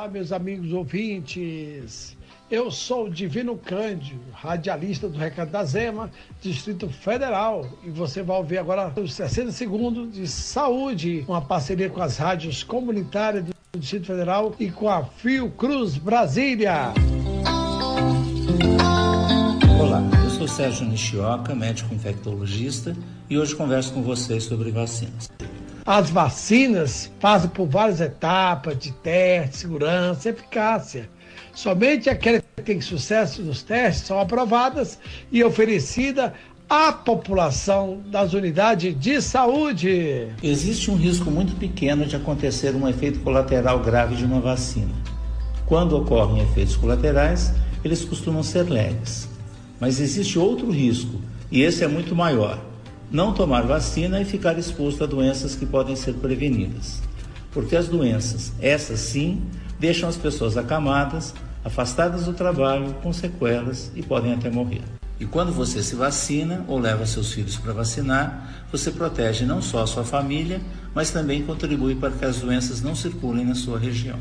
Olá, meus amigos ouvintes. Eu sou o Divino Cândido, radialista do Recado da Zema, Distrito Federal, e você vai ouvir agora os 60 segundos de saúde, uma parceria com as rádios comunitárias do Distrito Federal e com a Fiocruz Brasília. Olá, eu sou Sérgio Nishioca, médico infectologista, e hoje converso com vocês sobre vacinas. As vacinas passam por várias etapas de teste, segurança, eficácia. Somente aquelas que têm sucesso nos testes são aprovadas e oferecidas à população das unidades de saúde. Existe um risco muito pequeno de acontecer um efeito colateral grave de uma vacina. Quando ocorrem efeitos colaterais, eles costumam ser leves. Mas existe outro risco, e esse é muito maior não tomar vacina e ficar exposto a doenças que podem ser prevenidas. Porque as doenças, essas sim, deixam as pessoas acamadas, afastadas do trabalho, com sequelas e podem até morrer. E quando você se vacina ou leva seus filhos para vacinar, você protege não só a sua família, mas também contribui para que as doenças não circulem na sua região.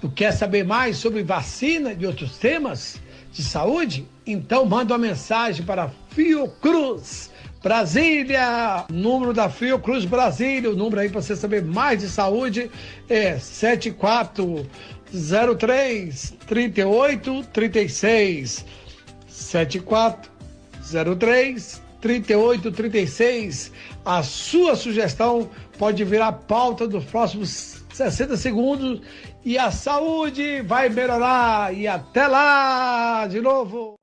Tu quer saber mais sobre vacina e outros temas de saúde? Então manda uma mensagem para Fiocruz Brasília, número da Fiocruz Brasília, o número aí para você saber mais de saúde é 7403 3836 7403 3836. A sua sugestão pode virar pauta dos próximos 60 segundos e a saúde vai melhorar. E até lá de novo.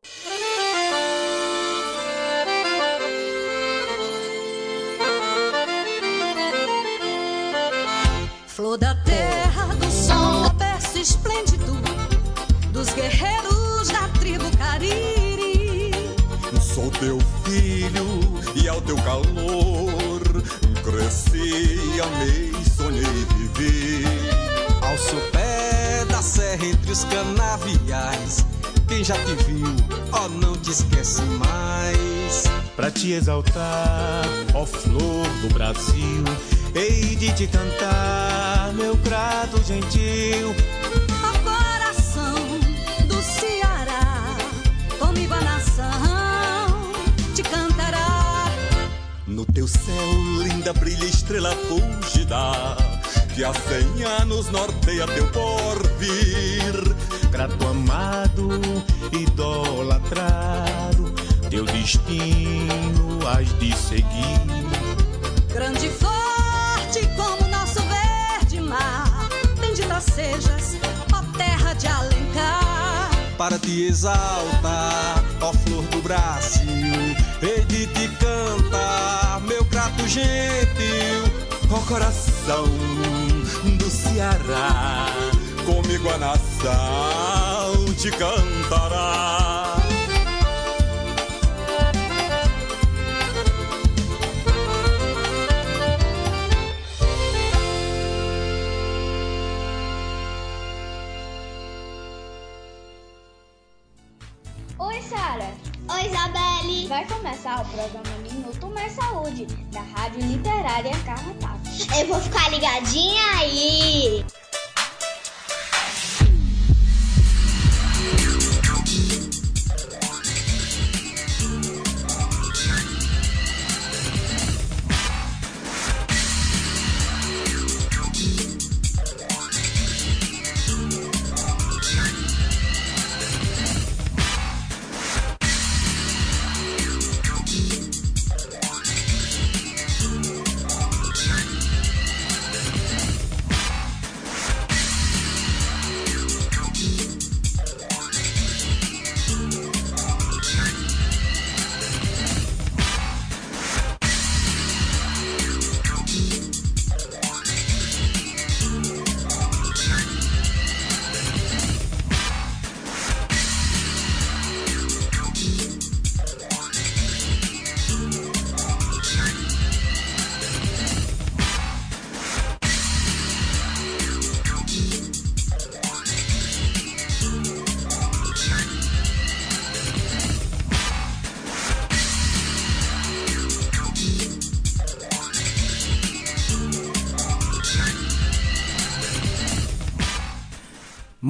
Flor da terra, do sol, berço esplêndido dos guerreiros da tribo Cariri. Sou teu filho e ao teu calor cresci, amei, sonhei, vivi. Ao sopé da serra entre os canaviais, quem já te viu, ó, oh, não te esquece mais. Pra te exaltar, ó flor do Brasil Hei de te cantar, meu grado gentil. Ao coração do Ceará, comigo a nação te cantará. No teu céu, linda, brilha estrela fugida, que há cem anos norteia teu porvir. Grato amado, idolatrado, teu destino has de seguir. Grande flor como nosso verde mar. Bendita sejas, ó terra de Alencar. Para te exaltar, ó flor do Brasil, hei de te cantar, meu grato gentil, ó coração do Ceará. Comigo a nação te cantará. Vai começar o programa Minuto Mais Saúde, da Rádio Literária Carrapato. Eu vou ficar ligadinha aí!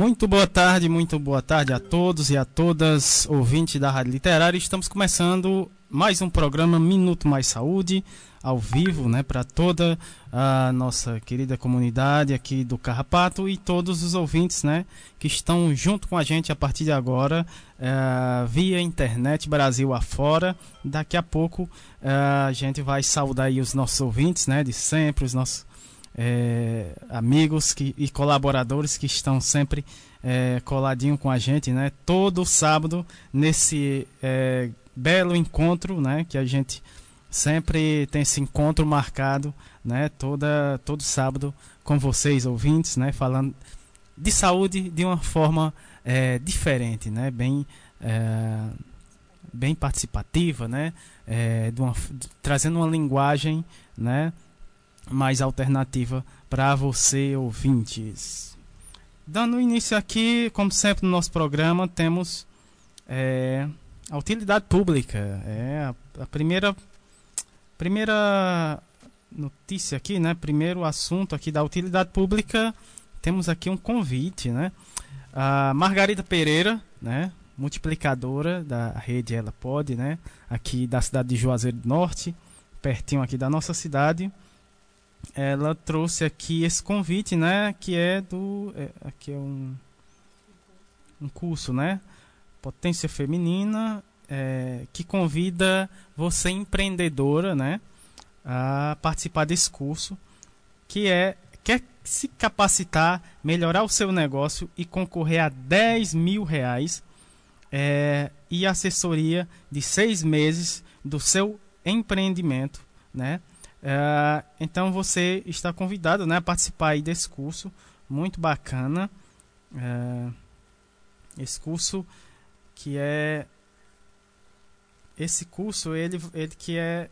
Muito boa tarde, muito boa tarde a todos e a todas, ouvintes da Rádio Literária. Estamos começando mais um programa Minuto Mais Saúde, ao vivo, né, para toda a nossa querida comunidade aqui do Carrapato e todos os ouvintes, né, que estão junto com a gente a partir de agora, uh, via internet Brasil afora. Daqui a pouco uh, a gente vai saudar os nossos ouvintes, né, de sempre, os nossos é, amigos que, e colaboradores que estão sempre é, coladinho com a gente, né? Todo sábado nesse é, belo encontro, né? Que a gente sempre tem esse encontro marcado, né? Toda todo sábado com vocês ouvintes, né? Falando de saúde de uma forma é, diferente, né? Bem é, bem participativa, né? É, uma, trazendo uma linguagem, né? Mais alternativa para você, ouvintes. Dando início aqui, como sempre no nosso programa, temos é, a utilidade pública. É a, a, primeira, primeira notícia aqui, né? Primeiro assunto aqui da utilidade pública. Temos aqui um convite, né? A Margarida Pereira, né? Multiplicadora da rede Ela Pode, né? Aqui da cidade de Juazeiro do Norte, pertinho aqui da nossa cidade ela trouxe aqui esse convite, né? Que é do. É, aqui é um, um curso, né? Potência Feminina, é, que convida você, empreendedora, né? A participar desse curso, que é. Quer se capacitar, melhorar o seu negócio e concorrer a 10 mil reais é, e assessoria de seis meses do seu empreendimento, né? É, então você está convidado né, a participar desse curso muito bacana. É, esse curso que é esse curso ele, ele que é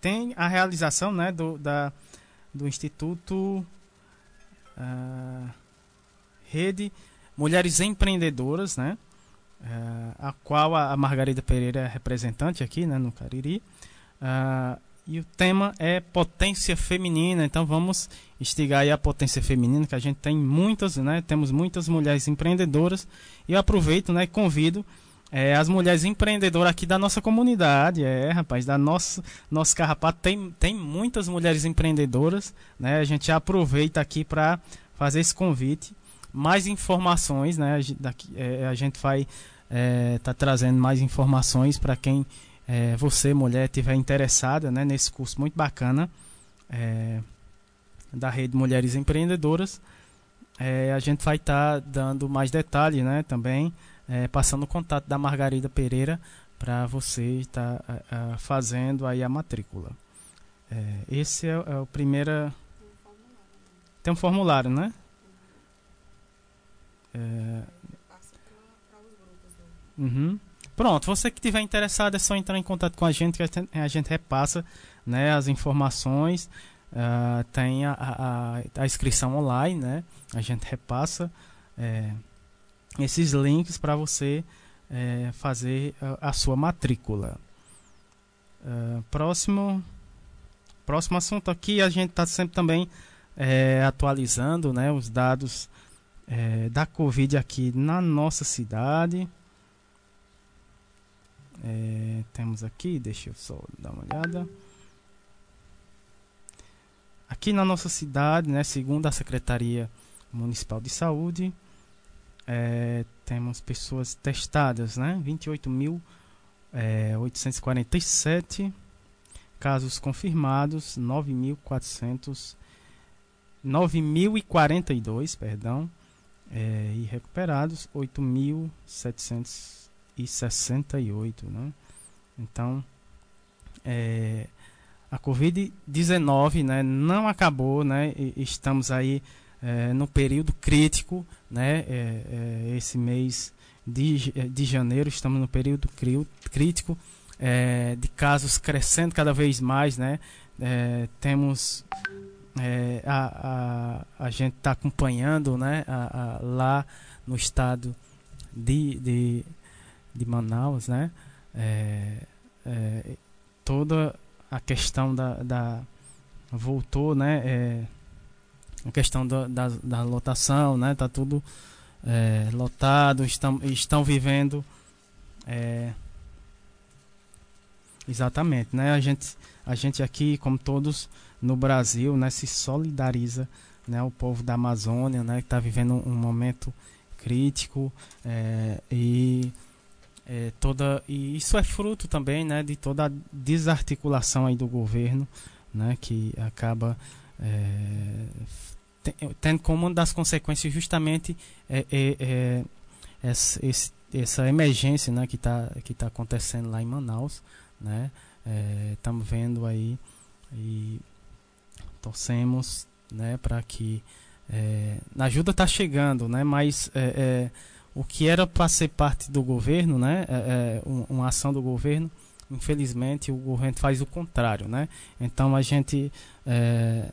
tem a realização né, do, da, do Instituto uh, Rede Mulheres Empreendedoras, né, a qual a Margarida Pereira é representante aqui né, no Cariri. Uh, e o tema é potência feminina. Então vamos instigar aí a potência feminina, que a gente tem muitas, né? Temos muitas mulheres empreendedoras. E eu aproveito, né? E convido é, as mulheres empreendedoras aqui da nossa comunidade. É, rapaz, da nosso, nosso carrapato tem, tem muitas mulheres empreendedoras, né? A gente aproveita aqui para fazer esse convite. Mais informações, né? Daqui, é, a gente vai é, tá trazendo mais informações para quem é, você, mulher, estiver interessada né, nesse curso muito bacana é, da Rede Mulheres Empreendedoras, é, a gente vai estar tá dando mais detalhes né, também, é, passando o contato da Margarida Pereira para você estar tá, fazendo aí a matrícula. É, esse é, é o primeiro. Tem um formulário, né? É... Uhum. Pronto, você que tiver interessado é só entrar em contato com a gente que a gente repassa né, as informações. Uh, tem a, a, a, inscrição online, né? A gente repassa é, esses links para você é, fazer a, a, sua matrícula. Uh, próximo, próximo assunto aqui, a gente está sempre também é, atualizando né, os dados da Covid aqui na nossa cidade. É, temos aqui, deixa eu só dar uma olhada. Aqui na nossa cidade, né, segundo a Secretaria Municipal de Saúde, é, temos pessoas testadas, né? 28.847 é, casos confirmados, 9.400 9.042, perdão, é, e recuperados 8.700 e 68, né? Então, é, a Covid-19 né, não acabou, né? estamos aí é, no período crítico, né? É, é esse mês de, de janeiro estamos no período crítico é, de casos crescendo cada vez mais, né? É, temos a, a, a gente está acompanhando, né? A, a, lá no estado de, de de Manaus, né? É, é, toda a questão da, da voltou, né? É, a questão da, da, da lotação, né? Tá tudo é, lotado, estão, estão vivendo é, exatamente, né? A gente, a gente aqui, como todos no Brasil, né, se solidariza, né? O povo da Amazônia, né, que está vivendo um, momento crítico é, e é, toda e isso é fruto também, né, de toda a desarticulação aí do governo, né, que acaba é, tendo como uma das consequências justamente é, é, é essa, essa emergência né, que está que tá acontecendo lá em Manaus. Né? Estamos é, vendo aí e torcemos né, para que a ajuda está chegando, né, mas o que era para ser parte do governo, né, uma ação do governo, infelizmente o governo faz o contrário, né? Então a gente é,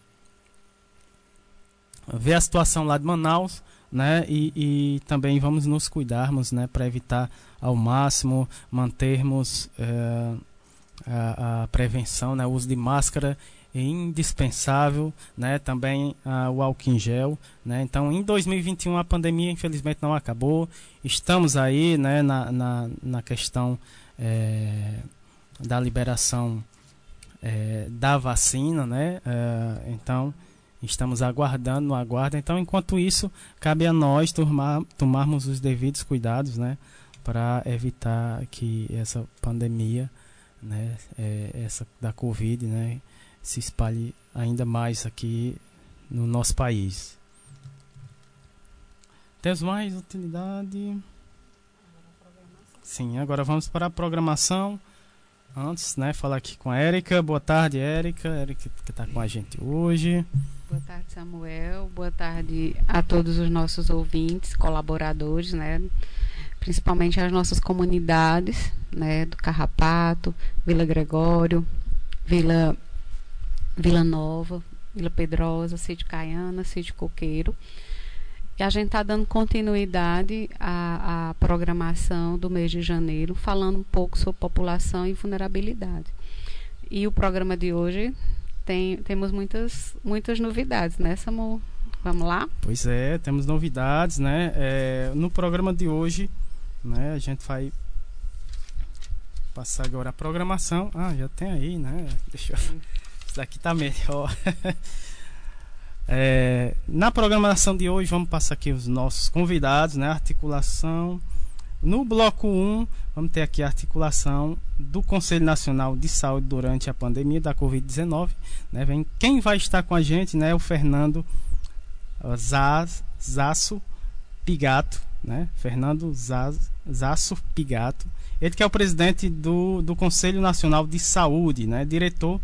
ver a situação lá de Manaus, né? E, e também vamos nos cuidarmos, né? Para evitar ao máximo mantermos é, a, a, prevenção, né? O uso de máscara é indispensável, né? Também uh, o álcool em gel, né? Então, em 2021 a pandemia infelizmente não acabou. Estamos aí, né? Na, na, na questão é, da liberação é, da vacina, né? É, então Estamos aguardando, no. Então, enquanto isso, cabe a nós tomar, tomarmos os devidos cuidados, né, para evitar que essa pandemia, né, essa da Covid, né, se espalhe ainda mais aqui no nosso país. Temos mais utilidade? Sim, agora vamos para a programação. Antes, né, falar aqui com a Érica. Boa tarde, Érica. Érica que está com a gente hoje. Boa tarde, Samuel. Boa tarde a todos os nossos ouvintes, colaboradores, né? Principalmente as nossas comunidades, né? Do Carrapato, Vila Gregório, Vila, Vila Nova, Vila Pedrosa, Sítio Caiana, Sítio Coqueiro. E a gente está dando continuidade à, à, programação do mês de janeiro, falando um pouco sobre população e vulnerabilidade. E o programa de hoje tem, temos muitas, muitas novidades, né, Samu? Vamos lá? Pois é, temos novidades, né? É, no programa de hoje, né, a gente vai passar agora a programação. Ah, já tem aí, né? Deixa eu... Daqui tá melhor. é, na programação de hoje, vamos passar aqui os nossos convidados, né? Articulação no bloco 1, vamos ter aqui a articulação do Conselho Nacional de Saúde durante a pandemia da Covid-19. Né? Vem, quem vai estar com a gente né, é o Fernando Zaz, Zasso Pigato. Né? Fernando Zaz, Zasso Pigato. Ele que é o presidente do, do Conselho Nacional de Saúde, né? diretor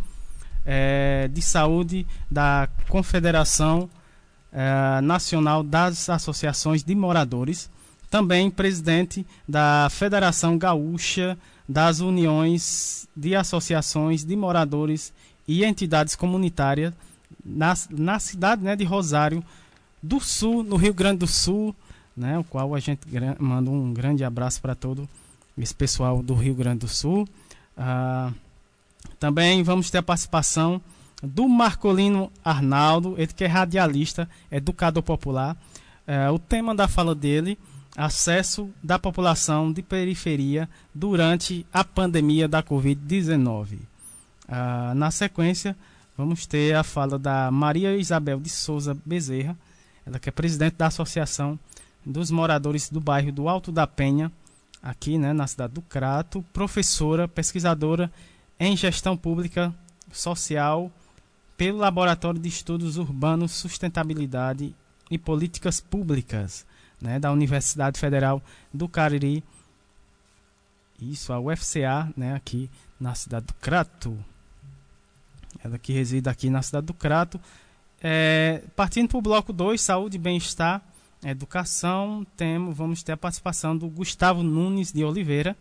é, de saúde da Confederação é, Nacional das Associações de Moradores também presidente da Federação Gaúcha das Uniões de Associações de Moradores e Entidades Comunitárias na, na cidade né, de Rosário do Sul, no Rio Grande do Sul, né, o qual a gente manda um grande abraço para todo esse pessoal do Rio Grande do Sul. Ah, também vamos ter a participação do Marcolino Arnaldo, ele que é radialista, educador popular. Ah, o tema da fala dele acesso da população de periferia durante a pandemia da Covid-19. Ah, na sequência, vamos ter a fala da Maria Isabel de Souza Bezerra, ela que é presidente da Associação dos Moradores do Bairro do Alto da Penha, aqui né, na cidade do Crato, professora, pesquisadora em gestão pública social pelo Laboratório de Estudos Urbanos, Sustentabilidade e Políticas Públicas né, da Universidade Federal do Cariri. Isso, a UFCA, né, aqui na cidade do Crato. Ela que reside aqui na cidade do Crato. É, partindo para o bloco 2, saúde, bem-estar, educação, temos, vamos ter a participação do Gustavo Nunes de Oliveira,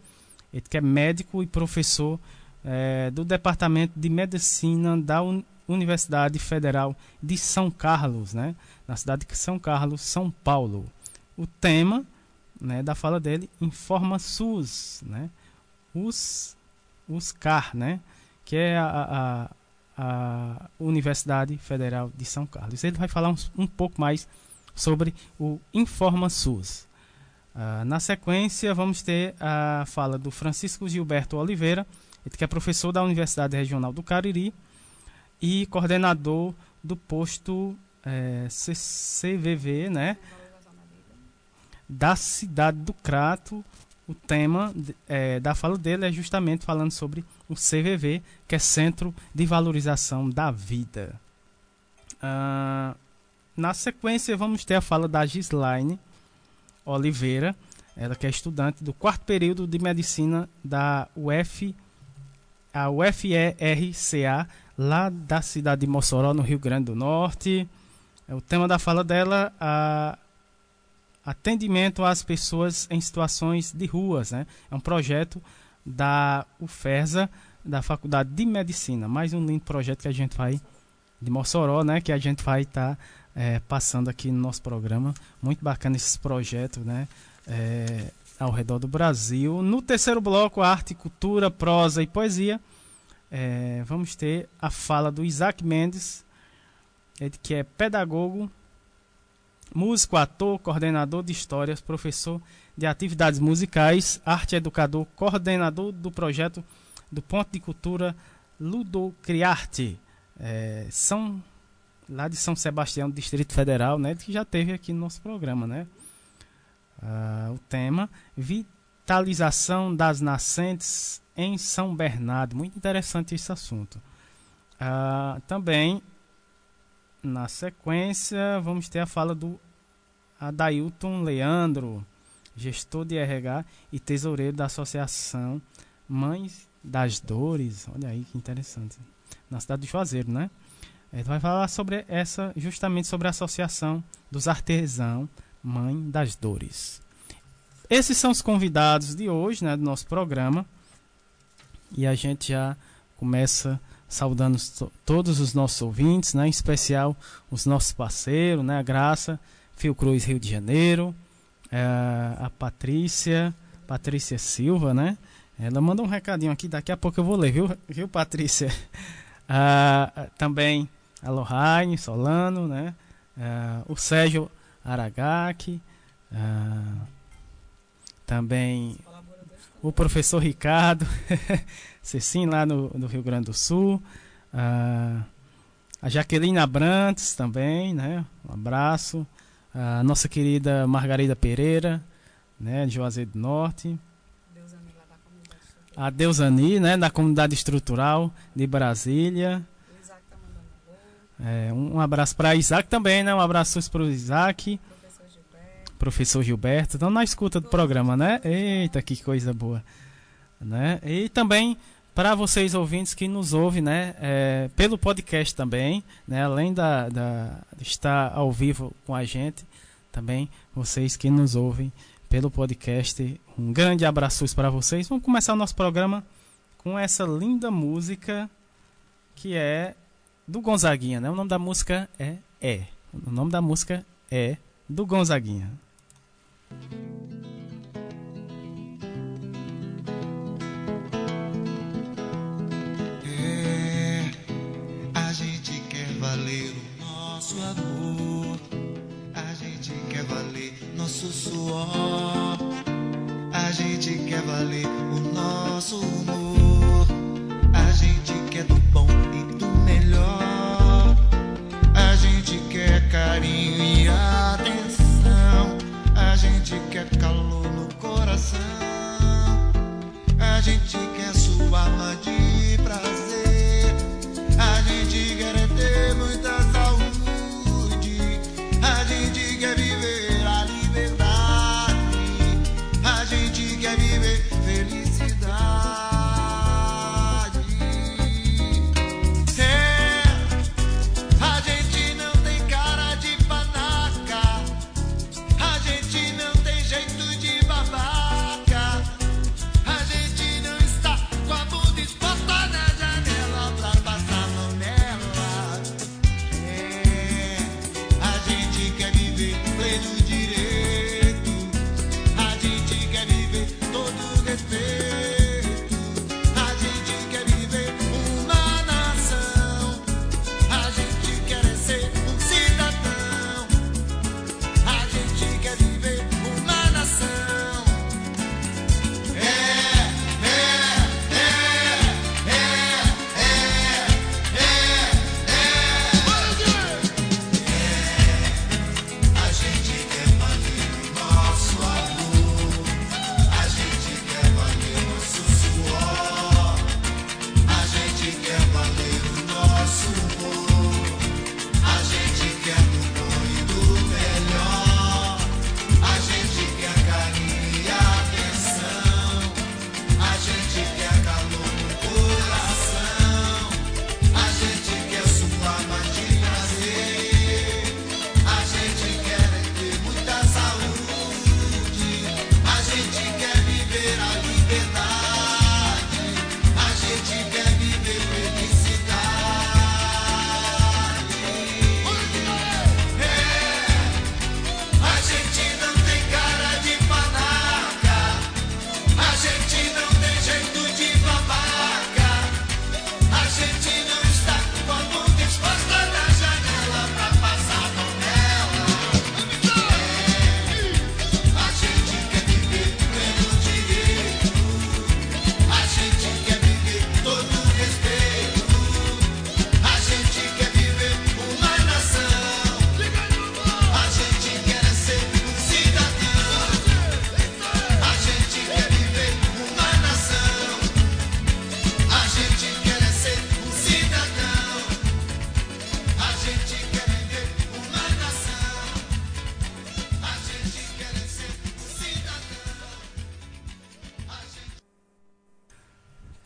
ele que é médico e professor é, do Departamento de Medicina da Un Universidade Federal de São Carlos, né, na cidade de São Carlos, São Paulo o tema né, da fala dele informa SUS, né? Os, os CAR, né? Que é a, a, a Universidade Federal de São Carlos. Ele vai falar um, um pouco mais sobre o Informa SUS. Uh, na sequência, vamos ter a fala do Francisco Gilberto Oliveira, que é professor da Universidade Regional do Cariri e coordenador do posto é, CVV, né? Da cidade do Crato. O tema é, da fala dele é justamente falando sobre o CVV, que é Centro de Valorização da Vida. Uh, na sequência, vamos ter a fala da Gislaine Oliveira, ela que é estudante do quarto período de medicina da UF, a UFERCA, lá da cidade de Mossoró, no Rio Grande do Norte. É o tema da fala dela, a atendimento às pessoas em situações de ruas. Né? É um projeto da UFERSA, da Faculdade de Medicina. Mais um lindo projeto que a gente vai, de Mossoró, né? que a gente vai estar tá, é, passando aqui no nosso programa. Muito bacana esses projetos né? É, ao redor do Brasil. No terceiro bloco, arte, cultura, prosa e poesia é, vamos ter a fala do Isaac Mendes, que é pedagogo, músico, ator, coordenador de histórias, professor de atividades musicais, arte educador, coordenador do projeto do Ponto de Cultura Ludocriarte, é, São, lá de São Sebastião, Distrito Federal, né, que já teve aqui no nosso programa, né? Ah, o tema Vitalização das Nascentes em São Bernardo. Muito interessante esse assunto. Ah, também, na sequência, vamos ter a fala do Adailton Leandro, gestor de RH e tesoureiro da Associação Mães das Dores. Olha aí que interessante. Na cidade de Juazeiro, né? Ele vai falar sobre essa, justamente sobre a Associação dos Artesãos Mãe das Dores. Esses são os convidados de hoje, né, do nosso programa. E a gente já começa saudando todos os nossos ouvintes, né? em especial os nossos parceiros, né? a Graça, Fiocruz Rio de Janeiro, é, a Patrícia, Patrícia Silva, né? Ela mandou um recadinho aqui, daqui a pouco eu vou ler, viu, viu Patrícia? Ah, também a Lohane Solano, né? Ah, o Sérgio Aragaki, ah, também o professor Ricardo, Cecim lá no, no, Rio Grande do Sul, a, a Jaqueline Abrantes também, né? Um abraço. A nossa querida Margarida Pereira, né? De Juazeiro do Norte. A Deusani, né? Da comunidade estrutural de Brasília. É, um, abraço para Isaac também, né? Um abraço para o Isaac professor Gilberto, estão na escuta do programa, né? Eita, que coisa boa. Né? E também para vocês ouvintes que nos ouvem, né? É, pelo podcast também, né? Além da, da, de estar ao vivo com a gente, também vocês que nos ouvem pelo podcast, um grande abraço para vocês. Vamos começar o nosso programa com essa linda música que é do Gonzaguinha, né? O nome da música é É. O nome da música é do Gonzaguinha. É, a gente quer valer o nosso amor, a gente quer valer nosso suor, a gente quer valer o nosso humor, a gente Gente quer sua alma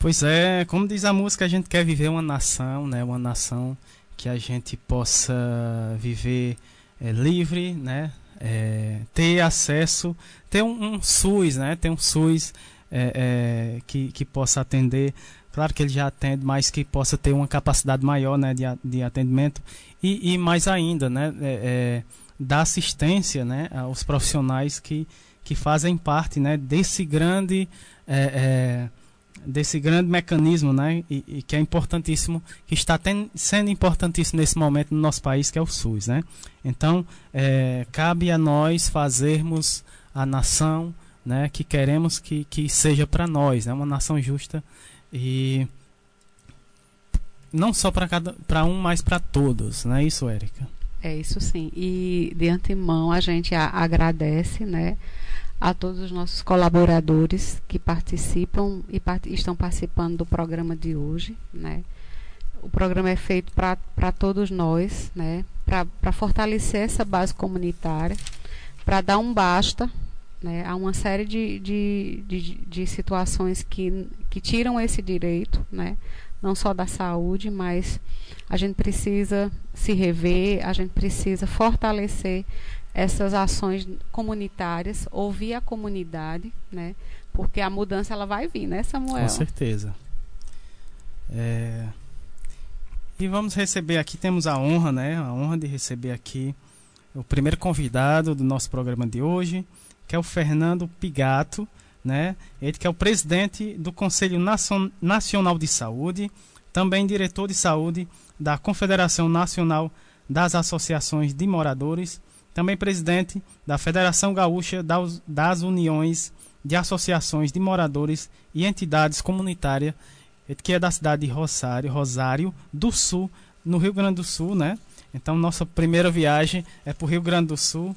Pois é, como diz a música, a gente quer viver uma nação, né? Uma nação que a gente possa viver é, livre, né? É, ter acesso, ter um, um, SUS, né? Ter um SUS é, que, que possa atender. Claro que ele já atende, mas que possa ter uma capacidade maior, né? De, de atendimento e, e mais ainda, né? dar assistência, né? Aos profissionais que que fazem parte, né? Desse grande desse grande mecanismo, né, e, e, que é importantíssimo, que está ten, sendo importantíssimo nesse momento no nosso país, que é o SUS, né. Então, é, cabe a nós fazermos a nação, né, que queremos que, que seja para nós, né, uma nação justa e não só para cada para um, mas para todos, não é isso, Érica? É isso sim. E de antemão a gente a, agradece, né, a todos os nossos colaboradores que participam e part estão participando do programa de hoje, né? O programa é feito para todos nós, né? Para fortalecer essa base comunitária, para dar um basta né, há uma série de, de, de, de, situações que, que tiram esse direito, né, não só da saúde, mas a gente precisa se rever, a gente precisa fortalecer essas ações comunitárias, ouvir a comunidade, né? Porque a mudança ela vai vir, né, Samuel? Com certeza. É... E vamos receber aqui, temos a honra, né? A honra de receber aqui o primeiro convidado do nosso programa de hoje, que é o Fernando Pigato, né? Ele que é o presidente do Conselho Nacional de Saúde, também diretor de saúde da Confederação Nacional das Associações de Moradores também presidente da Federação Gaúcha das Uniões de Associações de Moradores e Entidades Comunitárias, que é da cidade de Rosário, Rosário do Sul, no Rio Grande do Sul, né? Então, nossa primeira viagem é para o Rio Grande do Sul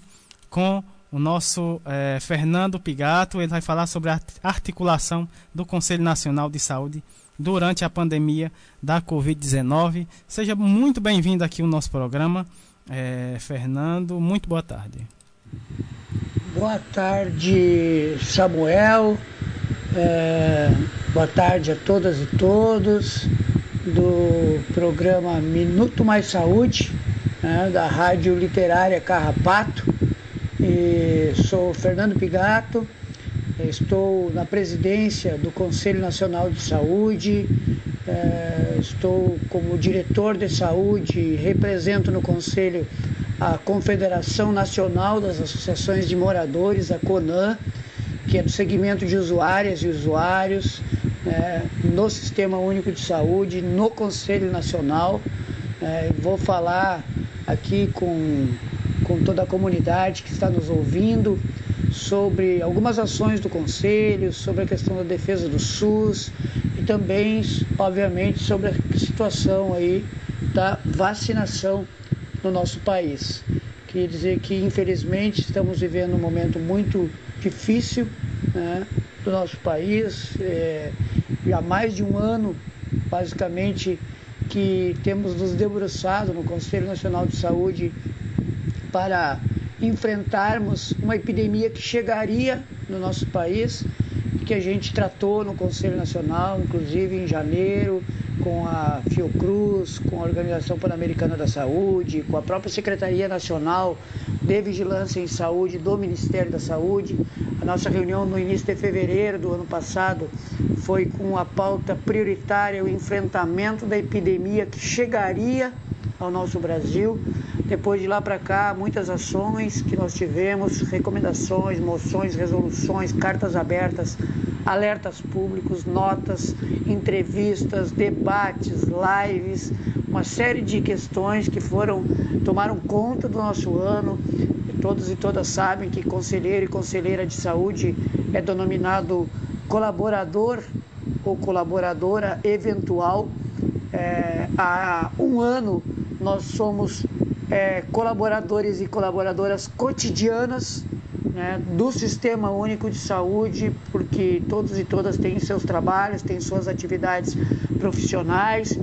com o nosso é, Fernando Pigato. Ele vai falar sobre a articulação do Conselho Nacional de Saúde durante a pandemia da Covid-19. Seja muito bem-vindo aqui ao nosso programa. É, Fernando, muito boa tarde. Boa tarde, Samuel. É, boa tarde a todas e todos do programa Minuto Mais Saúde, né, da Rádio Literária Carrapato. E sou Fernando Pigato, estou na presidência do Conselho Nacional de Saúde, é, estou como diretor de saúde, represento no Conselho a Confederação Nacional das Associações de Moradores, a CONAN, que é do segmento de usuárias e usuários, é, no Sistema Único de Saúde, no Conselho Nacional. É, vou falar aqui com, com toda a comunidade que está nos ouvindo sobre algumas ações do Conselho, sobre a questão da defesa do SUS e também, obviamente, sobre a situação aí da vacinação no nosso país. Queria dizer que, infelizmente, estamos vivendo um momento muito difícil né, do nosso país. É, há mais de um ano, basicamente, que temos nos debruçado no Conselho Nacional de Saúde para enfrentarmos uma epidemia que chegaria no nosso país, que a gente tratou no Conselho Nacional, inclusive em janeiro, com a Fiocruz, com a Organização Pan-Americana da Saúde, com a própria Secretaria Nacional de Vigilância em Saúde do Ministério da Saúde. A nossa reunião no início de fevereiro do ano passado foi com a pauta prioritária o enfrentamento da epidemia que chegaria ao nosso Brasil. Depois de lá para cá, muitas ações que nós tivemos, recomendações, moções, resoluções, cartas abertas, alertas públicos, notas, entrevistas, debates, lives, uma série de questões que foram tomaram conta do nosso ano. Todos e todas sabem que conselheiro e conselheira de saúde é denominado colaborador ou colaboradora eventual. É, há um ano nós somos é, colaboradores e colaboradoras cotidianas né, do Sistema Único de Saúde, porque todos e todas têm seus trabalhos, têm suas atividades profissionais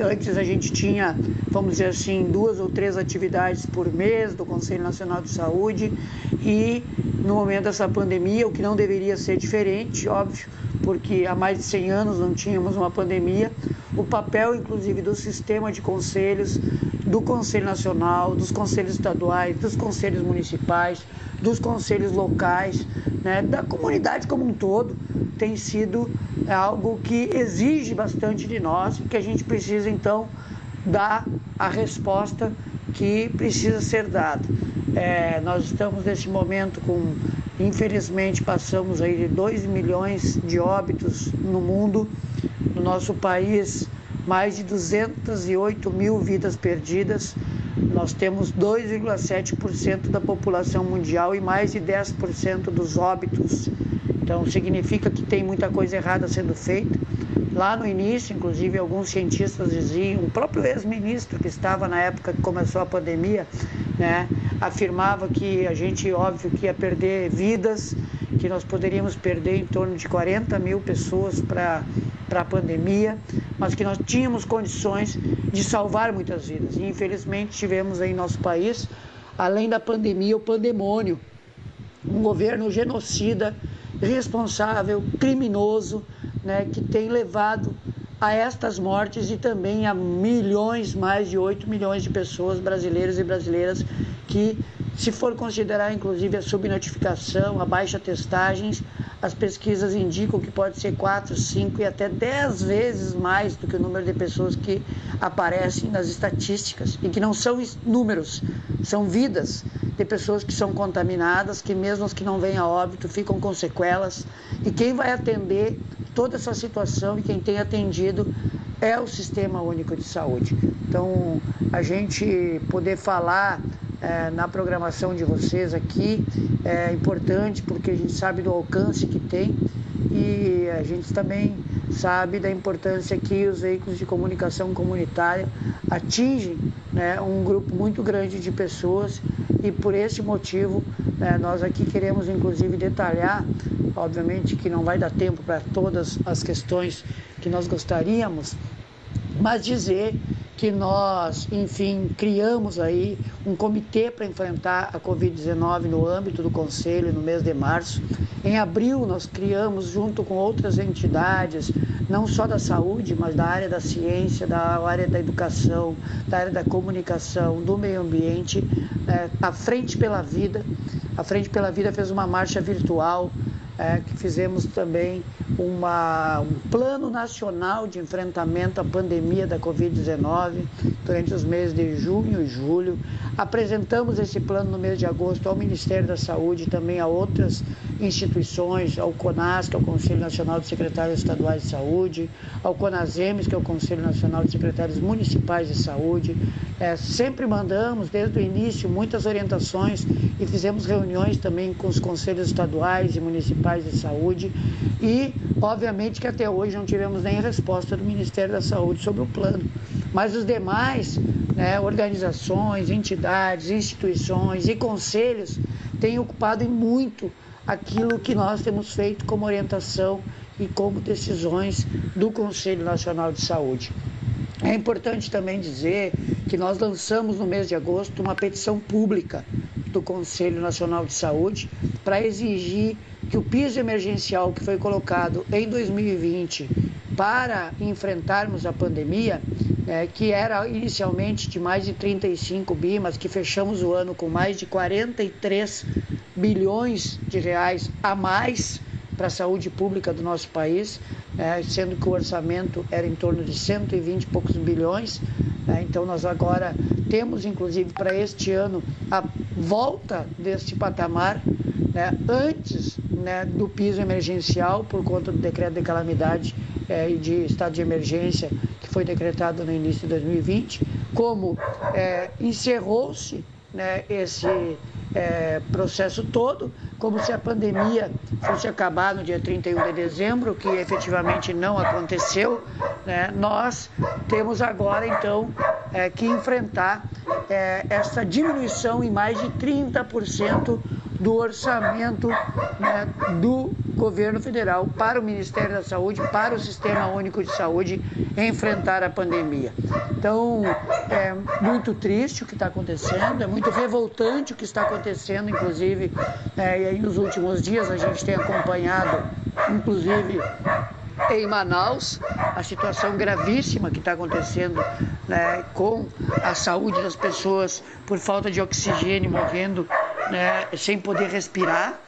Antes a gente tinha, vamos dizer assim, duas ou três atividades por mês do Conselho Nacional de Saúde e no momento dessa pandemia, o que não deveria ser diferente, óbvio, porque há mais de 100 anos não tínhamos uma pandemia, o papel inclusive do sistema de conselhos, do Conselho Nacional, dos conselhos estaduais, dos conselhos municipais, dos conselhos locais, né, da comunidade como um todo, tem sido algo que exige bastante de nós, que a gente precisa então dar a resposta que precisa ser dada. É, nós estamos nesse momento com, infelizmente, passamos aí de 2 milhões de óbitos no mundo, no nosso país, mais de 208 mil vidas perdidas. Nós temos 2,7% da população mundial e mais de 10% dos óbitos. Então, significa que tem muita coisa errada sendo feita. Lá no início, inclusive, alguns cientistas diziam, o próprio ex-ministro que estava na época que começou a pandemia, né, afirmava que a gente, óbvio, que ia perder vidas, que nós poderíamos perder em torno de 40 mil pessoas para a pandemia, mas que nós tínhamos condições de salvar muitas vidas. E infelizmente tivemos em nosso país, além da pandemia, o pandemônio, um governo genocida, responsável, criminoso, né, que tem levado a estas mortes e também a milhões, mais de 8 milhões de pessoas brasileiras e brasileiras que, se for considerar inclusive a subnotificação, a baixa testagens, as pesquisas indicam que pode ser 4, 5 e até 10 vezes mais do que o número de pessoas que aparecem nas estatísticas e que não são números, são vidas de pessoas que são contaminadas, que mesmo as que não vêm a óbito ficam com sequelas e quem vai atender toda essa situação e quem tem atendido é o Sistema Único de Saúde. Então, a gente poder falar é, na programação de vocês aqui. É importante porque a gente sabe do alcance que tem e a gente também sabe da importância que os veículos de comunicação comunitária atingem né, um grupo muito grande de pessoas e por esse motivo né, nós aqui queremos inclusive detalhar Obviamente que não vai dar tempo para todas as questões que nós gostaríamos, mas dizer que nós, enfim, criamos aí um comitê para enfrentar a Covid-19 no âmbito do Conselho no mês de março. Em abril, nós criamos, junto com outras entidades, não só da saúde, mas da área da ciência, da área da educação, da área da comunicação, do meio ambiente, é, a Frente pela Vida. A Frente pela Vida fez uma marcha virtual é, que fizemos também uma, um plano nacional de enfrentamento à pandemia da Covid-19 durante os meses de junho e julho. Apresentamos esse plano no mês de agosto ao Ministério da Saúde e também a outras instituições, ao CONAS, que é o Conselho Nacional de Secretários Estaduais de Saúde, ao CONASEMES, que é o Conselho Nacional de Secretários Municipais de Saúde. É, sempre mandamos, desde o início, muitas orientações e fizemos reuniões também com os conselhos estaduais e municipais de saúde e Obviamente que até hoje não tivemos nem resposta do Ministério da Saúde sobre o plano, mas os demais né, organizações, entidades, instituições e conselhos têm ocupado muito aquilo que nós temos feito como orientação e como decisões do Conselho Nacional de Saúde. É importante também dizer que nós lançamos no mês de agosto uma petição pública do Conselho Nacional de Saúde para exigir que o piso emergencial que foi colocado em 2020 para enfrentarmos a pandemia, é, que era inicialmente de mais de 35 bi, mas que fechamos o ano com mais de 43 bilhões de reais a mais para a saúde pública do nosso país, é, sendo que o orçamento era em torno de 120 e poucos bilhões. É, então, nós agora temos, inclusive, para este ano, a volta deste patamar né, antes né, do piso emergencial, por conta do decreto de calamidade é, e de estado de emergência que foi decretado no início de 2020, como é, encerrou-se né, esse é, processo todo, como se a pandemia fosse acabar no dia 31 de dezembro, que efetivamente não aconteceu, né, nós temos agora então é, que enfrentar é, essa diminuição em mais de 30% do orçamento né, do governo federal, para o Ministério da Saúde, para o Sistema Único de Saúde enfrentar a pandemia. Então, é muito triste o que está acontecendo, é muito revoltante o que está acontecendo, inclusive, é, e aí nos últimos dias a gente tem acompanhado, inclusive, em Manaus, a situação gravíssima que está acontecendo né, com a saúde das pessoas por falta de oxigênio, morrendo né, sem poder respirar,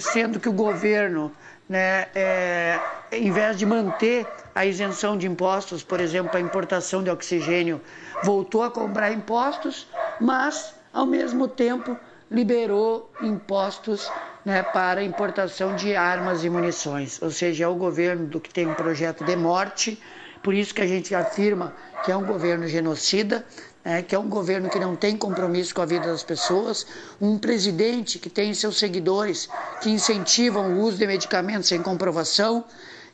sendo que o governo, né, é, em vez de manter a isenção de impostos, por exemplo, para importação de oxigênio, voltou a cobrar impostos, mas, ao mesmo tempo, liberou impostos né, para importação de armas e munições. Ou seja, é o governo do que tem um projeto de morte, por isso que a gente afirma que é um governo genocida, né, que é um governo que não tem compromisso com a vida das pessoas, um presidente que tem seus seguidores que incentivam o uso de medicamentos sem comprovação,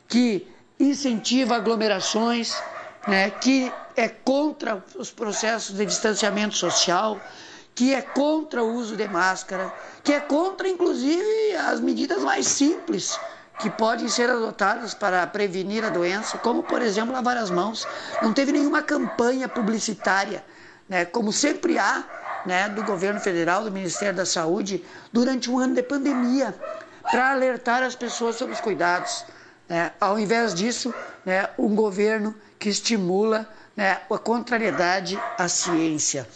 que incentiva aglomerações, né, que é contra os processos de distanciamento social, que é contra o uso de máscara, que é contra, inclusive, as medidas mais simples que podem ser adotadas para prevenir a doença, como, por exemplo, lavar as mãos. Não teve nenhuma campanha publicitária, né, como sempre há, né, do governo federal, do Ministério da Saúde, durante um ano de pandemia, para alertar as pessoas sobre os cuidados. Né? Ao invés disso, né, um governo que estimula né, a contrariedade à ciência.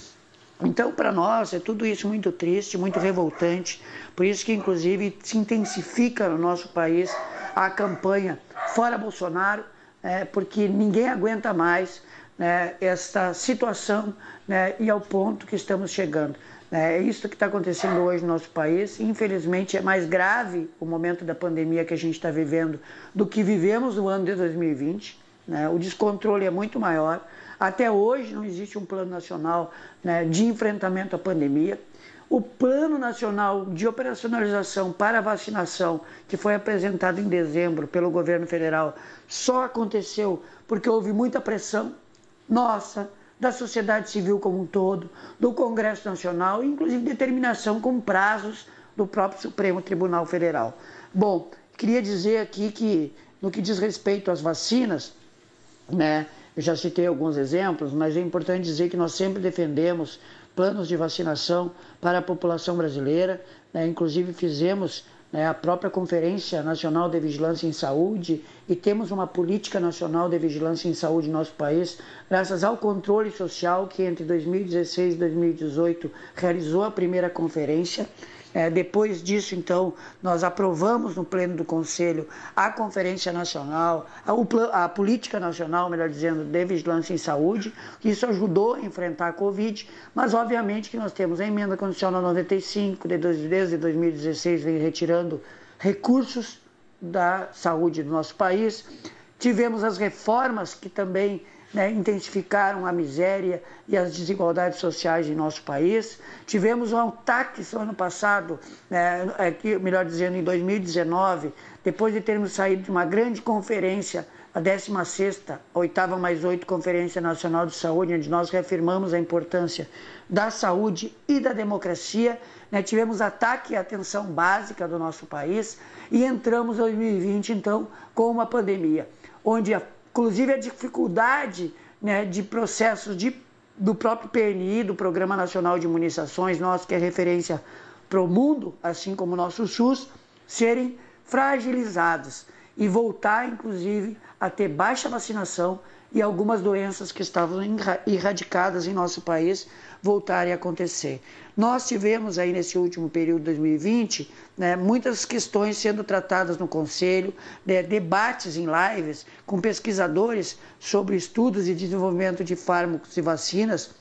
Então, para nós, é tudo isso muito triste, muito revoltante. Por isso que, inclusive, se intensifica no nosso país a campanha Fora Bolsonaro, é, porque ninguém aguenta mais né, essa situação né, e ao ponto que estamos chegando. É isso que está acontecendo hoje no nosso país. Infelizmente, é mais grave o momento da pandemia que a gente está vivendo do que vivemos no ano de 2020. Né? O descontrole é muito maior. Até hoje não existe um plano nacional né, de enfrentamento à pandemia. O Plano Nacional de Operacionalização para a Vacinação, que foi apresentado em dezembro pelo governo federal, só aconteceu porque houve muita pressão nossa, da sociedade civil como um todo, do Congresso Nacional, inclusive determinação com prazos do próprio Supremo Tribunal Federal. Bom, queria dizer aqui que, no que diz respeito às vacinas, né, eu já citei alguns exemplos, mas é importante dizer que nós sempre defendemos planos de vacinação para a população brasileira. Né? Inclusive, fizemos né, a própria Conferência Nacional de Vigilância em Saúde e temos uma política nacional de vigilância em saúde no nosso país, graças ao controle social que entre 2016 e 2018 realizou a primeira conferência. É, depois disso, então, nós aprovamos no Pleno do Conselho a Conferência Nacional, a, a, Política Nacional, melhor dizendo, de Vigilância em Saúde, que isso ajudou a enfrentar a Covid, mas obviamente que nós temos a emenda condicional 95, de, desde 2016, vem retirando recursos da saúde do nosso país. Tivemos as reformas que também né, intensificaram a miséria e as desigualdades sociais em nosso país. Tivemos um ataque no ano passado, né, aqui, melhor dizendo, em 2019, depois de termos saído de uma grande conferência, a 16ª, oitava mais oito Conferência Nacional de Saúde, onde nós reafirmamos a importância da saúde e da democracia. Né, tivemos ataque à atenção básica do nosso país e entramos em 2020, então, com uma pandemia, onde a inclusive a dificuldade né, de processos de, do próprio PNI, do Programa Nacional de Imunizações, nosso que é referência para o mundo, assim como o nosso SUS, serem fragilizados e voltar, inclusive, a ter baixa vacinação e algumas doenças que estavam erradicadas em nosso país voltarem a acontecer. Nós tivemos aí nesse último período de 2020 né, muitas questões sendo tratadas no Conselho, né, debates em lives com pesquisadores sobre estudos e desenvolvimento de fármacos e vacinas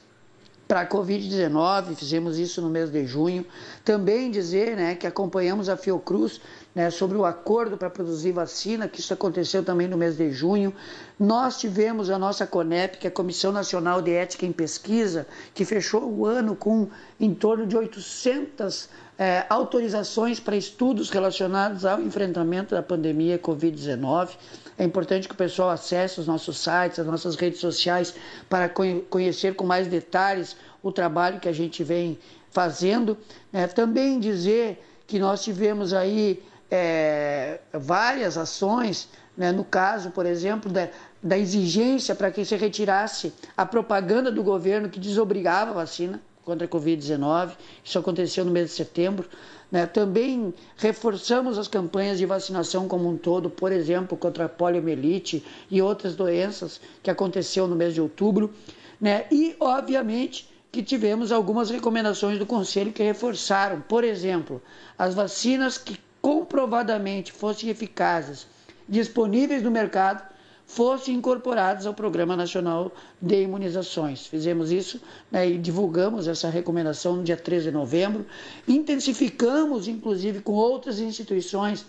para a Covid-19, fizemos isso no mês de junho. Também dizer né, que acompanhamos a Fiocruz né, sobre o acordo para produzir vacina, que isso aconteceu também no mês de junho. Nós tivemos a nossa CONEP, que é a Comissão Nacional de Ética em Pesquisa, que fechou o ano com em torno de 800 é, autorizações para estudos relacionados ao enfrentamento da pandemia Covid-19. É importante que o pessoal acesse os nossos sites, as nossas redes sociais, para conhecer com mais detalhes o trabalho que a gente vem fazendo. É, também dizer que nós tivemos aí é, várias ações, né, no caso, por exemplo, da, da exigência para que se retirasse a propaganda do governo que desobrigava a vacina contra a Covid-19. Isso aconteceu no mês de setembro. Né? Também reforçamos as campanhas de vacinação como um todo, por exemplo, contra a poliomielite e outras doenças que aconteceu no mês de outubro. Né? E, obviamente, que tivemos algumas recomendações do Conselho que reforçaram, por exemplo, as vacinas que comprovadamente fossem eficazes, disponíveis no mercado, fossem incorporados ao Programa Nacional de Imunizações. Fizemos isso né, e divulgamos essa recomendação no dia 13 de novembro. Intensificamos, inclusive, com outras instituições,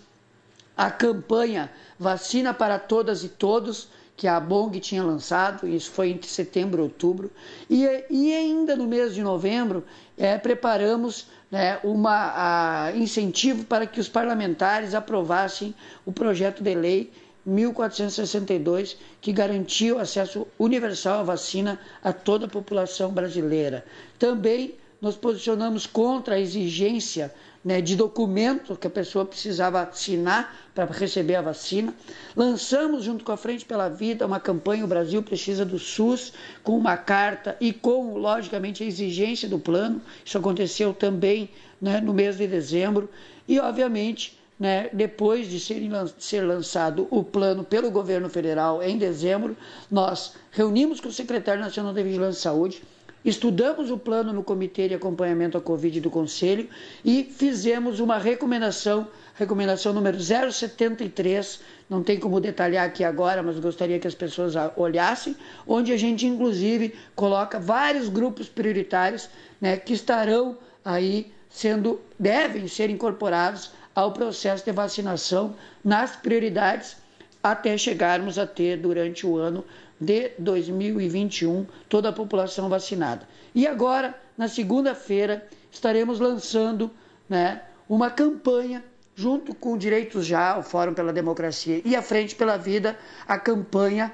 a campanha Vacina para Todas e Todos, que a Bong tinha lançado, isso foi entre setembro e outubro, e, e ainda no mês de novembro é, preparamos né, uma incentivo para que os parlamentares aprovassem o projeto de lei 1462, que garantiu acesso universal à vacina a toda a população brasileira. Também nos posicionamos contra a exigência né, de documento que a pessoa precisava assinar para receber a vacina. Lançamos, junto com a Frente pela Vida, uma campanha O Brasil Precisa do SUS, com uma carta e com, logicamente, a exigência do plano. Isso aconteceu também né, no mês de dezembro. E, obviamente, né, depois de ser, ser lançado o plano pelo governo federal em dezembro, nós reunimos com o secretário nacional de Vigilância e Saúde, estudamos o plano no Comitê de Acompanhamento à Covid do Conselho e fizemos uma recomendação, recomendação número 073, não tem como detalhar aqui agora, mas gostaria que as pessoas olhassem, onde a gente inclusive coloca vários grupos prioritários né, que estarão aí sendo, devem ser incorporados ao processo de vacinação nas prioridades até chegarmos a ter durante o ano de 2021 toda a população vacinada. E agora, na segunda-feira, estaremos lançando né, uma campanha junto com Direitos Já, o Fórum pela Democracia e a Frente pela Vida, a campanha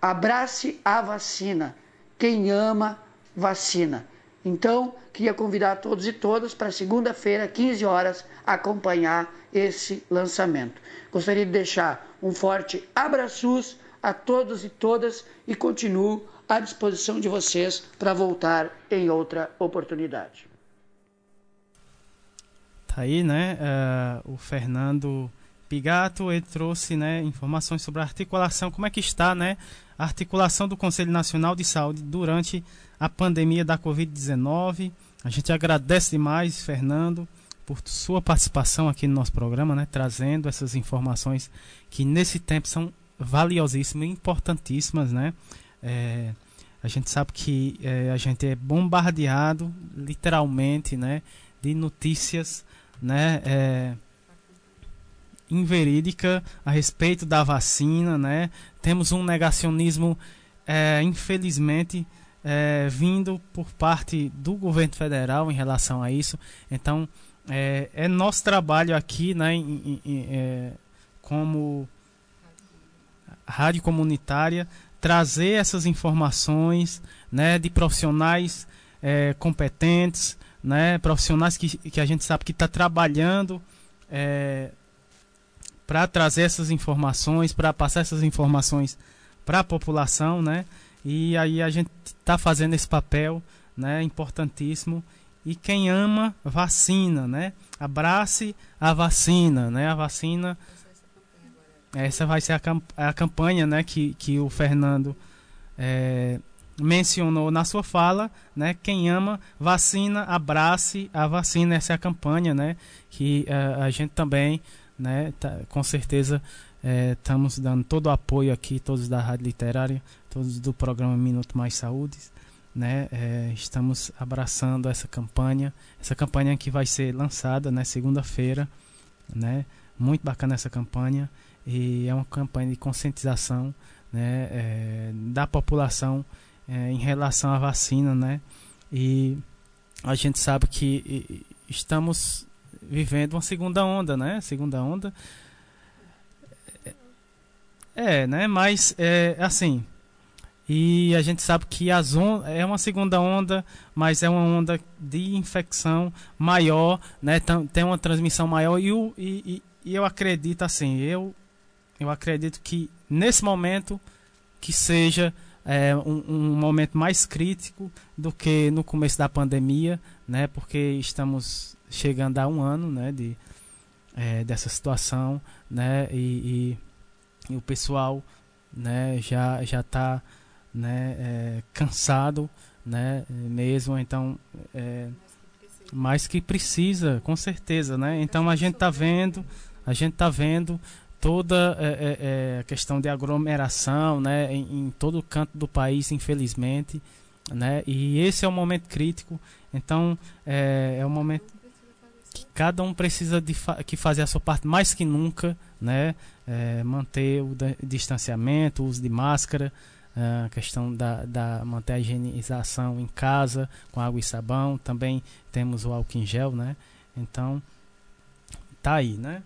Abrace a Vacina. Quem ama, vacina. Então, queria convidar todos e todas para segunda-feira, 15 horas, acompanhar esse lançamento. Gostaria de deixar um forte abraço a todos e todas e continuo à disposição de vocês para voltar em outra oportunidade. Tá aí, né? Uh, o Fernando Pigato ele trouxe né, informações sobre a articulação, como é que está né, a articulação do Conselho Nacional de Saúde durante a pandemia da Covid-19. A gente agradece demais, Fernando, por sua participação aqui no nosso programa, né, trazendo essas informações que nesse tempo são valiosíssimas importantíssimas. Né? É, a gente sabe que é, a gente é bombardeado, literalmente, né, de notícias né, é, inverídica a respeito da vacina, né? Temos um negacionismo, é, infelizmente, é, vindo por parte do governo federal em relação a isso. Então, é, é nosso trabalho aqui, né, em, em, é, como rádio comunitária, trazer essas informações, né, de profissionais é, competentes, né, profissionais que, que a gente sabe que está trabalhando é, para trazer essas informações, para passar essas informações para a população, né? E aí a gente está fazendo esse papel, né? Importantíssimo. E quem ama, vacina, né? Abrace a vacina, né? A vacina. Essa vai ser a, camp a campanha, né? Que, que o Fernando é, mencionou na sua fala, né? Quem ama, vacina, abrace a vacina. Essa é a campanha, né? Que uh, a gente também né? Tá, com certeza estamos é, dando todo o apoio aqui, todos da Rádio Literária, todos do programa Minuto Mais Saúde, né? É, estamos abraçando essa campanha, essa campanha que vai ser lançada, né? Segunda-feira, né? Muito bacana essa campanha e é uma campanha de conscientização, né? É, da população é, em relação à vacina, né? E a gente sabe que estamos vivendo uma segunda onda, né? Segunda onda. É, né? Mas, é, assim. E a gente sabe que as on é uma segunda onda, mas é uma onda de infecção maior, né? Tem uma transmissão maior e, o, e, e eu acredito assim, eu, eu acredito que nesse momento que seja é, um, um, momento mais crítico do que no começo da pandemia, né? Porque estamos chegando a um ano, né? De, é, dessa situação, né? E, e, e, o pessoal, né? Já já está, né? É, cansado, né? Mesmo então, é, mais que precisa, com certeza, né? Então a gente está vendo, a gente está vendo toda é, é, é, a questão de aglomeração, né, em, em, todo canto do país, infelizmente, né, e esse é o momento crítico. Então é, é o momento que cada um precisa de fa que fazer a sua parte mais que nunca, né, é, manter o distanciamento, o uso de máscara, a questão da, da manter a higienização em casa com água e sabão, também temos o álcool em gel, né? Então tá aí, né?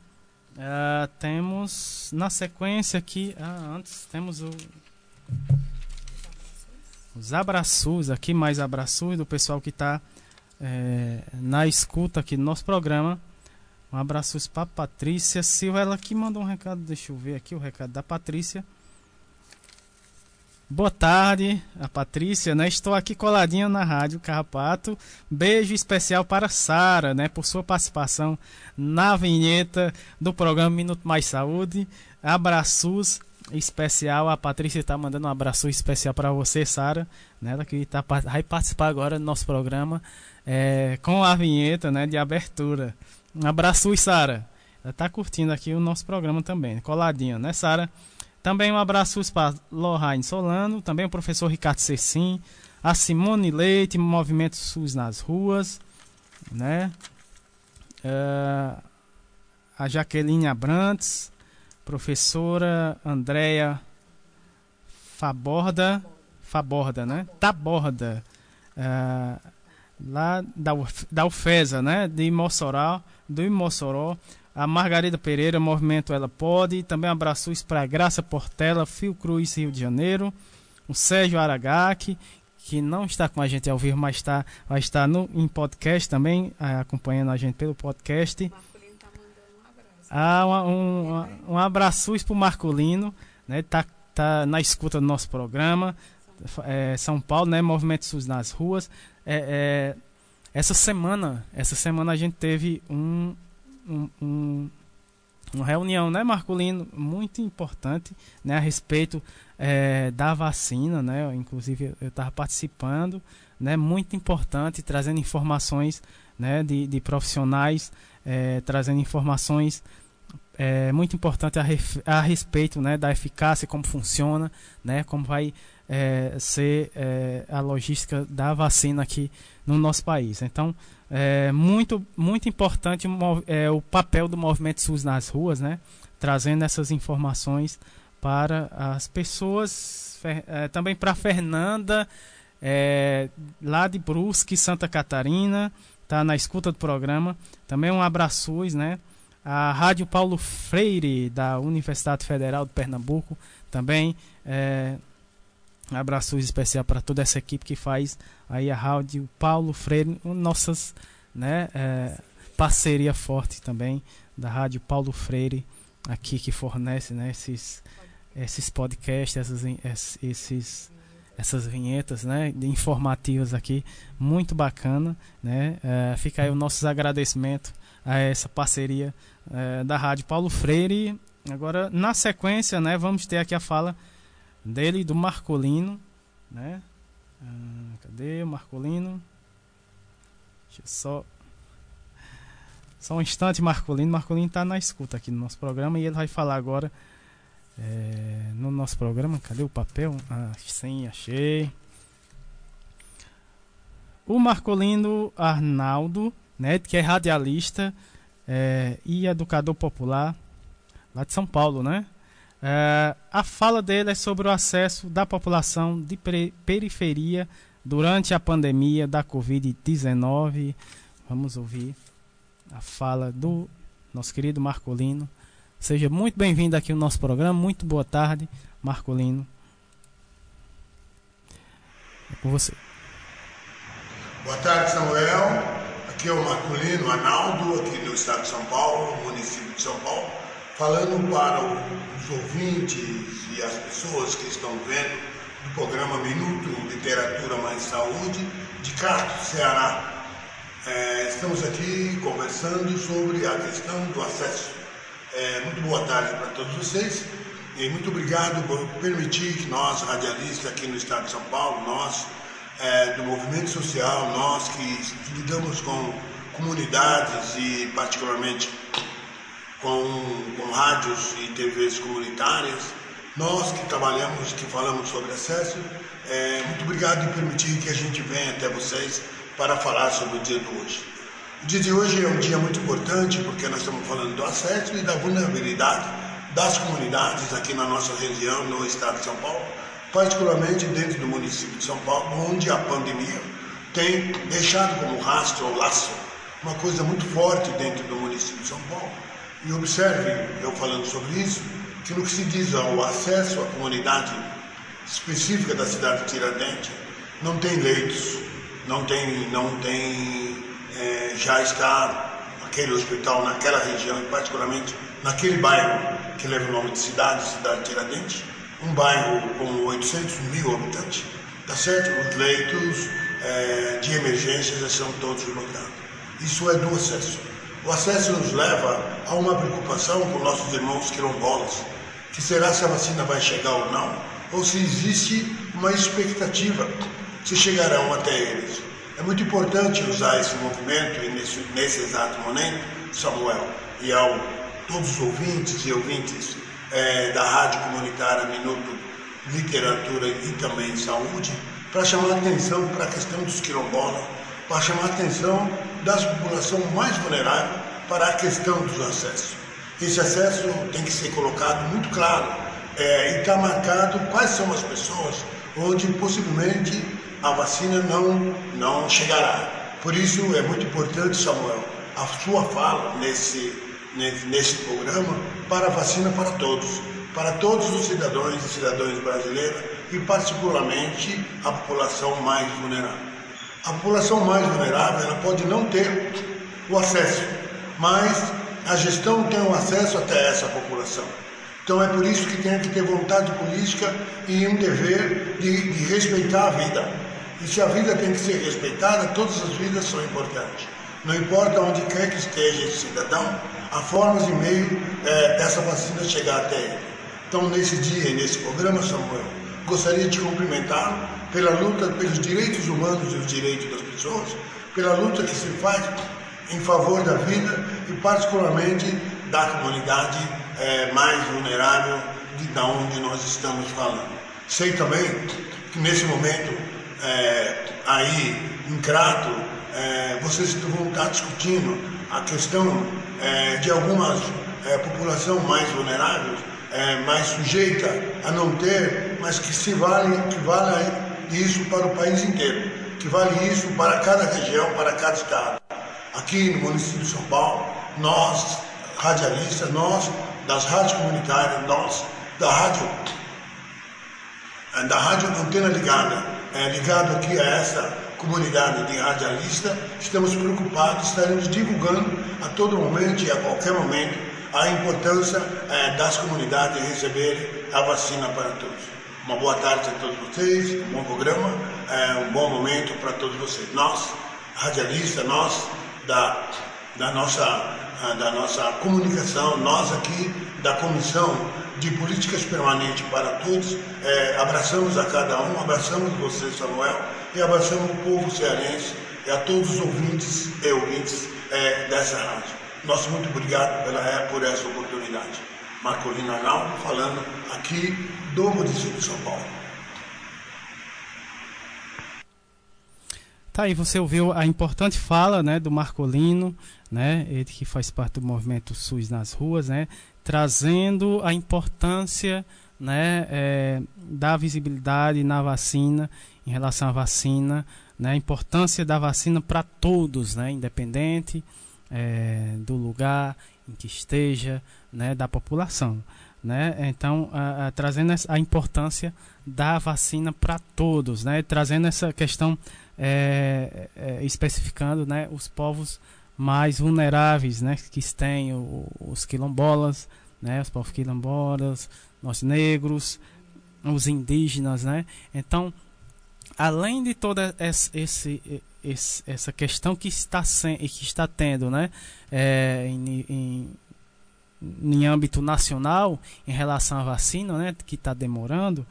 Uh, temos na sequência aqui. Ah, antes temos o. Os abraços aqui, mais abraços do pessoal que está é, na escuta aqui do nosso programa. Um abraço para Patrícia Silva, ela que mandou um recado. Deixa eu ver aqui o recado da Patrícia. Boa tarde, a Patrícia, né? Estou aqui coladinho na Rádio Carrapato. Beijo especial para Sara, né, por sua participação na vinheta do programa Minuto Mais Saúde. Abraços especial. A Patrícia está mandando um abraço especial para você, Sara, né? Que tá, vai participar agora do nosso programa é, com a vinheta, né, de abertura. Um abraço, Sara. Ela está curtindo aqui o nosso programa também, coladinho, né, Sara? Também um abraço para Lohane Solano, também o professor Ricardo Cecim, a Simone Leite, Movimento SUS nas ruas, né? Uh, a Jaqueline Abrantes, professora Andréia Faborda, Faborda, né? Taborda, uh, lá da, da UFESA, né? De Mossoró, do Mossoró, a Margarida Pereira, Movimento Ela Pode, também abraços para a Graça Portela, Cruz Rio de Janeiro, o Sérgio Aragaki, que não está com a gente ao vivo, mas está, vai estar no, em podcast também, eh, acompanhando a gente pelo podcast. Ah, um, um, um abraço para o Marcolino, né? Tá, tá na escuta do nosso programa. É, São Paulo, né? Movimento SUS nas ruas. É, é, essa semana, essa semana a gente teve um, um, um, uma reunião, né, Marculino, muito importante, né, a respeito é, da vacina, né, inclusive eu estava participando, né, muito importante, trazendo informações, né, de, de profissionais, é, trazendo informações é, muito importante a, ref, a respeito, né, da eficácia, como funciona, né, como vai é, ser é, a logística da vacina aqui no nosso país. Então, é muito, muito importante é, o papel do movimento SUS nas ruas, né? trazendo essas informações para as pessoas, é, também para Fernanda, é, lá de Brusque, Santa Catarina, está na escuta do programa. Também um abraço, né? A Rádio Paulo Freire, da Universidade Federal de Pernambuco, também é, abraço especial para toda essa equipe que faz aí a Rádio Paulo Freire, nossas né, é, parceria forte também da Rádio Paulo Freire aqui que fornece né, esses, esses podcasts, essas, esses, essas vinhetas né, informativas aqui, muito bacana. Né, é, fica aí o nossos agradecimentos a essa parceria é, da Rádio Paulo Freire. Agora, na sequência, né, vamos ter aqui a fala dele, do Marcolino, né? Ah, cadê o Marcolino? Deixa eu só. Só um instante, Marcolino. Marcolino está na escuta aqui no nosso programa e ele vai falar agora é, no nosso programa. Cadê o papel? Ah, sim, achei. O Marcolino Arnaldo, né, que é radialista é, e educador popular lá de São Paulo, né? É, a fala dele é sobre o acesso da população de periferia durante a pandemia da Covid-19. Vamos ouvir a fala do nosso querido Marcolino. Seja muito bem-vindo aqui no nosso programa. Muito boa tarde, Marcolino. É com você. Boa tarde, Samuel. Aqui é o Marcolino Arnaldo, aqui do estado de São Paulo, município de São Paulo, falando para os ouvintes e as pessoas que estão vendo do programa Minuto Literatura Mais Saúde, de Castro, Ceará. É, estamos aqui conversando sobre a questão do acesso. É, muito boa tarde para todos vocês e muito obrigado por permitir que nós, radialistas aqui no estado de São Paulo, nós é, do movimento social, nós que lidamos com comunidades e particularmente com, com rádios e TVs comunitárias, nós que trabalhamos, que falamos sobre acesso, é, muito obrigado por permitir que a gente venha até vocês para falar sobre o dia de hoje. O dia de hoje é um dia muito importante porque nós estamos falando do acesso e da vulnerabilidade das comunidades aqui na nossa região, no estado de São Paulo, particularmente dentro do município de São Paulo, onde a pandemia tem deixado como rastro ou laço uma coisa muito forte dentro do município de São Paulo. E observe, eu falando sobre isso, que no que se diz ao acesso à comunidade específica da cidade de Tiradentes, não tem leitos, não tem, não tem, é, já está aquele hospital naquela região, e particularmente naquele bairro que leva o nome de cidade, cidade de Tiradentes, um bairro com 800 mil habitantes, tá certo? Os leitos é, de emergência já são todos lotados. Isso é do acesso. O acesso nos leva a uma preocupação com nossos irmãos quilombolas, que será se a vacina vai chegar ou não, ou se existe uma expectativa se chegarão até eles. É muito importante usar esse movimento e nesse, nesse exato momento, Samuel, e ao todos os ouvintes e ouvintes é, da Rádio Comunitária Minuto Literatura e também Saúde, para chamar atenção para a questão dos quilombolas, para chamar atenção das população mais vulnerável para a questão dos acessos. Esse acesso tem que ser colocado muito claro é, e está marcado quais são as pessoas onde possivelmente a vacina não, não chegará. Por isso é muito importante, Samuel, a sua fala nesse, nesse programa para a vacina para todos, para todos os cidadãos e cidadãs brasileiros e particularmente a população mais vulnerável. A população mais vulnerável ela pode não ter o acesso, mas a gestão tem o acesso até essa população. Então é por isso que tem que ter vontade política e um dever de, de respeitar a vida. E se a vida tem que ser respeitada, todas as vidas são importantes. Não importa onde quer que esteja esse cidadão, há formas e meio é, dessa vacina chegar até ele. Então, nesse dia e nesse programa, Samuel, gostaria de cumprimentá-lo pela luta pelos direitos humanos e os direitos das pessoas, pela luta que se faz em favor da vida e, particularmente, da comunidade é, mais vulnerável de da onde nós estamos falando. Sei também que nesse momento é, aí em Crato, é, vocês vão estar discutindo a questão de algumas é, população mais vulneráveis, mais sujeita a não ter, mas que se vale, que vale isso para o país inteiro, que vale isso para cada região, para cada estado. Aqui no município de São Paulo, nós, radialistas, nós das rádios comunitárias, nós da rádio, da rádio antena ligada, é, ligado aqui a essa comunidade de radialista, estamos preocupados, estaremos divulgando a todo momento e a qualquer momento a importância é, das comunidades receberem a vacina para todos. Uma boa tarde a todos vocês, um bom programa, é, um bom momento para todos vocês. Nós, radialistas, nós da, da, nossa, da nossa comunicação, nós aqui da Comissão de Políticas Permanentes para Todos, é, abraçamos a cada um, abraçamos você, Samuel, e abraçamos o povo cearense e a todos os ouvintes e ouvintes é, dessa rádio. Nosso muito obrigado pela, por essa oportunidade. Marcolino Arnaldo falando aqui do município de São Paulo. Tá aí, você ouviu a importante fala né, do Marcolino, né, ele que faz parte do movimento SUS nas ruas, né, trazendo a importância né, é, da visibilidade na vacina, em relação à vacina, né, a importância da vacina para todos, né, independente é, do lugar em que esteja, né, da população. Né? Então, a, a, trazendo a importância da vacina para todos, né? trazendo essa questão é, é, especificando né, os povos mais vulneráveis, né, que têm o, os quilombolas, né, os povos quilombolas, os negros, os indígenas, né? Então, além de toda esse, esse, essa questão que está, sem, que está tendo, né, é, em, em, em âmbito nacional em relação à vacina, né, que está demorando,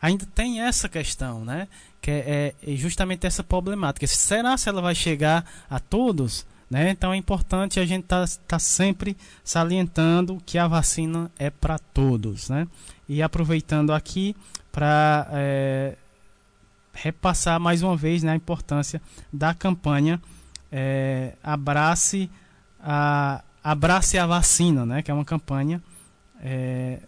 ainda tem essa questão, né, que é, é, justamente essa problemática. Será se ela vai chegar a todos? Né? Então é importante a gente estar tá, tá sempre salientando que a vacina é para todos. Né? E aproveitando aqui para é, repassar mais uma vez né, a importância da campanha é, Abrace, a, Abrace a Vacina, né, que é uma campanha é,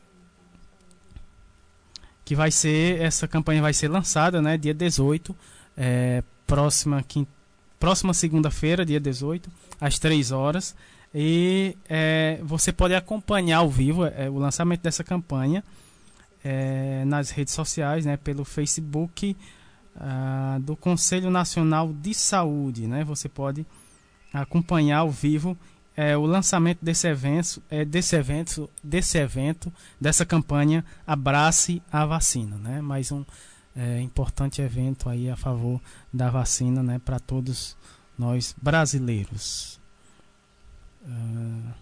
que vai ser, essa campanha vai ser lançada né, dia 18, é, próxima quinta próxima segunda-feira, dia 18, às 3 horas. E é, você pode acompanhar ao vivo é, o lançamento dessa campanha é, nas redes sociais, né, pelo Facebook ah, do Conselho Nacional de Saúde. Né, você pode acompanhar ao vivo é, o lançamento desse evento, é, desse evento, desse evento, dessa campanha Abrace a Vacina. Né, mais um é, importante evento aí a favor da vacina né, para todos nós brasileiros. Uh,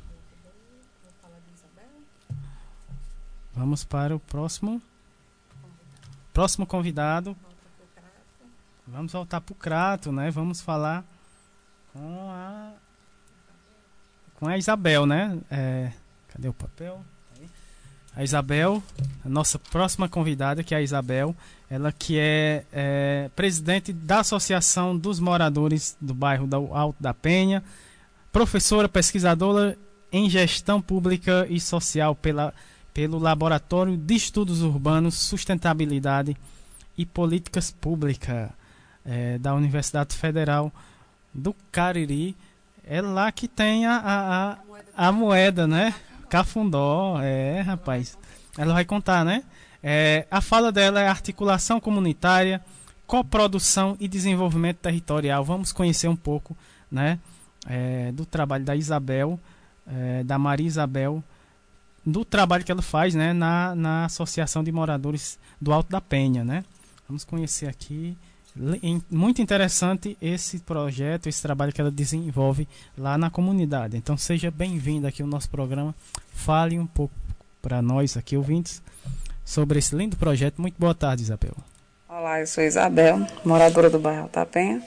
vamos para o próximo próximo convidado. Vamos voltar para o Crato, né? Vamos falar com a com a Isabel, né? É, cadê o papel? A Isabel, a nossa próxima convidada, que é a Isabel, ela que é, é, presidente da Associação dos Moradores do bairro do Alto da Penha, professora pesquisadora em Gestão Pública e Social pela, pelo Laboratório de Estudos Urbanos, Sustentabilidade e Políticas Públicas é, da Universidade Federal do Cariri. É lá que tem a, a, a, a moeda, né? Cafundó, é, rapaz. Ela vai contar, né? É, a fala dela é articulação comunitária, coprodução e desenvolvimento territorial. Vamos conhecer um pouco né, é, do trabalho da Isabel, é, da Maria Isabel, do trabalho que ela faz né, na, na Associação de Moradores do Alto da Penha. Né? Vamos conhecer aqui. Muito interessante esse projeto, esse trabalho que ela desenvolve lá na comunidade. Então seja bem-vinda aqui ao nosso programa. Fale um pouco para nós aqui, ouvintes, sobre esse lindo projeto. Muito boa tarde, Isabel. Olá, eu sou Isabel, moradora do bairro Tapenha.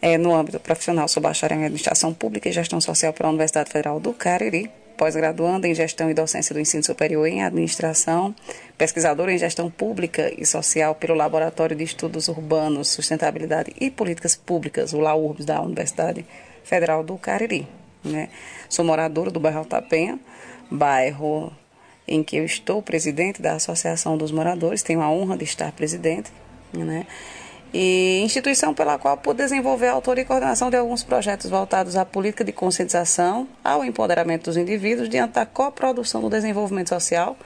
É, no âmbito profissional, sou bacharel em Administração Pública e Gestão Social pela Universidade Federal do Cariri, pós-graduanda em Gestão e Docência do Ensino Superior em Administração, pesquisadora em Gestão Pública e Social pelo Laboratório de Estudos Urbanos, Sustentabilidade e Políticas Públicas, o LAURBS, da Universidade Federal do Cariri. Né? Sou moradora do bairro Tapenha, bairro em que eu estou presidente da Associação dos Moradores, tenho a honra de estar presidente, né? E instituição pela qual pude desenvolver a autoria e coordenação de alguns projetos voltados à política de conscientização, ao empoderamento dos indivíduos diante da coprodução do desenvolvimento social,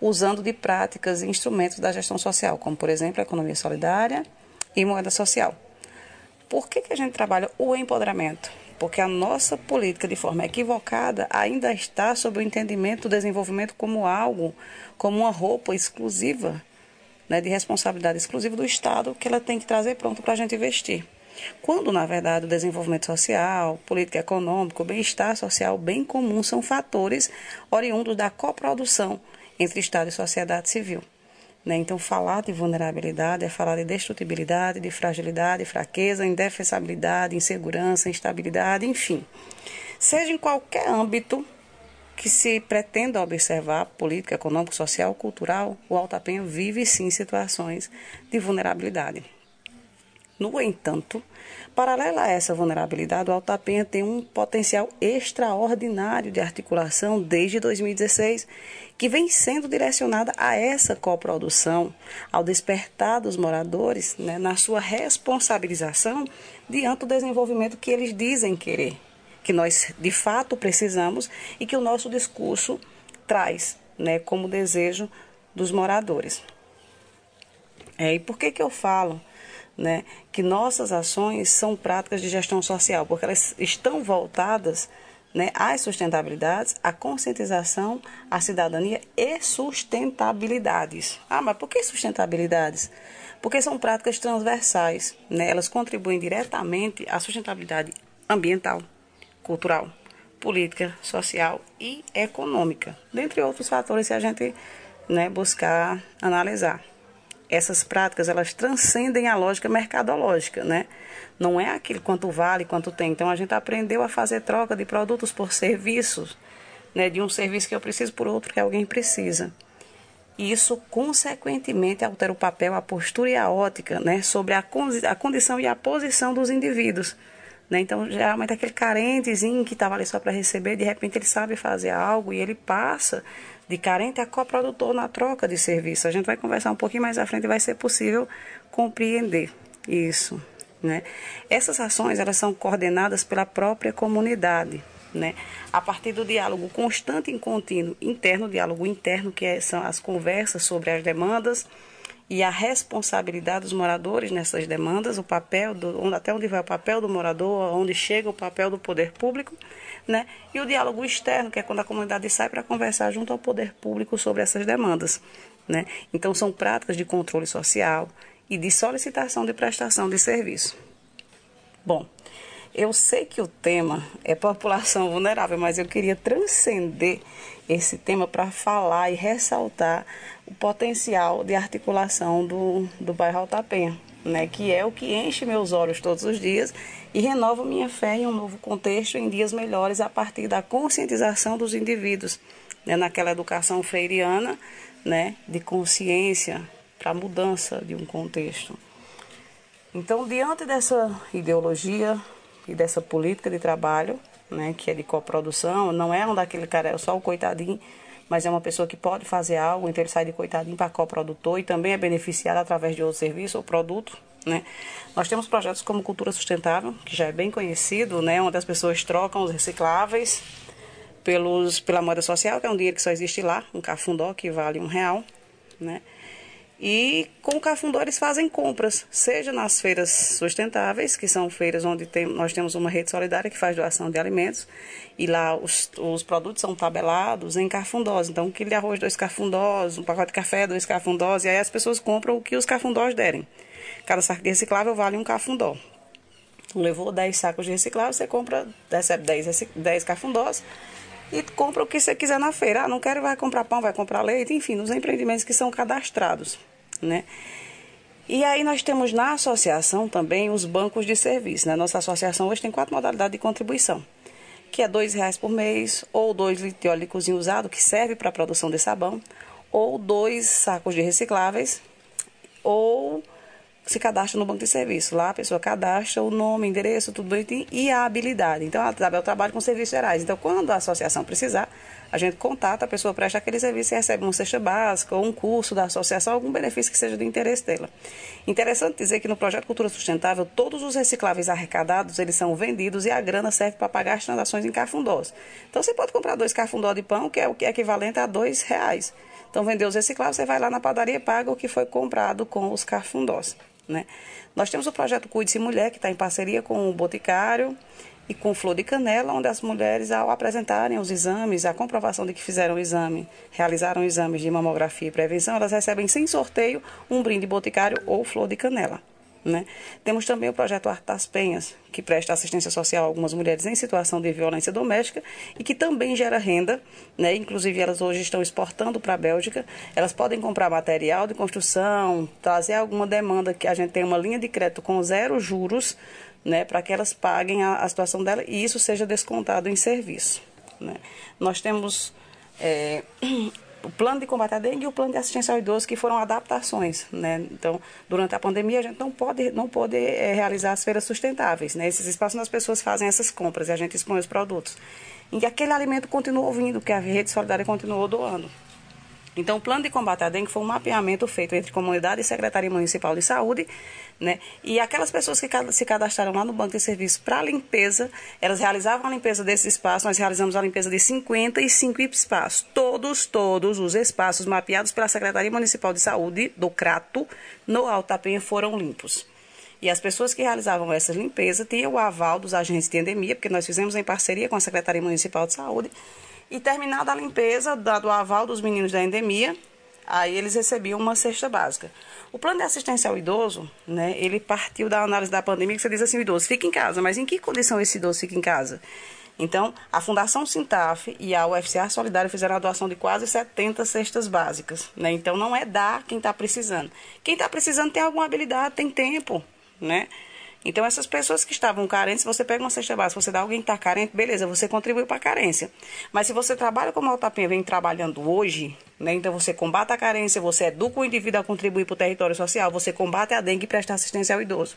usando de práticas e instrumentos da gestão social, como por exemplo a economia solidária e moeda social. Por que, que a gente trabalha o empoderamento? porque a nossa política, de forma equivocada, ainda está sob o entendimento do desenvolvimento como algo, como uma roupa exclusiva, né, de responsabilidade exclusiva do Estado, que ela tem que trazer pronto para a gente investir. Quando, na verdade, o desenvolvimento social, política econômica, o bem-estar social, o bem comum são fatores oriundos da coprodução entre Estado e sociedade civil. Né? Então, falar de vulnerabilidade é falar de destrutibilidade, de fragilidade, fraqueza, indefensabilidade, insegurança, instabilidade, enfim. Seja em qualquer âmbito que se pretenda observar, política, econômico, social, cultural, o Altapenha vive sim situações de vulnerabilidade. No entanto, paralela a essa vulnerabilidade, o Altapenha tem um potencial extraordinário de articulação desde 2016 que vem sendo direcionada a essa coprodução, ao despertar dos moradores né, na sua responsabilização diante do desenvolvimento que eles dizem querer, que nós de fato precisamos e que o nosso discurso traz né, como desejo dos moradores. É, e por que, que eu falo né, que nossas ações são práticas de gestão social, porque elas estão voltadas né, às sustentabilidades, à conscientização, à cidadania e sustentabilidades. Ah, mas por que sustentabilidades? Porque são práticas transversais, né? elas contribuem diretamente à sustentabilidade ambiental, cultural, política, social e econômica, dentre outros fatores se a gente né, buscar analisar essas práticas elas transcendem a lógica mercadológica, né? Não é aquilo quanto vale, quanto tem. Então a gente aprendeu a fazer troca de produtos por serviços, né? De um serviço que eu preciso por outro que alguém precisa. E isso consequentemente altera o papel, a postura e a ótica, né? Sobre a, a condição e a posição dos indivíduos. Né? Então, geralmente aquele carentezinho que estava ali só para receber, de repente ele sabe fazer algo e ele passa de carente a coprodutor na troca de serviço. A gente vai conversar um pouquinho mais à frente e vai ser possível compreender isso. Né? Essas ações elas são coordenadas pela própria comunidade, né? a partir do diálogo constante e contínuo interno, diálogo interno, que é, são as conversas sobre as demandas e a responsabilidade dos moradores nessas demandas, o papel, do, até onde vai o papel do morador, onde chega o papel do poder público né? E o diálogo externo, que é quando a comunidade sai para conversar junto ao poder público sobre essas demandas, né? Então são práticas de controle social e de solicitação de prestação de serviço. Bom, eu sei que o tema é população vulnerável, mas eu queria transcender esse tema para falar e ressaltar o potencial de articulação do, do bairro Altapenha, né, que é o que enche meus olhos todos os dias e renovo minha fé em um novo contexto, em dias melhores, a partir da conscientização dos indivíduos, né, naquela educação freiriana né, de consciência para a mudança de um contexto. Então, diante dessa ideologia e dessa política de trabalho, né, que é de coprodução, não é um daquele cara, é só o coitadinho, mas é uma pessoa que pode fazer algo, então ele sai de coitadinho para coprodutor e também é beneficiado através de outro serviço ou produto, né? Nós temos projetos como Cultura Sustentável, que já é bem conhecido, né? onde as pessoas trocam os recicláveis pelos, pela moeda social, que é um dinheiro que só existe lá, um cafundó que vale um real. Né? E com eles fazem compras, seja nas feiras sustentáveis, que são feiras onde tem, nós temos uma rede solidária que faz doação de alimentos, e lá os, os produtos são tabelados em cafundós. Então, um quilo de arroz, dois cafundós, um pacote de café, dois cafundós, e aí as pessoas compram o que os cafundós derem. Cada saco de reciclável vale um cafundó. Levou 10 sacos de reciclável, você compra, recebe 10, 10 cafundós e compra o que você quiser na feira. Ah, não quero, vai comprar pão, vai comprar leite, enfim, nos empreendimentos que são cadastrados, né? E aí nós temos na associação também os bancos de serviço. Né? Nossa associação hoje tem quatro modalidades de contribuição, que é dois reais por mês, ou dois litros de óleo de cozinha usado, que serve para a produção de sabão, ou dois sacos de recicláveis, ou se cadastra no banco de serviço. Lá a pessoa cadastra o nome, endereço, tudo bonitinho e a habilidade. Então, a Isabel trabalha com serviços gerais. Então, quando a associação precisar, a gente contata, a pessoa presta aquele serviço e recebe uma cesta básica ou um curso da associação, algum benefício que seja do interesse dela. Interessante dizer que no projeto Cultura Sustentável, todos os recicláveis arrecadados, eles são vendidos e a grana serve para pagar as transações em cafundós. Então, você pode comprar dois cafundós de pão, que é o que é equivalente a dois reais. Então, vendeu os recicláveis, você vai lá na padaria e paga o que foi comprado com os cafundós. Né? Nós temos o projeto Cuide-se Mulher, que está em parceria com o Boticário e com Flor de Canela, onde as mulheres, ao apresentarem os exames, a comprovação de que fizeram o exame, realizaram exames de mamografia e prevenção, elas recebem sem sorteio um brinde Boticário ou Flor de Canela. Né? Temos também o projeto Arte das Penhas, que presta assistência social a algumas mulheres em situação de violência doméstica e que também gera renda. Né? Inclusive, elas hoje estão exportando para a Bélgica. Elas podem comprar material de construção, trazer alguma demanda que a gente tem uma linha de crédito com zero juros né? para que elas paguem a, a situação dela e isso seja descontado em serviço. Né? Nós temos. É, o plano de combate à dengue e o plano de assistência ao idoso, que foram adaptações. Né? Então, durante a pandemia, a gente não pode, não pode é, realizar as feiras sustentáveis. Né? Esses espaços as pessoas fazem essas compras e a gente expõe os produtos. E aquele alimento continuou vindo, que a rede solidária continuou doando. Então, o plano de combate à dengue foi um mapeamento feito entre comunidade e Secretaria Municipal de Saúde, né? E aquelas pessoas que se cadastraram lá no banco de serviço para limpeza, elas realizavam a limpeza desses espaços, nós realizamos a limpeza de 55 espaços. Todos, todos os espaços mapeados pela Secretaria Municipal de Saúde do Crato, no Alta Penha, foram limpos. E as pessoas que realizavam essa limpeza tinham o aval dos agentes de endemia, porque nós fizemos em parceria com a Secretaria Municipal de Saúde. E terminada a limpeza, dado o aval dos meninos da endemia, aí eles recebiam uma cesta básica. O plano de assistência ao idoso, né, ele partiu da análise da pandemia, que você diz assim, o idoso fica em casa, mas em que condição esse idoso fica em casa? Então, a Fundação Sintaf e a UFCA Solidária fizeram a doação de quase 70 cestas básicas. Né? Então, não é dar quem está precisando. Quem está precisando tem alguma habilidade, tem tempo, né? Então, essas pessoas que estavam carentes, você pega uma cesta básica, você dá alguém que está carente, beleza, você contribui para a carência. Mas se você trabalha como a Altapinha vem trabalhando hoje, né, então você combate a carência, você educa o indivíduo a contribuir para o território social, você combate a dengue e presta assistência ao idoso.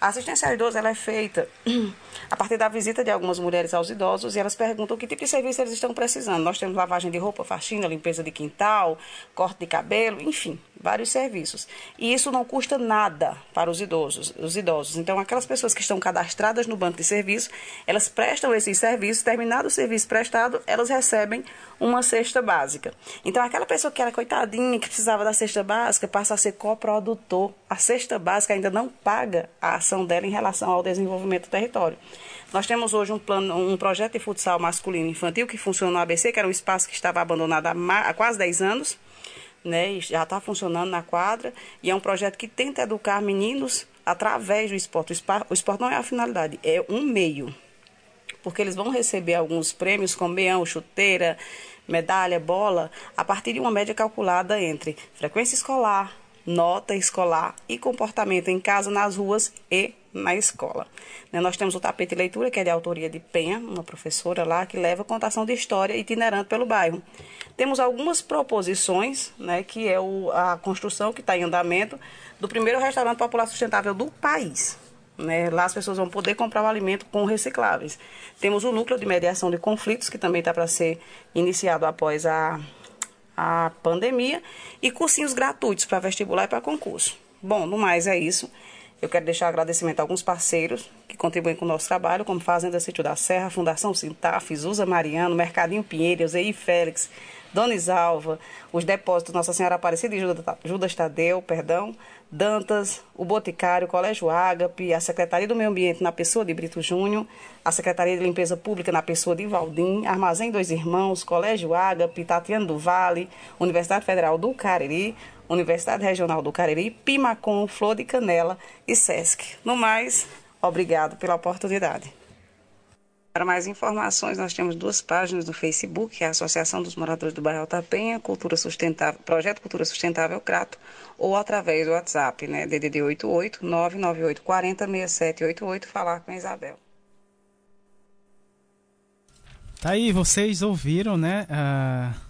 A assistência ao idoso ela é feita a partir da visita de algumas mulheres aos idosos e elas perguntam que tipo de serviço eles estão precisando. Nós temos lavagem de roupa, faxina, limpeza de quintal, corte de cabelo, enfim, vários serviços. E isso não custa nada para os idosos, os idosos. Então, aquelas pessoas que estão cadastradas no banco de serviço, elas prestam esses serviços, terminado o serviço prestado, elas recebem uma cesta básica. Então, aquela pessoa que era coitadinha, que precisava da cesta básica, passa a ser coprodutor. A cesta básica ainda não paga a ação dela em relação ao desenvolvimento do território. Nós temos hoje um, plano, um projeto de futsal masculino infantil que funciona no ABC, que era um espaço que estava abandonado há quase 10 anos. Né, já está funcionando na quadra, e é um projeto que tenta educar meninos através do esporte. O esporte não é a finalidade, é um meio. Porque eles vão receber alguns prêmios, como meão, chuteira, medalha, bola, a partir de uma média calculada entre frequência escolar, nota escolar e comportamento em casa, nas ruas e na escola. Né, nós temos o tapete leitura, que é de autoria de Penha, uma professora lá, que leva contação de história itinerante pelo bairro. Temos algumas proposições, né, que é o, a construção que está em andamento do primeiro restaurante popular sustentável do país. Né? Lá as pessoas vão poder comprar o alimento com recicláveis. Temos o núcleo de mediação de conflitos, que também está para ser iniciado após a, a pandemia, e cursinhos gratuitos para vestibular e para concurso. Bom, no mais é isso. Eu quero deixar agradecimento a alguns parceiros que contribuem com o nosso trabalho, como Fazenda Sítio da Serra, Fundação Sintaf, Usa Mariano, Mercadinho Pinheiro, Zei Félix, Dona Isalva, os depósitos Nossa Senhora Aparecida e Judas Tadeu, perdão, Dantas, o Boticário, o Colégio Ágape, a Secretaria do Meio Ambiente na pessoa de Brito Júnior, a Secretaria de Limpeza Pública na pessoa de Valdim, Armazém Dois Irmãos, Colégio Ágape, Tatiana do Vale, Universidade Federal do Cariri, Universidade Regional do Cariri, Pimacom, Flor de Canela e SESC. No mais, obrigado pela oportunidade. Para mais informações, nós temos duas páginas no Facebook, a Associação dos Moradores do Bairro Altapenha, Cultura Sustentável, Projeto Cultura Sustentável Crato, ou através do WhatsApp, né, DDD 88 998 40 6788, falar com a Isabel. Tá aí, vocês ouviram, né, uh,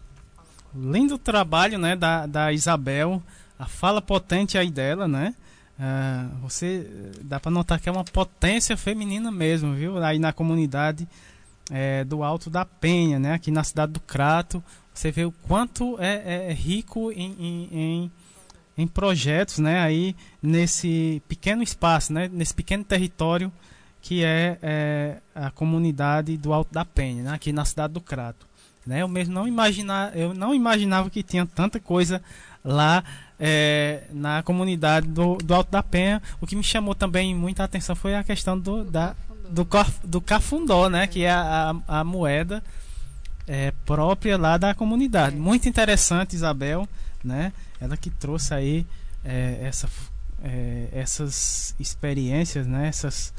lindo trabalho, né, da, da Isabel, a fala potente aí dela, né, Uh, você dá para notar que é uma potência feminina mesmo, viu? Aí na comunidade é, do Alto da Penha, né? Aqui na cidade do Crato, você vê o quanto é, é rico em, em, em, em, projetos, né? Aí nesse pequeno espaço, né? Nesse pequeno território que é, é a comunidade do Alto da Penha, né? Aqui na cidade do Crato, né? Eu mesmo não imaginar, eu não imaginava que tinha tanta coisa lá é, na comunidade do, do Alto da Penha. O que me chamou também muita atenção foi a questão do, da, do, do cafundó, né? Que é a, a, a moeda é, própria lá da comunidade. Muito interessante, Isabel, né? Ela que trouxe aí é, essa, é, essas experiências, né? Essas,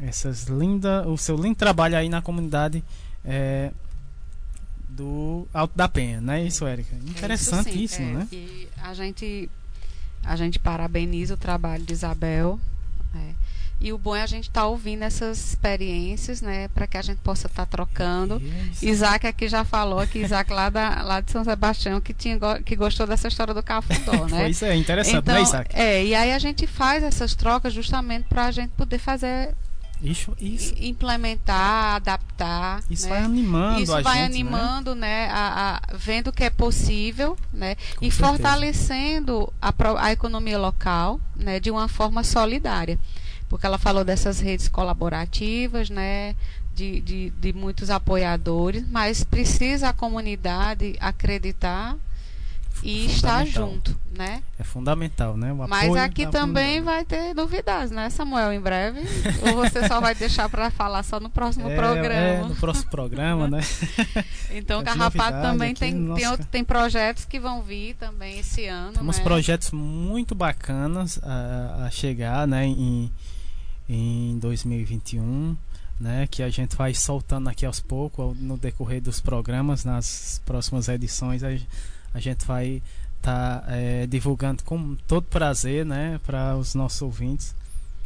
essas linda, o seu lindo trabalho aí na comunidade é, do Alto da Penha, não é isso, Érica? Interessantíssimo, é, né? E a gente, a gente parabeniza o trabalho de Isabel. É, e o bom é a gente estar tá ouvindo essas experiências, né, para que a gente possa estar tá trocando. Isso. Isaac aqui já falou que Isaac lá, da, lá de São Sebastião que tinha que gostou dessa história do cafundó, né? Isso é interessante, né, então, né, Isaac? É, e aí a gente faz essas trocas justamente para a gente poder fazer isso, isso. implementar, adaptar. Isso né? vai animando Isso a vai gente, animando, né? né a, a, vendo que é possível, né? Com e certeza. fortalecendo a, a economia local, né? De uma forma solidária. Porque ela falou dessas redes colaborativas, né? De, de, de muitos apoiadores, mas precisa a comunidade acreditar e estar junto, né? É fundamental, né? O Mas aqui também vai ter novidades, né, Samuel, em breve? Ou você só vai deixar para falar só no próximo é, programa? É, no próximo programa, né? então, Carrapato também tem, nossa... tem, outro, tem projetos que vão vir também esse ano. Temos né? projetos muito bacanas a, a chegar, né, em, em 2021 né, que a gente vai soltando aqui aos poucos no decorrer dos programas, nas próximas edições a, a gente vai estar tá, é, divulgando com todo prazer, né, para os nossos ouvintes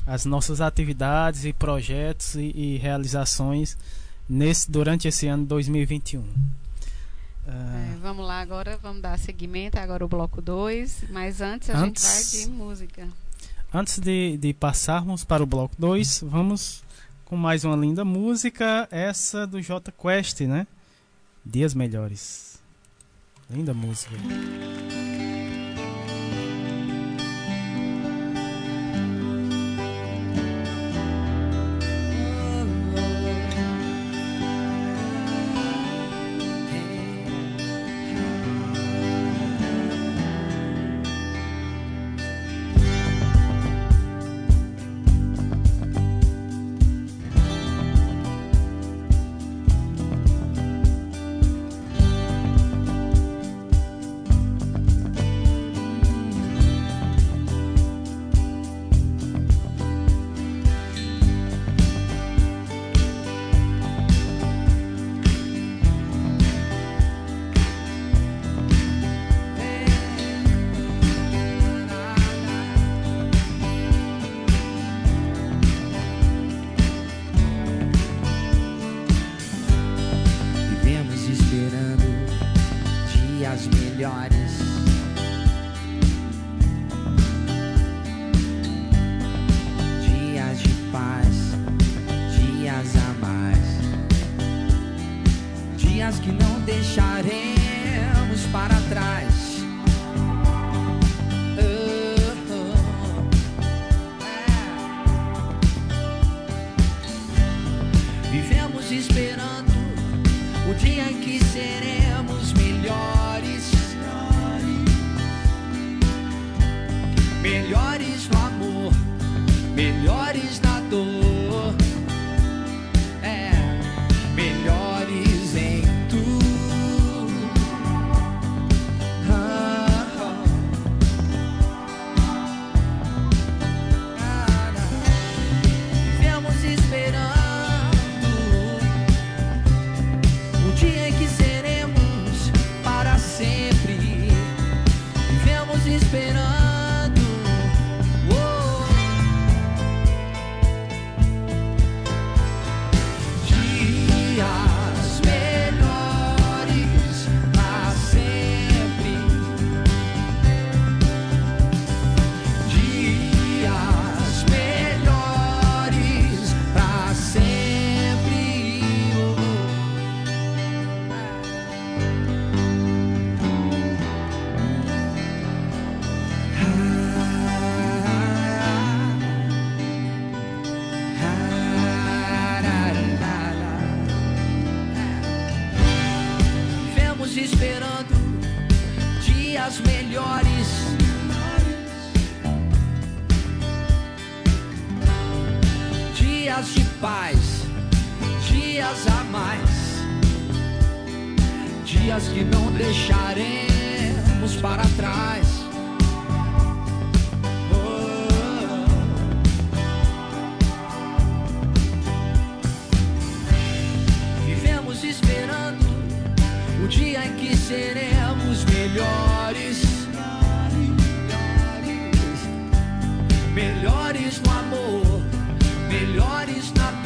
as nossas atividades e projetos e, e realizações nesse durante esse ano 2021. Uh, é, vamos lá agora, vamos dar seguimento agora o bloco 2, mas antes a antes, gente vai de música. Antes de, de passarmos para o bloco 2, vamos com mais uma linda música, essa do J Quest, né? Dias Melhores. Linda música.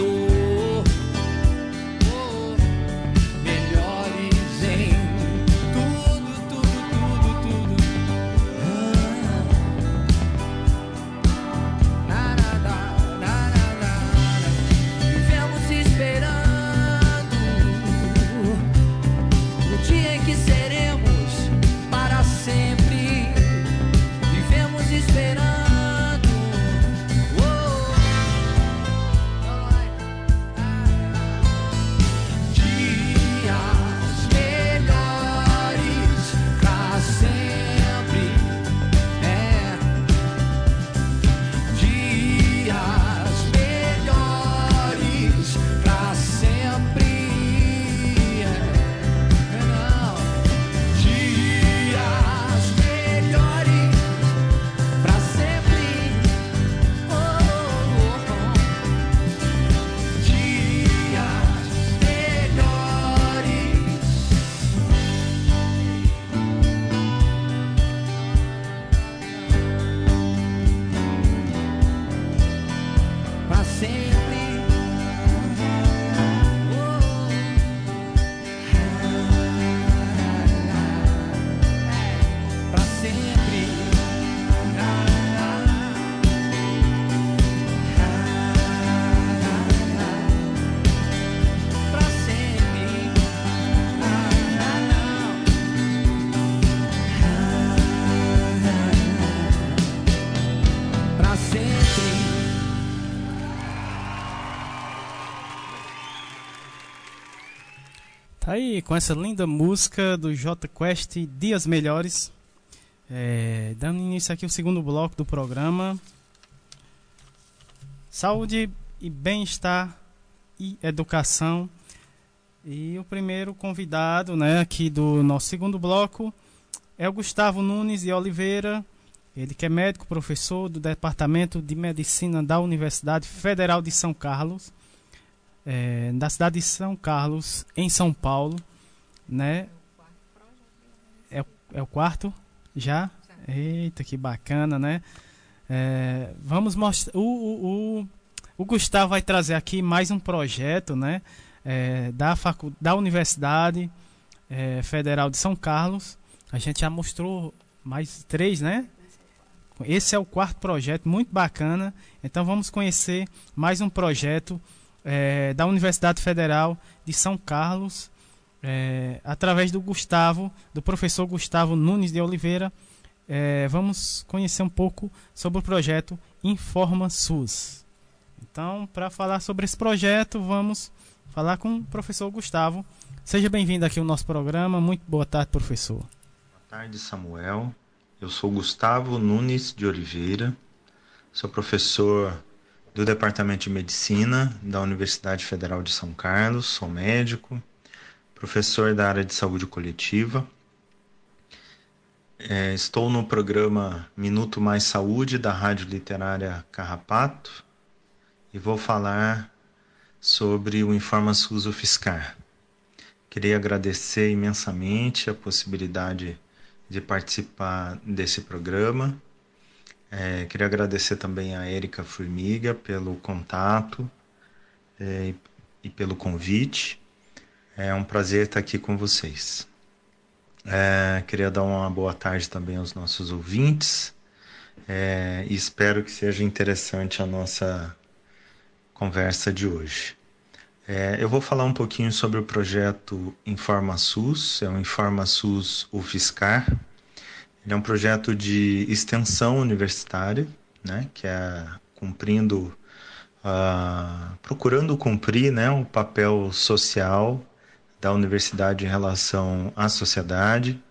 Para Tá aí com essa linda música do J Quest Dias Melhores. É, dando início aqui o segundo bloco do programa. Saúde e bem-estar e educação. E o primeiro convidado, né, aqui do nosso segundo bloco é o Gustavo Nunes de Oliveira. Ele que é médico, professor do Departamento de Medicina da Universidade Federal de São Carlos, é, da cidade de São Carlos, em São Paulo, né? É, é o quarto já? Eita, que bacana, né? É, vamos mostrar. O, o, o, o, Gustavo vai trazer aqui mais um projeto, né? É, da, facu, da Universidade é, Federal de São Carlos. A gente já mostrou mais três, né? Esse é o quarto projeto, muito bacana. Então vamos conhecer mais um projeto é, da Universidade Federal de São Carlos, é, através do Gustavo, do professor Gustavo Nunes de Oliveira. É, vamos conhecer um pouco sobre o projeto Informa SUS. Então, para falar sobre esse projeto, vamos falar com o professor Gustavo. Seja bem-vindo aqui ao nosso programa. Muito boa tarde, professor. Boa tarde, Samuel. Eu sou Gustavo Nunes de Oliveira, sou professor do Departamento de Medicina da Universidade Federal de São Carlos, sou médico, professor da área de saúde coletiva. É, estou no programa Minuto Mais Saúde da Rádio Literária Carrapato e vou falar sobre o Informa SUS UFSCar. Queria agradecer imensamente a possibilidade de participar desse programa. É, queria agradecer também a Érica Formiga pelo contato é, e pelo convite. É um prazer estar aqui com vocês. É, queria dar uma boa tarde também aos nossos ouvintes é, e espero que seja interessante a nossa conversa de hoje. É, eu vou falar um pouquinho sobre o projeto InformaSUS, é o InformaSUS UFSCar. Ele é um projeto de extensão universitária, né, que é cumprindo, uh, procurando cumprir né, um papel social da universidade em relação à sociedade.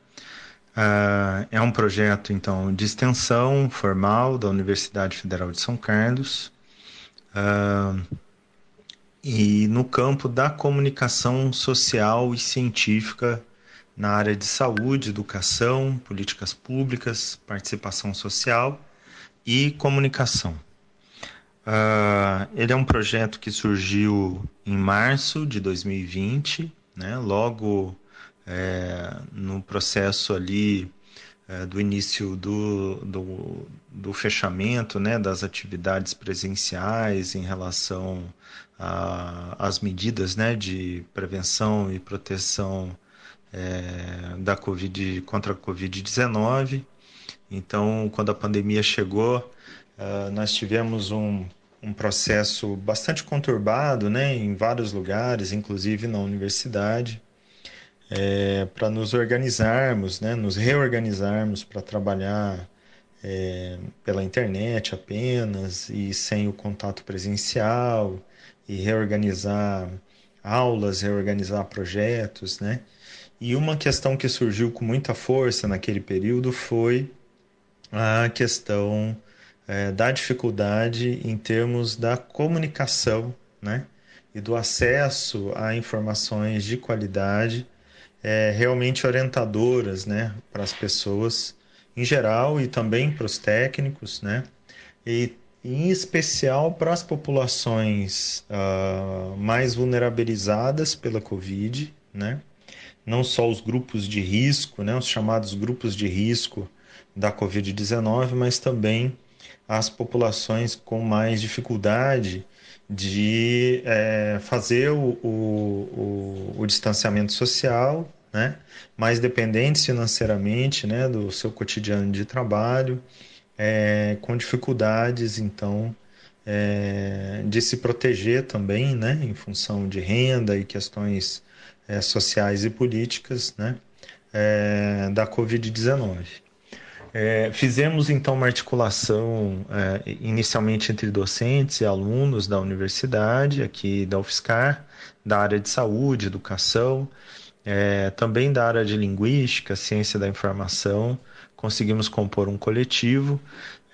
Uh, é um projeto, então, de extensão formal da Universidade Federal de São Carlos. Uh, e no campo da comunicação social e científica na área de saúde, educação, políticas públicas, participação social e comunicação. Uh, ele é um projeto que surgiu em março de 2020, né, logo é, no processo ali é, do início do, do, do, fechamento né, das atividades presenciais em relação às medidas né, de prevenção e proteção é, da COVID, contra a Covid-19. Então, quando a pandemia chegou, uh, nós tivemos um, um processo bastante conturbado né, em vários lugares, inclusive na universidade é, para nos organizarmos, né, nos reorganizarmos para trabalhar é, pela internet apenas e sem o contato presencial e reorganizar aulas, reorganizar projetos, né? E uma questão que surgiu com muita força naquele período foi a questão é, da dificuldade em termos da comunicação, né? E do acesso a informações de qualidade é, realmente orientadoras né, para as pessoas em geral e também para os técnicos, né? E em especial para as populações uh, mais vulnerabilizadas pela Covid, né? Não só os grupos de risco, né? Os chamados grupos de risco da Covid-19, mas também as populações com mais dificuldade de é, fazer o, o, o, o, distanciamento social, né? mais dependentes financeiramente né? do seu cotidiano de trabalho, é, com dificuldades, então, é, de se proteger também, né? em função de renda e questões é, sociais e políticas né? É, da Covid-19. É, fizemos então uma articulação inicialmente entre docentes e alunos da universidade, aqui da UFSCar, da área de saúde, educação, também da área de linguística, ciência da informação. Conseguimos compor um coletivo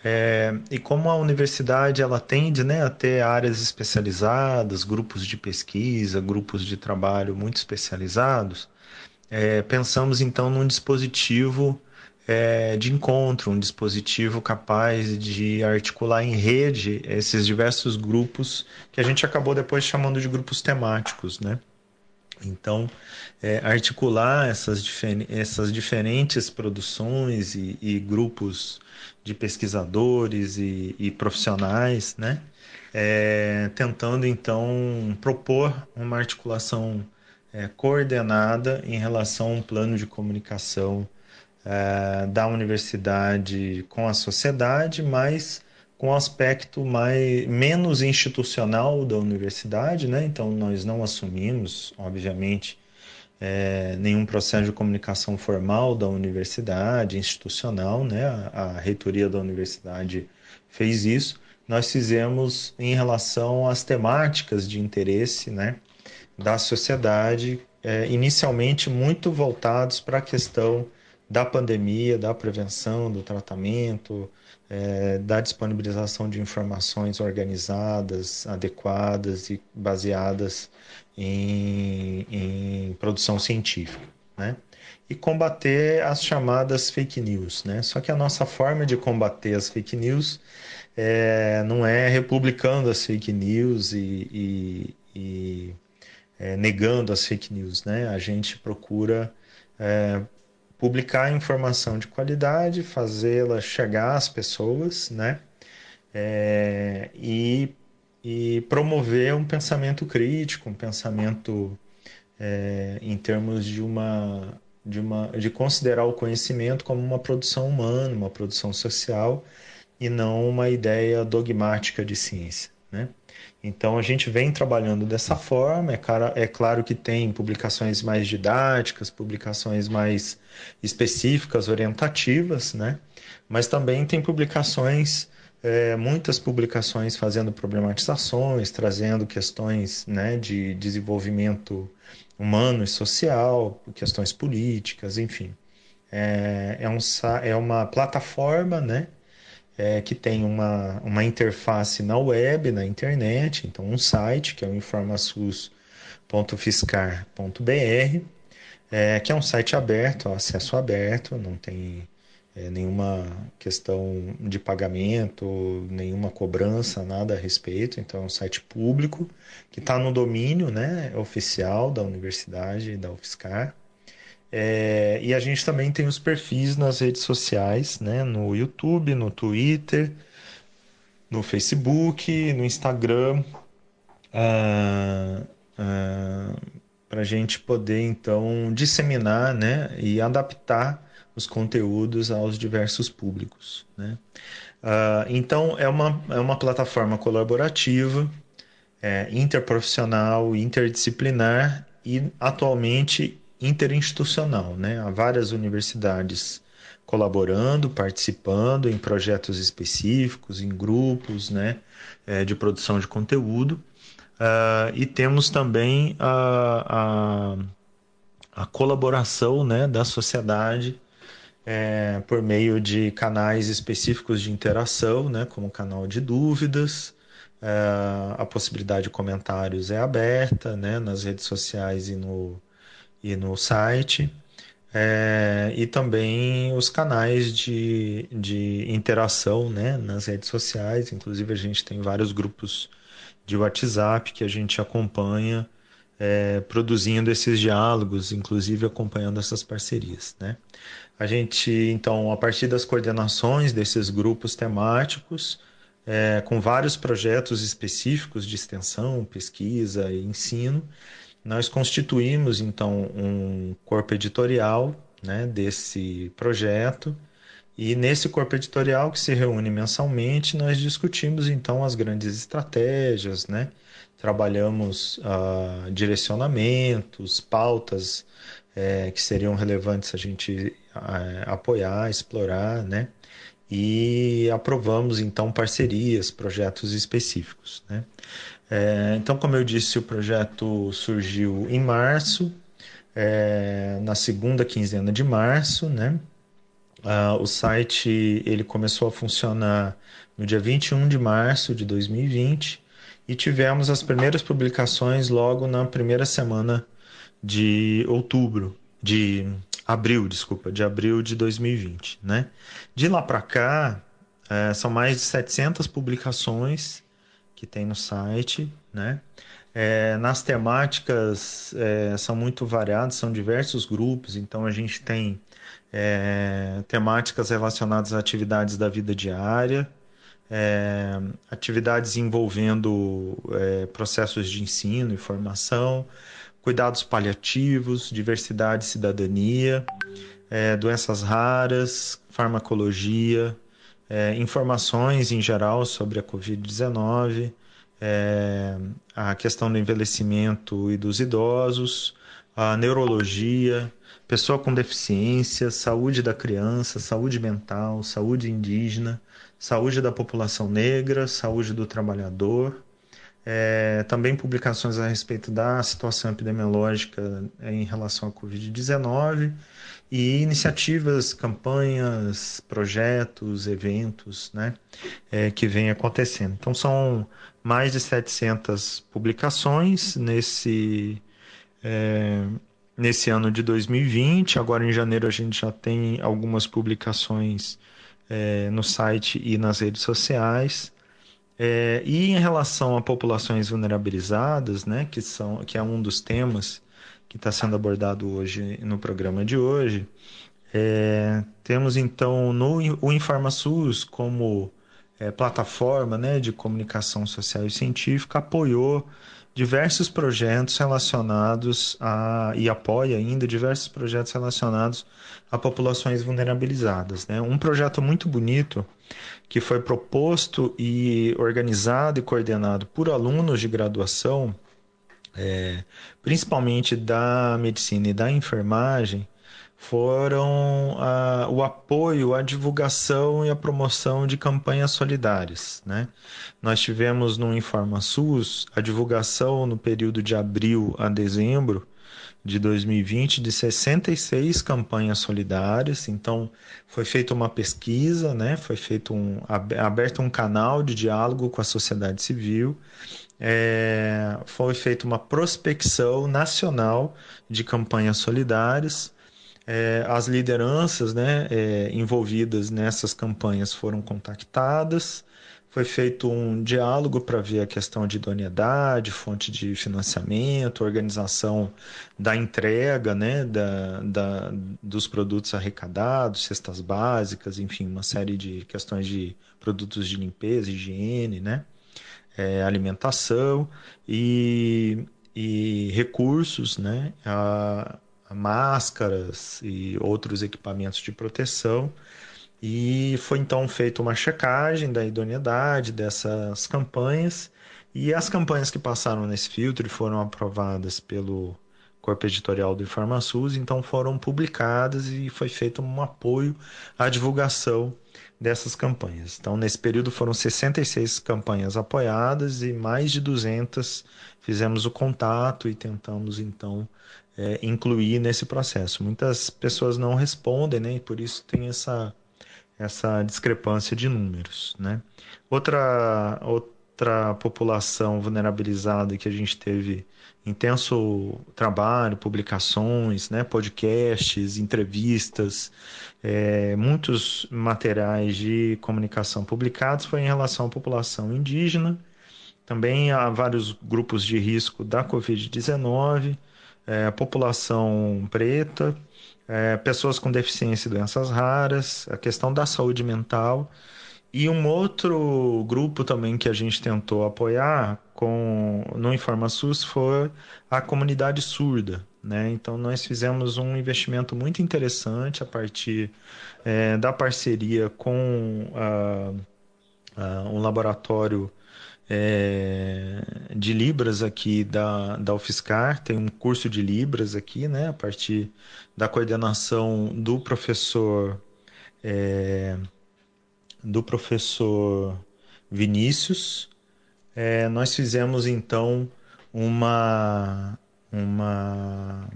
é, e como a universidade ela tende né, a ter áreas especializadas, grupos de pesquisa, grupos de trabalho muito especializados, é, pensamos então num dispositivo é, de encontro, um dispositivo capaz de articular em rede esses diversos grupos que a gente acabou depois chamando de grupos temáticos, né? Então, é, articular essas, difer essas diferentes produções e, e grupos de pesquisadores e, e profissionais, né? É, tentando então propor uma articulação é, coordenada em relação a um plano de comunicação é, da universidade com a sociedade, mas com um aspecto mais, menos institucional da universidade, né? Então nós não assumimos, obviamente, é, nenhum processo de comunicação formal da universidade, institucional, né? A, a, reitoria da universidade fez isso. Nós fizemos em relação às temáticas de interesse, né? Da sociedade, é, inicialmente muito voltados para a questão da pandemia, da prevenção, do tratamento, é, da disponibilização de informações organizadas, adequadas e baseadas em, em produção científica, né? E combater as chamadas fake news, né? Só que a nossa forma de combater as fake news é, não é republicando as fake news e, e, e é, negando as fake news, né? A gente procura é, publicar informação de qualidade, fazê-la chegar às pessoas, né? É, e, e promover um pensamento crítico, um pensamento é, em termos de uma de uma de considerar o conhecimento como uma produção humana, uma produção social e não uma ideia dogmática de ciência, né? Então a gente vem trabalhando dessa forma. É, cara, é claro que tem publicações mais didáticas, publicações mais específicas, orientativas, né? Mas também tem publicações, é, muitas publicações fazendo problematizações, trazendo questões né, de desenvolvimento humano e social, questões políticas, enfim. É, é, um, é uma plataforma, né? é, que tem uma, uma interface na web, na internet, então um site que é o informasus.fiscar.br, é, que é um site aberto, acesso aberto, não tem é, nenhuma questão de pagamento, nenhuma cobrança, nada a respeito, então é um site público que está no domínio né, oficial da universidade, da UFSCar. É, e a gente também tem os perfis nas redes sociais, né? No YouTube, no Twitter, no Facebook, no Instagram, ah, ah, para a gente poder então disseminar, né? E adaptar os conteúdos aos diversos públicos, né? Ah, então é uma, é uma plataforma colaborativa, é, interprofissional, interdisciplinar e atualmente interinstitucional, né? Há várias universidades colaborando, participando em projetos específicos, em grupos, né? É, de produção de conteúdo. Uh, e temos também a, a, a, colaboração né, da sociedade é, por meio de canais específicos de interação, né, como canal de dúvidas, é, a possibilidade de comentários é aberta né, nas redes sociais e no, e no site, é, e também os canais de, de interação né, nas redes sociais. Inclusive, a gente tem vários grupos de WhatsApp que a gente acompanha é, produzindo esses diálogos, inclusive acompanhando essas parcerias. Né? A gente, então, a partir das coordenações desses grupos temáticos, é, com vários projetos específicos de extensão, pesquisa e ensino, nós constituímos então um corpo editorial né, desse projeto e nesse corpo editorial que se reúne mensalmente nós discutimos então as grandes estratégias, né? trabalhamos uh, direcionamentos, pautas é, que seriam relevantes a gente apoiar, explorar, né? E aprovamos então parcerias, projetos específicos, né? É, então, como eu disse, o projeto surgiu em março, é, na segunda quinzena de março, né? Ah, o site ele começou a funcionar no dia 21 de março de 2020 e tivemos as primeiras publicações logo na primeira semana de outubro, de abril, desculpa, de abril de 2020, né? De lá para cá, é, são mais de 700 publicações que tem no site, né? É, nas temáticas é, são muito variadas, são diversos grupos, então a gente tem é, temáticas relacionadas a atividades da vida diária, é, atividades envolvendo é, processos de ensino e formação, cuidados paliativos, diversidade e cidadania, é, doenças raras, farmacologia, é, informações em geral sobre a Covid-19, é, a questão do envelhecimento e dos idosos, a neurologia, pessoa com deficiência, saúde da criança, saúde mental, saúde indígena, saúde da população negra, saúde do trabalhador. É, também publicações a respeito da situação epidemiológica em relação à Covid-19 e iniciativas, campanhas, projetos, eventos né, é, que vêm acontecendo. Então, são mais de 700 publicações nesse, é, nesse ano de 2020. Agora, em janeiro, a gente já tem algumas publicações é, no site e nas redes sociais. É, e em relação a populações vulnerabilizadas, né, que, são, que é um dos temas que está sendo abordado hoje no programa de hoje. É, temos então no, o InformaSUS como é, plataforma né, de comunicação social e científica, apoiou diversos projetos relacionados a e apoia ainda diversos projetos relacionados a populações vulnerabilizadas. Né? Um projeto muito bonito que foi proposto e organizado e coordenado por alunos de graduação é, principalmente da medicina e da enfermagem, foram a, o apoio, a divulgação e a promoção de campanhas solidárias. Né? Nós tivemos no InformaSUS a divulgação no período de abril a dezembro de 2020 de 66 campanhas solidárias. Então, foi feita uma pesquisa, né? foi feito um, aberto um canal de diálogo com a sociedade civil é, foi feita uma prospecção nacional de campanhas solidárias. É, as lideranças né, é, envolvidas nessas campanhas foram contactadas, foi feito um diálogo para ver a questão de idoneidade, fonte de financiamento, organização da entrega né, da, da, dos produtos arrecadados, cestas básicas, enfim, uma série de questões de produtos de limpeza, higiene, né? é, alimentação e, e recursos, né? A, máscaras e outros equipamentos de proteção. E foi então feita uma checagem da idoneidade dessas campanhas. E as campanhas que passaram nesse filtro e foram aprovadas pelo corpo editorial do InformaSUS, então foram publicadas e foi feito um apoio à divulgação dessas campanhas. Então, nesse período foram 66 campanhas apoiadas e mais de 200 fizemos o contato e tentamos, então, é, incluir nesse processo. Muitas pessoas não respondem, né? E por isso tem essa, essa discrepância de números, né? Outra, outra população vulnerabilizada que a gente teve intenso trabalho, publicações, né, podcasts, entrevistas, é, muitos materiais de comunicação publicados foi em relação à população indígena, também há vários grupos de risco da Covid-19, é, população preta, é, pessoas com deficiência e doenças raras, a questão da saúde mental e um outro grupo também que a gente tentou apoiar com no InformaSUS foi a comunidade surda. Né? Então, nós fizemos um investimento muito interessante a partir é, da parceria com uh, uh, um laboratório é, de Libras aqui da, da UFSCar, tem um curso de Libras aqui, né, a partir da coordenação do professor é, do professor Vinícius. É, nós fizemos então uma, uma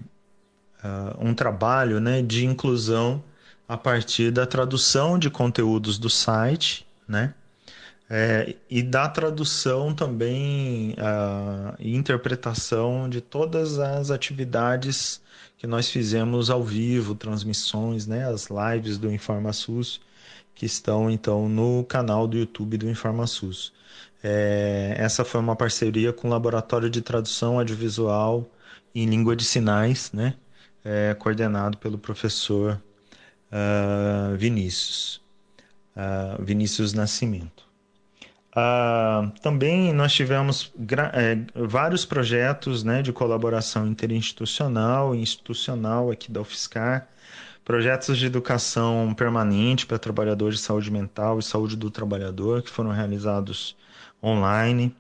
uh, um trabalho né, de inclusão a partir da tradução de conteúdos do site, né? É, e da tradução também e interpretação de todas as atividades que nós fizemos ao vivo, transmissões, né, as lives do InformaSUS, que estão então no canal do YouTube do InformaSUS. É, essa foi uma parceria com o Laboratório de Tradução Audiovisual em Língua de Sinais, né, é, coordenado pelo professor uh, Vinícius, uh, Vinícius Nascimento. Uh, também nós tivemos é, vários projetos né, de colaboração interinstitucional e institucional aqui da UFSCar, projetos de educação permanente para trabalhadores de saúde mental e saúde do trabalhador, que foram realizados online,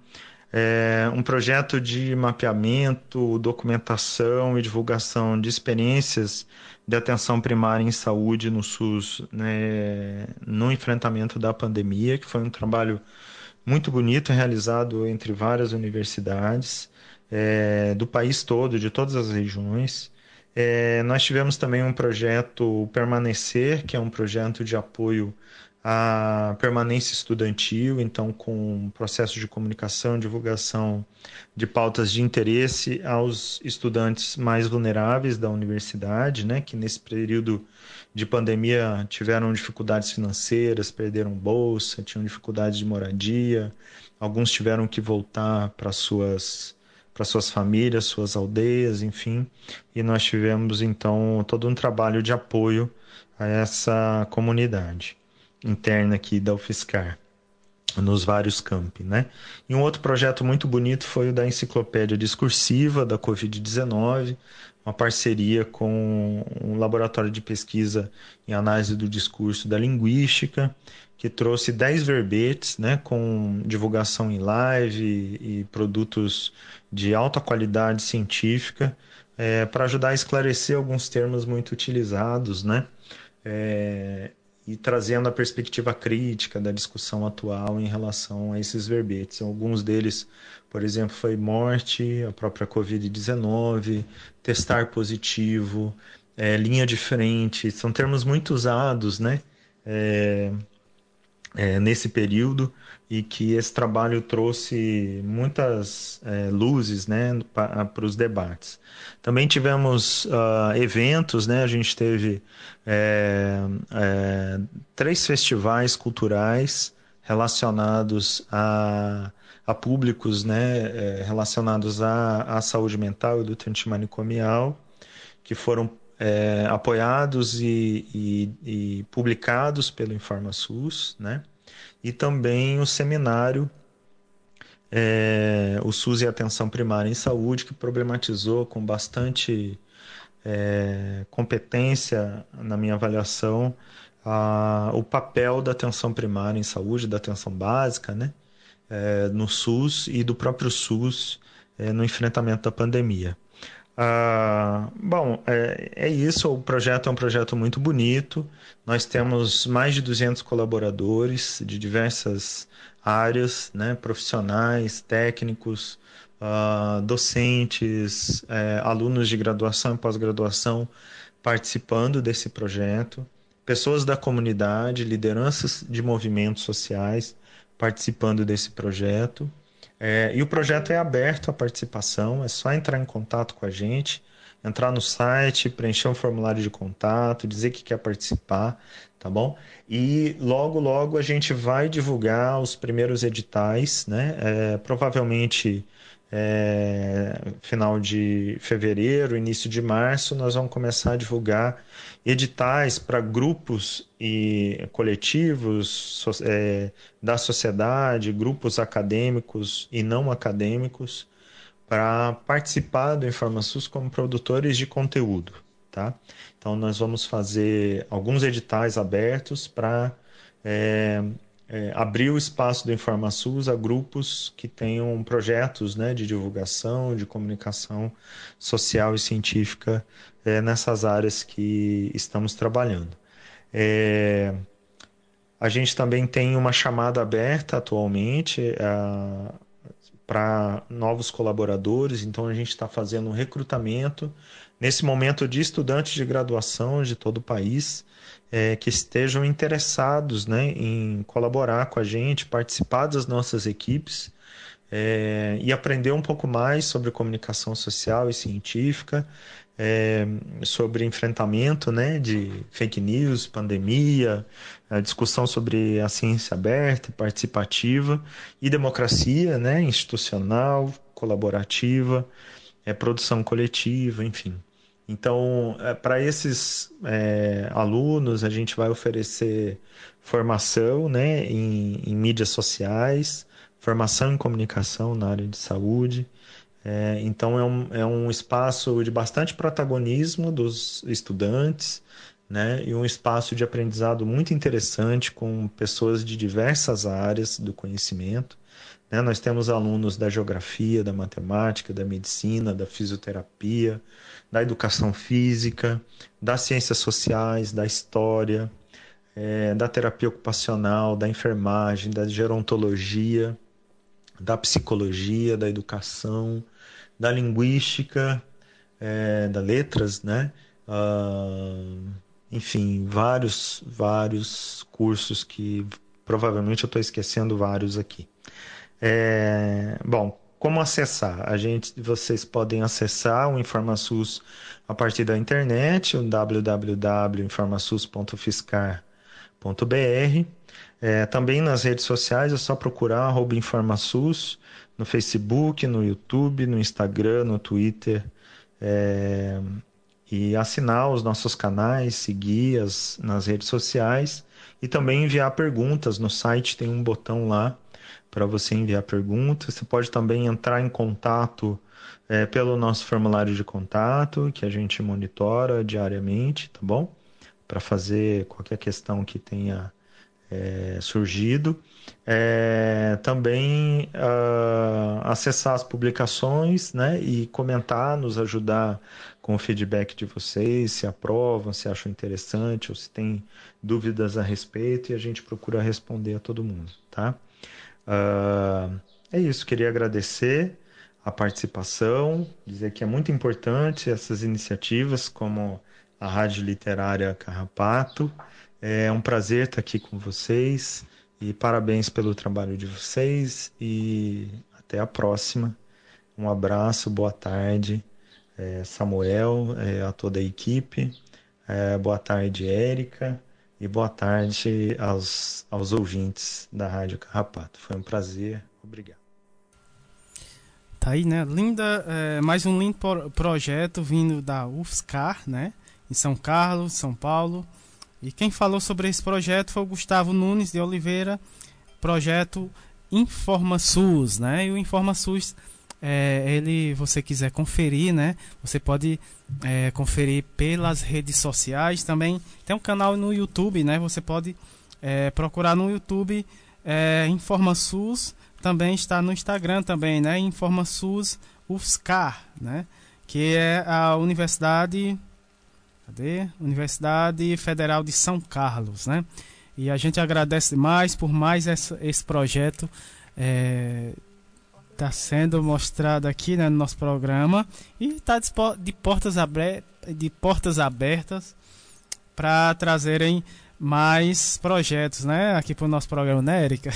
é, um projeto de mapeamento, documentação e divulgação de experiências de atenção primária em saúde no SUS né, no enfrentamento da pandemia, que foi um trabalho muito bonito, realizado entre várias universidades é, do país todo, de todas as regiões. É, nós tivemos também um projeto Permanecer, que é um projeto de apoio à permanência estudantil, então com processo de comunicação, divulgação de pautas de interesse aos estudantes mais vulneráveis da universidade, né, que nesse período de pandemia tiveram dificuldades financeiras, perderam bolsa, tinham dificuldades de moradia, alguns tiveram que voltar para suas para suas famílias, suas aldeias, enfim, e nós tivemos então todo um trabalho de apoio a essa comunidade interna aqui da UFSCar nos vários campi, né? E um outro projeto muito bonito foi o da enciclopédia discursiva da COVID-19, uma parceria com um laboratório de pesquisa em análise do discurso da linguística, que trouxe 10 verbetes, né, com divulgação em live e, produtos de alta qualidade científica, é, para ajudar a esclarecer alguns termos muito utilizados, né, é, e trazendo a perspectiva crítica da discussão atual em relação a esses verbetes. Alguns deles, por exemplo, foi morte, a própria Covid-19, testar positivo, é, linha de frente, são termos muito usados, né? É, é, nesse período e que esse trabalho trouxe muitas é, luzes né, para os debates. Também tivemos uh, eventos, né, a gente teve é, é, três festivais culturais relacionados a, a públicos né, é, relacionados à, à saúde mental e do antimanicomial, que foram é, apoiados e, e, e, publicados pelo InformaSUS, né? e também o seminário é, o SUS e Atenção Primária em Saúde, que problematizou com bastante é, competência, na minha avaliação, a, o papel da atenção primária em saúde, da atenção básica, né? É, no SUS e do próprio SUS é, no enfrentamento da pandemia. Ah, bom, é, é, isso. O projeto é um projeto muito bonito. Nós temos mais de 200 colaboradores de diversas áreas, né, profissionais, técnicos, uh, docentes, é, alunos de graduação e pós-graduação participando desse projeto, pessoas da comunidade, lideranças de movimentos sociais participando desse projeto. É, e o projeto é aberto à participação, é só entrar em contato com a gente, entrar no site, preencher um formulário de contato, dizer que quer participar, tá bom? E logo, logo a gente vai divulgar os primeiros editais, né? É, provavelmente é, final de fevereiro, início de março, nós vamos começar a divulgar editais para grupos e coletivos é, da sociedade, grupos acadêmicos e não acadêmicos, para participar do InformaSUS como produtores de conteúdo. Tá? Então, nós vamos fazer alguns editais abertos para é, é, abrir o espaço do InformaSUS a grupos que tenham projetos né, de divulgação, de comunicação social e científica é, nessas áreas que estamos trabalhando. É, a gente também tem uma chamada aberta atualmente é, para novos colaboradores, então a gente está fazendo um recrutamento nesse momento de estudantes de graduação de todo o país é, que estejam interessados né, em colaborar com a gente, participar das nossas equipes é, e aprender um pouco mais sobre comunicação social e científica, é, sobre enfrentamento né, de fake news, pandemia, a discussão sobre a ciência aberta, participativa e democracia né, institucional, colaborativa, é, produção coletiva, enfim. Então, é, para esses é, alunos, a gente vai oferecer formação né, em, em, mídias sociais, formação em comunicação na área de saúde. É, então, é um, é um espaço de bastante protagonismo dos estudantes né, e um espaço de aprendizado muito interessante com pessoas de diversas áreas do conhecimento. Né? Nós temos alunos da geografia, da matemática, da medicina, da fisioterapia da educação física, das ciências sociais, da história, é, da terapia ocupacional, da enfermagem, da gerontologia, da psicologia, da educação, da linguística, é, da letras, né? Uh, enfim, vários, vários cursos que provavelmente eu estou esquecendo vários aqui. É, bom, como acessar? A gente, vocês podem acessar o InformaSUS a partir da internet, o www.informasus.fiscar.br. É, também nas redes sociais é só procurar InformaSUS no Facebook, no YouTube, no Instagram, no Twitter. É, e assinar os nossos canais, seguir as, nas redes sociais e também enviar perguntas. No site tem um botão lá para você enviar perguntas. Você pode também entrar em contato é, pelo nosso formulário de contato, que a gente monitora diariamente, tá bom? Para fazer qualquer questão que tenha é, surgido. É, também uh, acessar as publicações né, e comentar, nos ajudar com o feedback de vocês, se aprovam, se acham interessante ou se tem dúvidas a respeito e a gente procura responder a todo mundo, tá? Uh, é isso, queria agradecer a participação, dizer que é muito importante essas iniciativas como a Rádio Literária Carrapato. É um prazer estar aqui com vocês e parabéns pelo trabalho de vocês e até a próxima. Um abraço, boa tarde, é, Samuel, é, a toda a equipe. É, boa tarde, Érica e boa tarde aos, aos ouvintes da Rádio Carrapato. Foi um prazer, obrigado. Tá aí, né? Linda, é, mais um lindo projeto vindo da UFSCar, né? Em São Carlos, São Paulo. E quem falou sobre esse projeto foi o Gustavo Nunes de Oliveira, projeto InformaSUS, né? E o InformaSUS é, ele você quiser conferir, né? Você pode é, conferir pelas redes sociais também. Tem um canal no YouTube, né? Você pode é, procurar no YouTube é, InformaSUS. Também está no Instagram também, né? InformaSUS UFSCar, né? Que é a Universidade Cadê? Universidade Federal de São Carlos, né? E a gente agradece mais por mais essa, esse projeto é, está sendo mostrado aqui né, no nosso programa e está de portas, de portas abertas para trazerem mais projetos né, aqui para o nosso programa, né, Erika?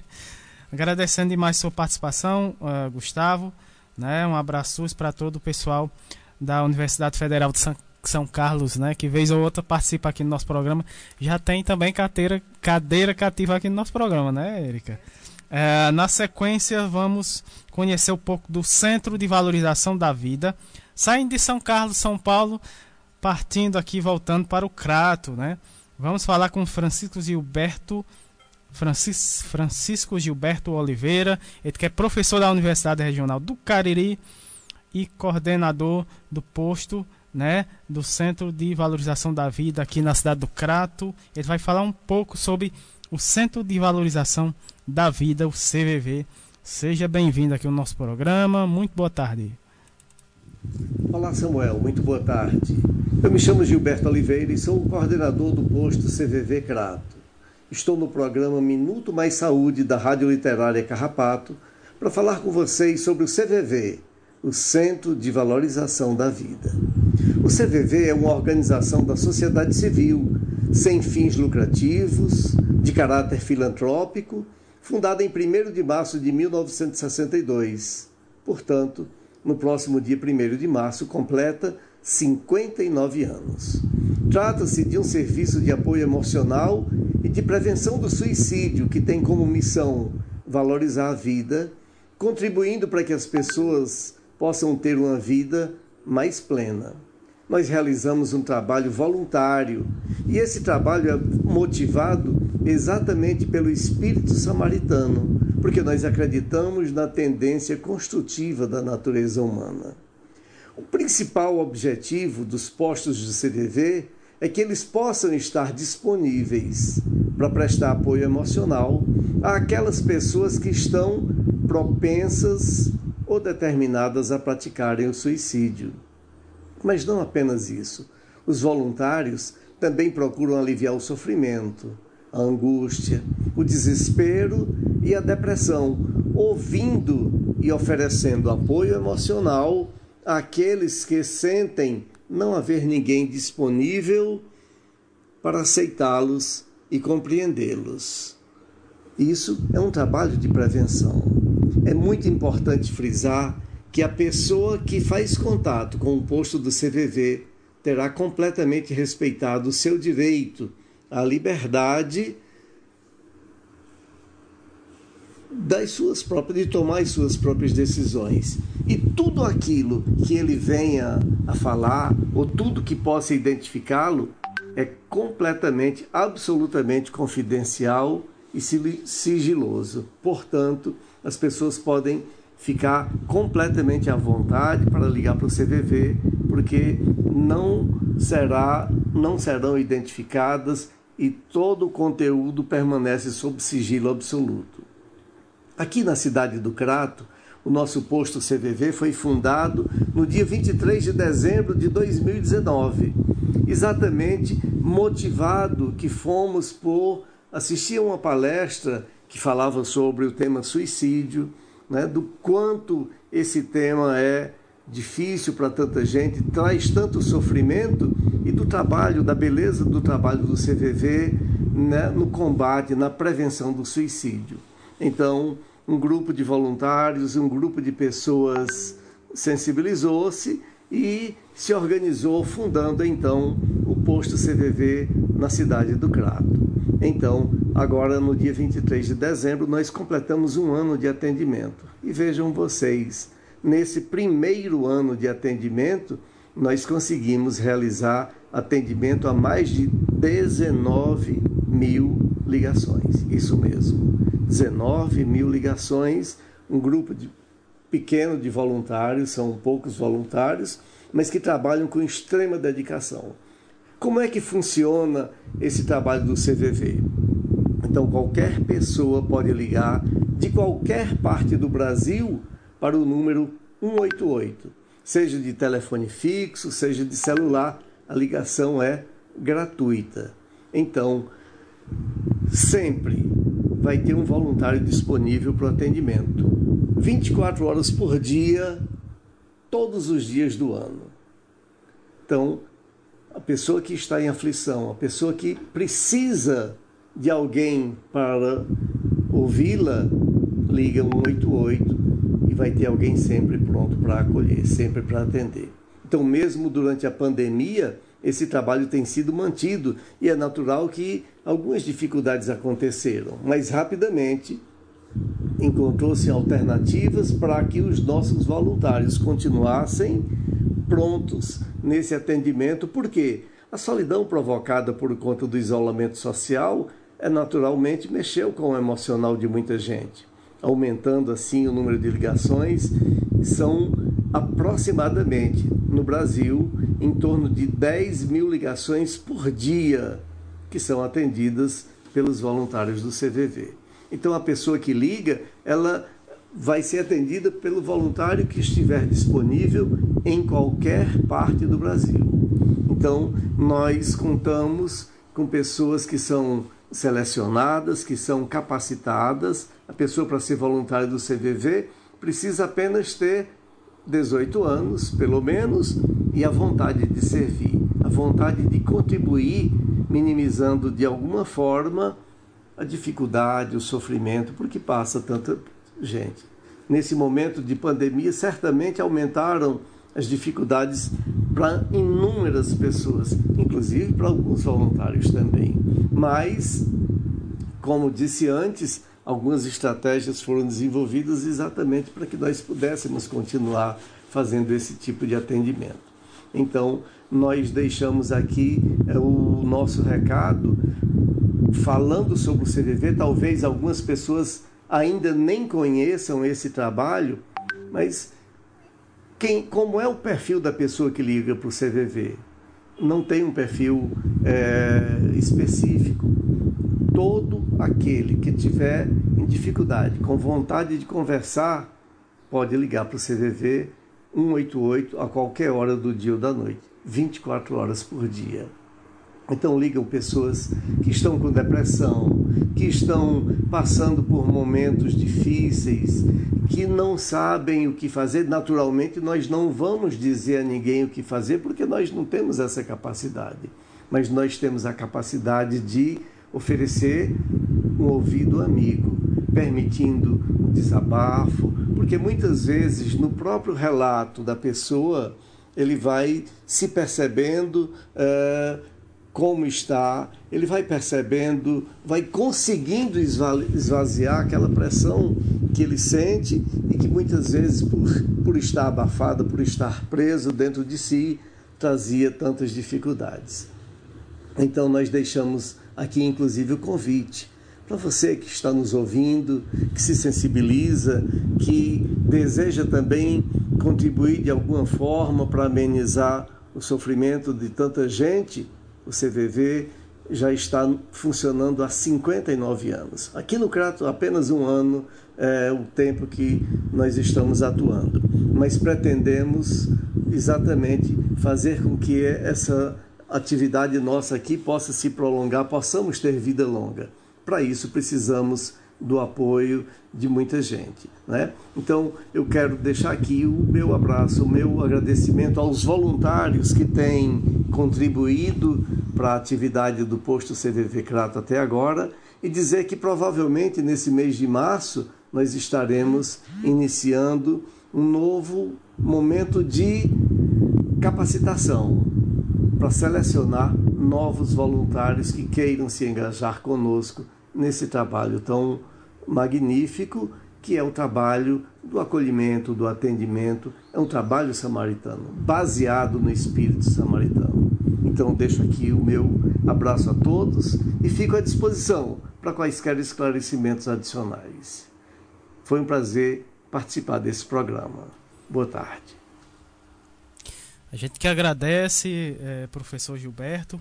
Agradecendo demais sua participação, uh, Gustavo. Né, um abraço para todo o pessoal da Universidade Federal de São, São Carlos, né, que vez ou outra participa aqui no nosso programa. Já tem também cadeira, cadeira cativa aqui no nosso programa, né, Erika? É, na sequência, vamos conhecer um pouco do Centro de Valorização da Vida, saindo de São Carlos, São Paulo, partindo aqui, voltando para o Crato, né? Vamos falar com Francisco Gilberto, Francis, Francisco Gilberto Oliveira, ele que é professor da Universidade Regional do Cariri e coordenador do posto né, do Centro de Valorização da Vida aqui na cidade do Crato. Ele vai falar um pouco sobre o Centro de Valorização da Vida, o CVV. Seja bem-vindo aqui ao nosso programa. Muito boa tarde. Olá, Samuel. Muito boa tarde. Eu me chamo Gilberto Oliveira e sou o coordenador do posto CVV Crato. Estou no programa Minuto Mais Saúde da Rádio Literária Carrapato para falar com vocês sobre o CVV, o Centro de Valorização da Vida. O CVV é uma organização da sociedade civil, sem fins lucrativos, de caráter filantrópico, fundada em 1 de março de 1962. Portanto, no próximo dia 1 de março, completa 59 anos. Trata-se de um serviço de apoio emocional e de prevenção do suicídio que tem como missão valorizar a vida, contribuindo para que as pessoas possam ter uma vida mais plena. Nós realizamos um trabalho voluntário e esse trabalho é motivado exatamente pelo espírito samaritano, porque nós acreditamos na tendência construtiva da natureza humana. O principal objetivo dos postos de CDV é que eles possam estar disponíveis para prestar apoio emocional àquelas pessoas que estão propensas ou determinadas a praticarem o suicídio. Mas não apenas isso. Os voluntários também procuram aliviar o sofrimento, a angústia, o desespero e a depressão, ouvindo e oferecendo apoio emocional àqueles que sentem não haver ninguém disponível para aceitá-los e compreendê-los. Isso é um trabalho de prevenção. É muito importante frisar que a pessoa que faz contato com o posto do CVV terá completamente respeitado o seu direito à liberdade das suas próprias de tomar as suas próprias decisões. E tudo aquilo que ele venha a falar ou tudo que possa identificá-lo é completamente, absolutamente confidencial e sigiloso. Portanto, as pessoas podem ficar completamente à vontade para ligar para o CVV, porque não será, não serão identificadas e todo o conteúdo permanece sob sigilo absoluto. Aqui na cidade do Crato, o nosso posto CVV foi fundado no dia 23 de dezembro de 2019, exatamente motivado que fomos por assistir a uma palestra que falava sobre o tema suicídio, né, do quanto esse tema é difícil para tanta gente, traz tanto sofrimento e do trabalho, da beleza do trabalho do CVV né, no combate, na prevenção do suicídio. Então, um grupo de voluntários, um grupo de pessoas sensibilizou-se e se organizou, fundando então o posto CVV na cidade do Crato. Então, agora no dia 23 de dezembro, nós completamos um ano de atendimento. E vejam vocês, nesse primeiro ano de atendimento, nós conseguimos realizar atendimento a mais de 19 mil ligações. Isso mesmo, 19 mil ligações, um grupo de, pequeno de voluntários, são poucos voluntários, mas que trabalham com extrema dedicação. Como é que funciona esse trabalho do CVV? Então, qualquer pessoa pode ligar de qualquer parte do Brasil para o número 188, seja de telefone fixo, seja de celular, a ligação é gratuita. Então, sempre vai ter um voluntário disponível para o atendimento. 24 horas por dia, todos os dias do ano. Então, a pessoa que está em aflição, a pessoa que precisa de alguém para ouvi-la, liga 188 e vai ter alguém sempre pronto para acolher, sempre para atender. Então, mesmo durante a pandemia, esse trabalho tem sido mantido e é natural que algumas dificuldades aconteceram, mas rapidamente encontrou-se alternativas para que os nossos voluntários continuassem prontos nesse atendimento, porque a solidão provocada por conta do isolamento social é naturalmente mexeu com o emocional de muita gente, aumentando assim o número de ligações. São aproximadamente no Brasil em torno de 10 mil ligações por dia que são atendidas pelos voluntários do CVV. Então a pessoa que liga, ela vai ser atendida pelo voluntário que estiver disponível em qualquer parte do Brasil. Então, nós contamos com pessoas que são selecionadas, que são capacitadas. A pessoa para ser voluntária do CVV precisa apenas ter 18 anos, pelo menos, e a vontade de servir, a vontade de contribuir, minimizando de alguma forma a dificuldade, o sofrimento, porque passa tanta gente. Nesse momento de pandemia, certamente aumentaram as dificuldades para inúmeras pessoas, inclusive para alguns voluntários também. Mas, como disse antes, algumas estratégias foram desenvolvidas exatamente para que nós pudéssemos continuar fazendo esse tipo de atendimento. Então, nós deixamos aqui é, o nosso recado falando sobre o CVV. Talvez algumas pessoas ainda nem conheçam esse trabalho, mas quem, como é o perfil da pessoa que liga para o CVV? Não tem um perfil é, específico. Todo aquele que tiver em dificuldade, com vontade de conversar, pode ligar para o CVV 188 a qualquer hora do dia ou da noite, 24 horas por dia. Então ligam pessoas que estão com depressão, que estão passando por momentos difíceis, que não sabem o que fazer. Naturalmente, nós não vamos dizer a ninguém o que fazer porque nós não temos essa capacidade. Mas nós temos a capacidade de oferecer um ouvido amigo, permitindo o desabafo, porque muitas vezes no próprio relato da pessoa ele vai se percebendo. Uh, como está, ele vai percebendo, vai conseguindo esvaziar aquela pressão que ele sente e que muitas vezes, por, por estar abafada, por estar preso dentro de si, trazia tantas dificuldades. Então, nós deixamos aqui, inclusive, o convite para você que está nos ouvindo, que se sensibiliza, que deseja também contribuir de alguma forma para amenizar o sofrimento de tanta gente o CVV já está funcionando há 59 anos. Aqui no Crato, apenas um ano é o tempo que nós estamos atuando, mas pretendemos exatamente fazer com que essa atividade nossa aqui possa se prolongar, possamos ter vida longa. Para isso, precisamos do apoio de muita gente. Né? Então, eu quero deixar aqui o meu abraço, o meu agradecimento aos voluntários que têm contribuído para a atividade do posto CVV Crato até agora e dizer que provavelmente nesse mês de março nós estaremos iniciando um novo momento de capacitação para selecionar novos voluntários que queiram se engajar conosco nesse trabalho tão magnífico que é o trabalho do acolhimento, do atendimento, é um trabalho samaritano, baseado no espírito samaritano. Então deixo aqui o meu abraço a todos e fico à disposição para quaisquer esclarecimentos adicionais. Foi um prazer participar desse programa. Boa tarde. A gente que agradece, é, professor Gilberto,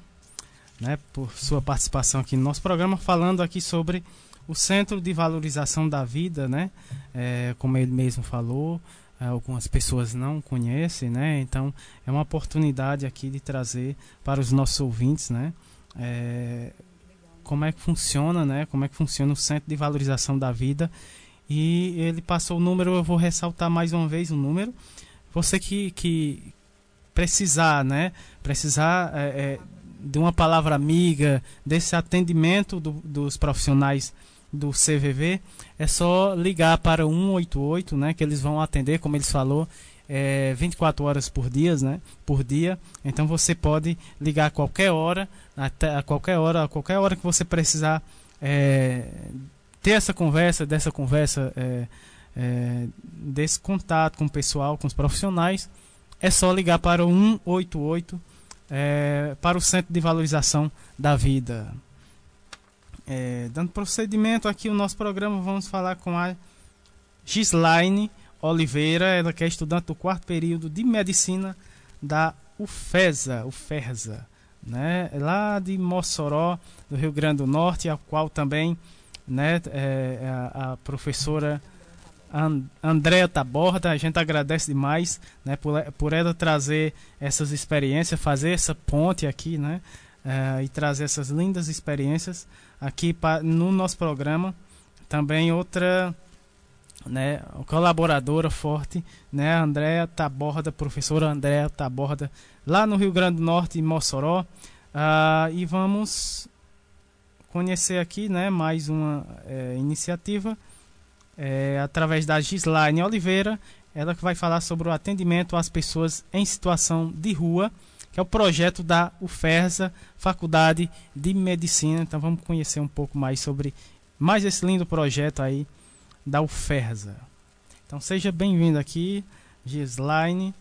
né, por sua participação aqui no nosso programa, falando aqui sobre o Centro de Valorização da Vida, né? É, como ele mesmo falou, é, algumas pessoas não conhecem, né? Então é uma oportunidade aqui de trazer para os nossos ouvintes, né? É, como é que funciona, né? Como é que funciona o Centro de Valorização da Vida. E ele passou o número, eu vou ressaltar mais uma vez o número. Você que, que precisar, né? Precisar é, é de uma palavra amiga, desse atendimento do, dos profissionais do CVV, é só ligar para o 188, né, que eles vão atender, como eles falou, é, 24 horas por dia, né, por dia. Então você pode ligar a qualquer hora, até a qualquer hora, a qualquer hora que você precisar é, ter essa conversa, dessa conversa, é, é desse contato com o pessoal, com os profissionais, é só ligar para o 188 é, para o Centro de Valorização da Vida. É, dando procedimento aqui o nosso programa, vamos falar com a Gislaine Oliveira, ela que é estudante do quarto período de medicina da UFESA, UFERSA, né, lá de Mossoró, do Rio Grande do Norte, a qual também né, é, a, a professora Andréa Taborda, a gente agradece demais né, por, por ela trazer essas experiências, fazer essa ponte aqui, né, é, e trazer essas lindas experiências aqui pra, no nosso programa. Também outra né, colaboradora forte, né, Andréa Taborda, professora Andréa Taborda, lá no Rio Grande do Norte, em Mossoró. Uh, e vamos conhecer aqui né, mais uma é, iniciativa é, através da Gislaine Oliveira, ela que vai falar sobre o atendimento às pessoas em situação de rua, que é o projeto da UFERSA, Faculdade de Medicina. Então vamos conhecer um pouco mais sobre mais esse lindo projeto aí da UFERSA. Então seja bem-vindo aqui, Gislaine,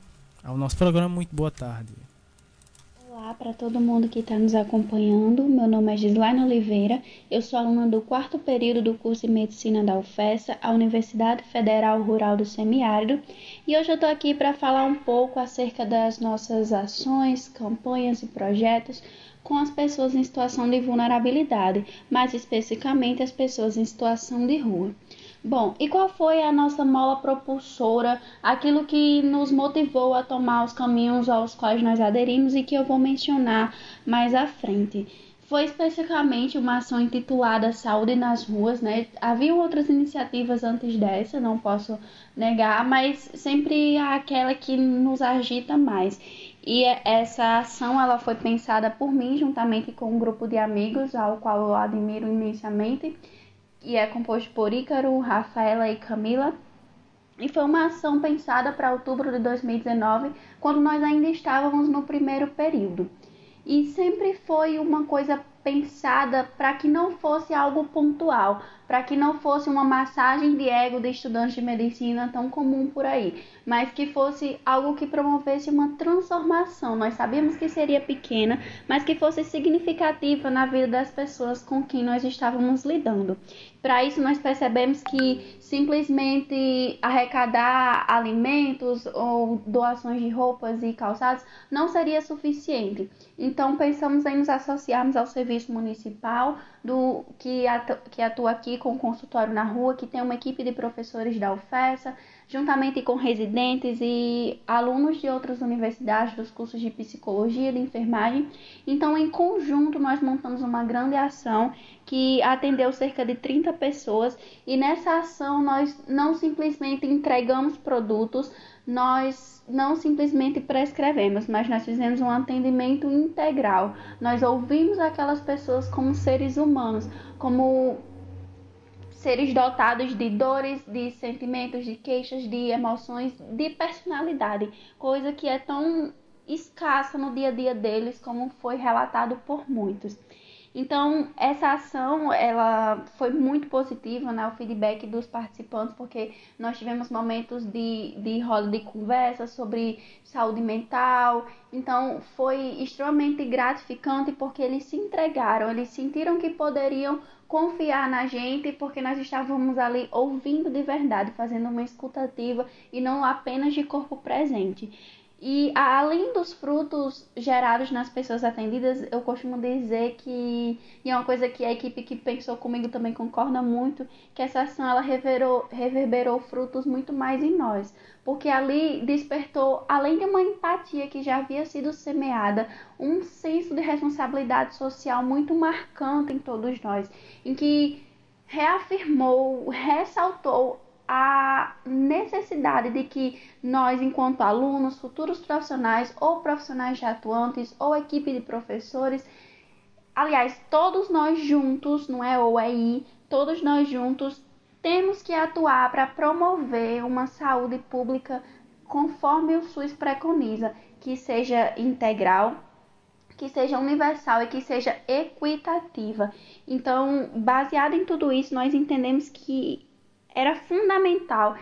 ao nosso programa. Muito boa tarde. Olá para todo mundo que está nos acompanhando. Meu nome é Gislaine Oliveira. Eu sou aluna do quarto período do curso de Medicina da UFESA, a Universidade Federal Rural do Semiárido. E hoje eu estou aqui para falar um pouco acerca das nossas ações, campanhas e projetos com as pessoas em situação de vulnerabilidade, mais especificamente as pessoas em situação de rua. Bom, e qual foi a nossa mola propulsora, aquilo que nos motivou a tomar os caminhos aos quais nós aderimos e que eu vou mencionar mais à frente? Foi especificamente uma ação intitulada Saúde nas Ruas, né? Havia outras iniciativas antes dessa, não posso negar, mas sempre aquela que nos agita mais. E essa ação ela foi pensada por mim juntamente com um grupo de amigos ao qual eu admiro imensamente e é composto por Ícaro, Rafaela e Camila. E foi uma ação pensada para outubro de 2019, quando nós ainda estávamos no primeiro período. E sempre foi uma coisa pensada para que não fosse algo pontual, para que não fosse uma massagem de ego de estudantes de medicina tão comum por aí, mas que fosse algo que promovesse uma transformação. Nós sabíamos que seria pequena, mas que fosse significativa na vida das pessoas com quem nós estávamos lidando. Para isso, nós percebemos que simplesmente arrecadar alimentos ou doações de roupas e calçados não seria suficiente. Então, pensamos em nos associarmos ao serviço municipal do que, atua, que atua aqui com o consultório na rua, que tem uma equipe de professores da UFESA, juntamente com residentes e alunos de outras universidades dos cursos de psicologia de enfermagem. Então, em conjunto, nós montamos uma grande ação que atendeu cerca de 30 pessoas e nessa ação nós não simplesmente entregamos produtos, nós não simplesmente prescrevemos, mas nós fizemos um atendimento integral. Nós ouvimos aquelas pessoas como seres humanos, como seres dotados de dores, de sentimentos, de queixas, de emoções, de personalidade, coisa que é tão escassa no dia a dia deles, como foi relatado por muitos. Então, essa ação, ela foi muito positiva, né, o feedback dos participantes, porque nós tivemos momentos de, de roda de conversa sobre saúde mental. Então, foi extremamente gratificante porque eles se entregaram, eles sentiram que poderiam confiar na gente, porque nós estávamos ali ouvindo de verdade, fazendo uma escutativa e não apenas de corpo presente. E além dos frutos gerados nas pessoas atendidas, eu costumo dizer que, e é uma coisa que a equipe que pensou comigo também concorda muito, que essa ação ela reverberou, reverberou frutos muito mais em nós. Porque ali despertou, além de uma empatia que já havia sido semeada, um senso de responsabilidade social muito marcante em todos nós, em que reafirmou, ressaltou a necessidade de que nós, enquanto alunos, futuros profissionais ou profissionais já atuantes ou equipe de professores, aliás, todos nós juntos, não é ou é I, todos nós juntos temos que atuar para promover uma saúde pública conforme o SUS preconiza, que seja integral, que seja universal e que seja equitativa. Então, baseado em tudo isso, nós entendemos que era fundamental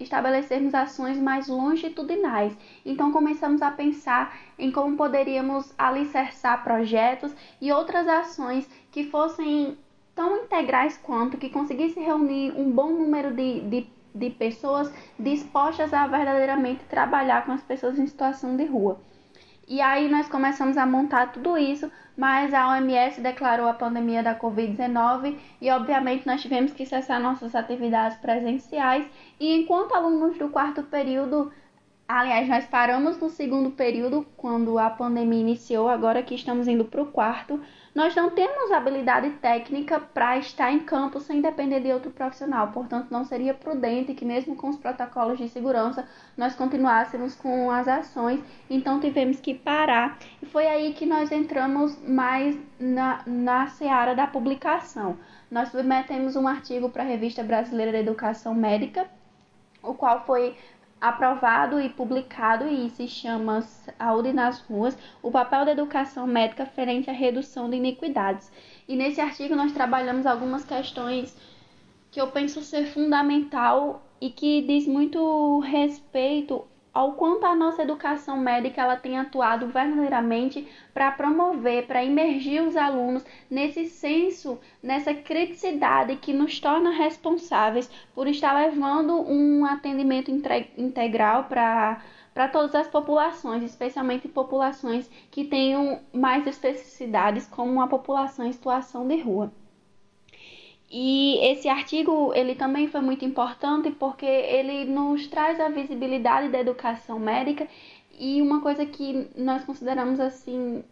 estabelecermos ações mais longitudinais. Então começamos a pensar em como poderíamos alicerçar projetos e outras ações que fossem tão integrais quanto, que conseguissem reunir um bom número de, de, de pessoas dispostas a verdadeiramente trabalhar com as pessoas em situação de rua. E aí nós começamos a montar tudo isso, mas a OMS declarou a pandemia da Covid-19 e obviamente nós tivemos que cessar nossas atividades presenciais e enquanto alunos do quarto período Aliás, nós paramos no segundo período, quando a pandemia iniciou, agora que estamos indo para o quarto. Nós não temos habilidade técnica para estar em campo sem depender de outro profissional, portanto, não seria prudente que, mesmo com os protocolos de segurança, nós continuássemos com as ações, então tivemos que parar. E foi aí que nós entramos mais na, na seara da publicação. Nós submetemos um artigo para a Revista Brasileira de Educação Médica, o qual foi aprovado e publicado e se chama Saúde nas Ruas, o papel da educação médica frente à redução de iniquidades. E nesse artigo nós trabalhamos algumas questões que eu penso ser fundamental e que diz muito respeito ao quanto a nossa educação médica ela tem atuado verdadeiramente para promover, para imergir os alunos nesse senso, nessa criticidade que nos torna responsáveis por estar levando um atendimento integral para para todas as populações, especialmente populações que tenham mais especificidades, como a população em situação de rua. E esse artigo ele também foi muito importante porque ele nos traz a visibilidade da educação médica e uma coisa que nós consideramos assim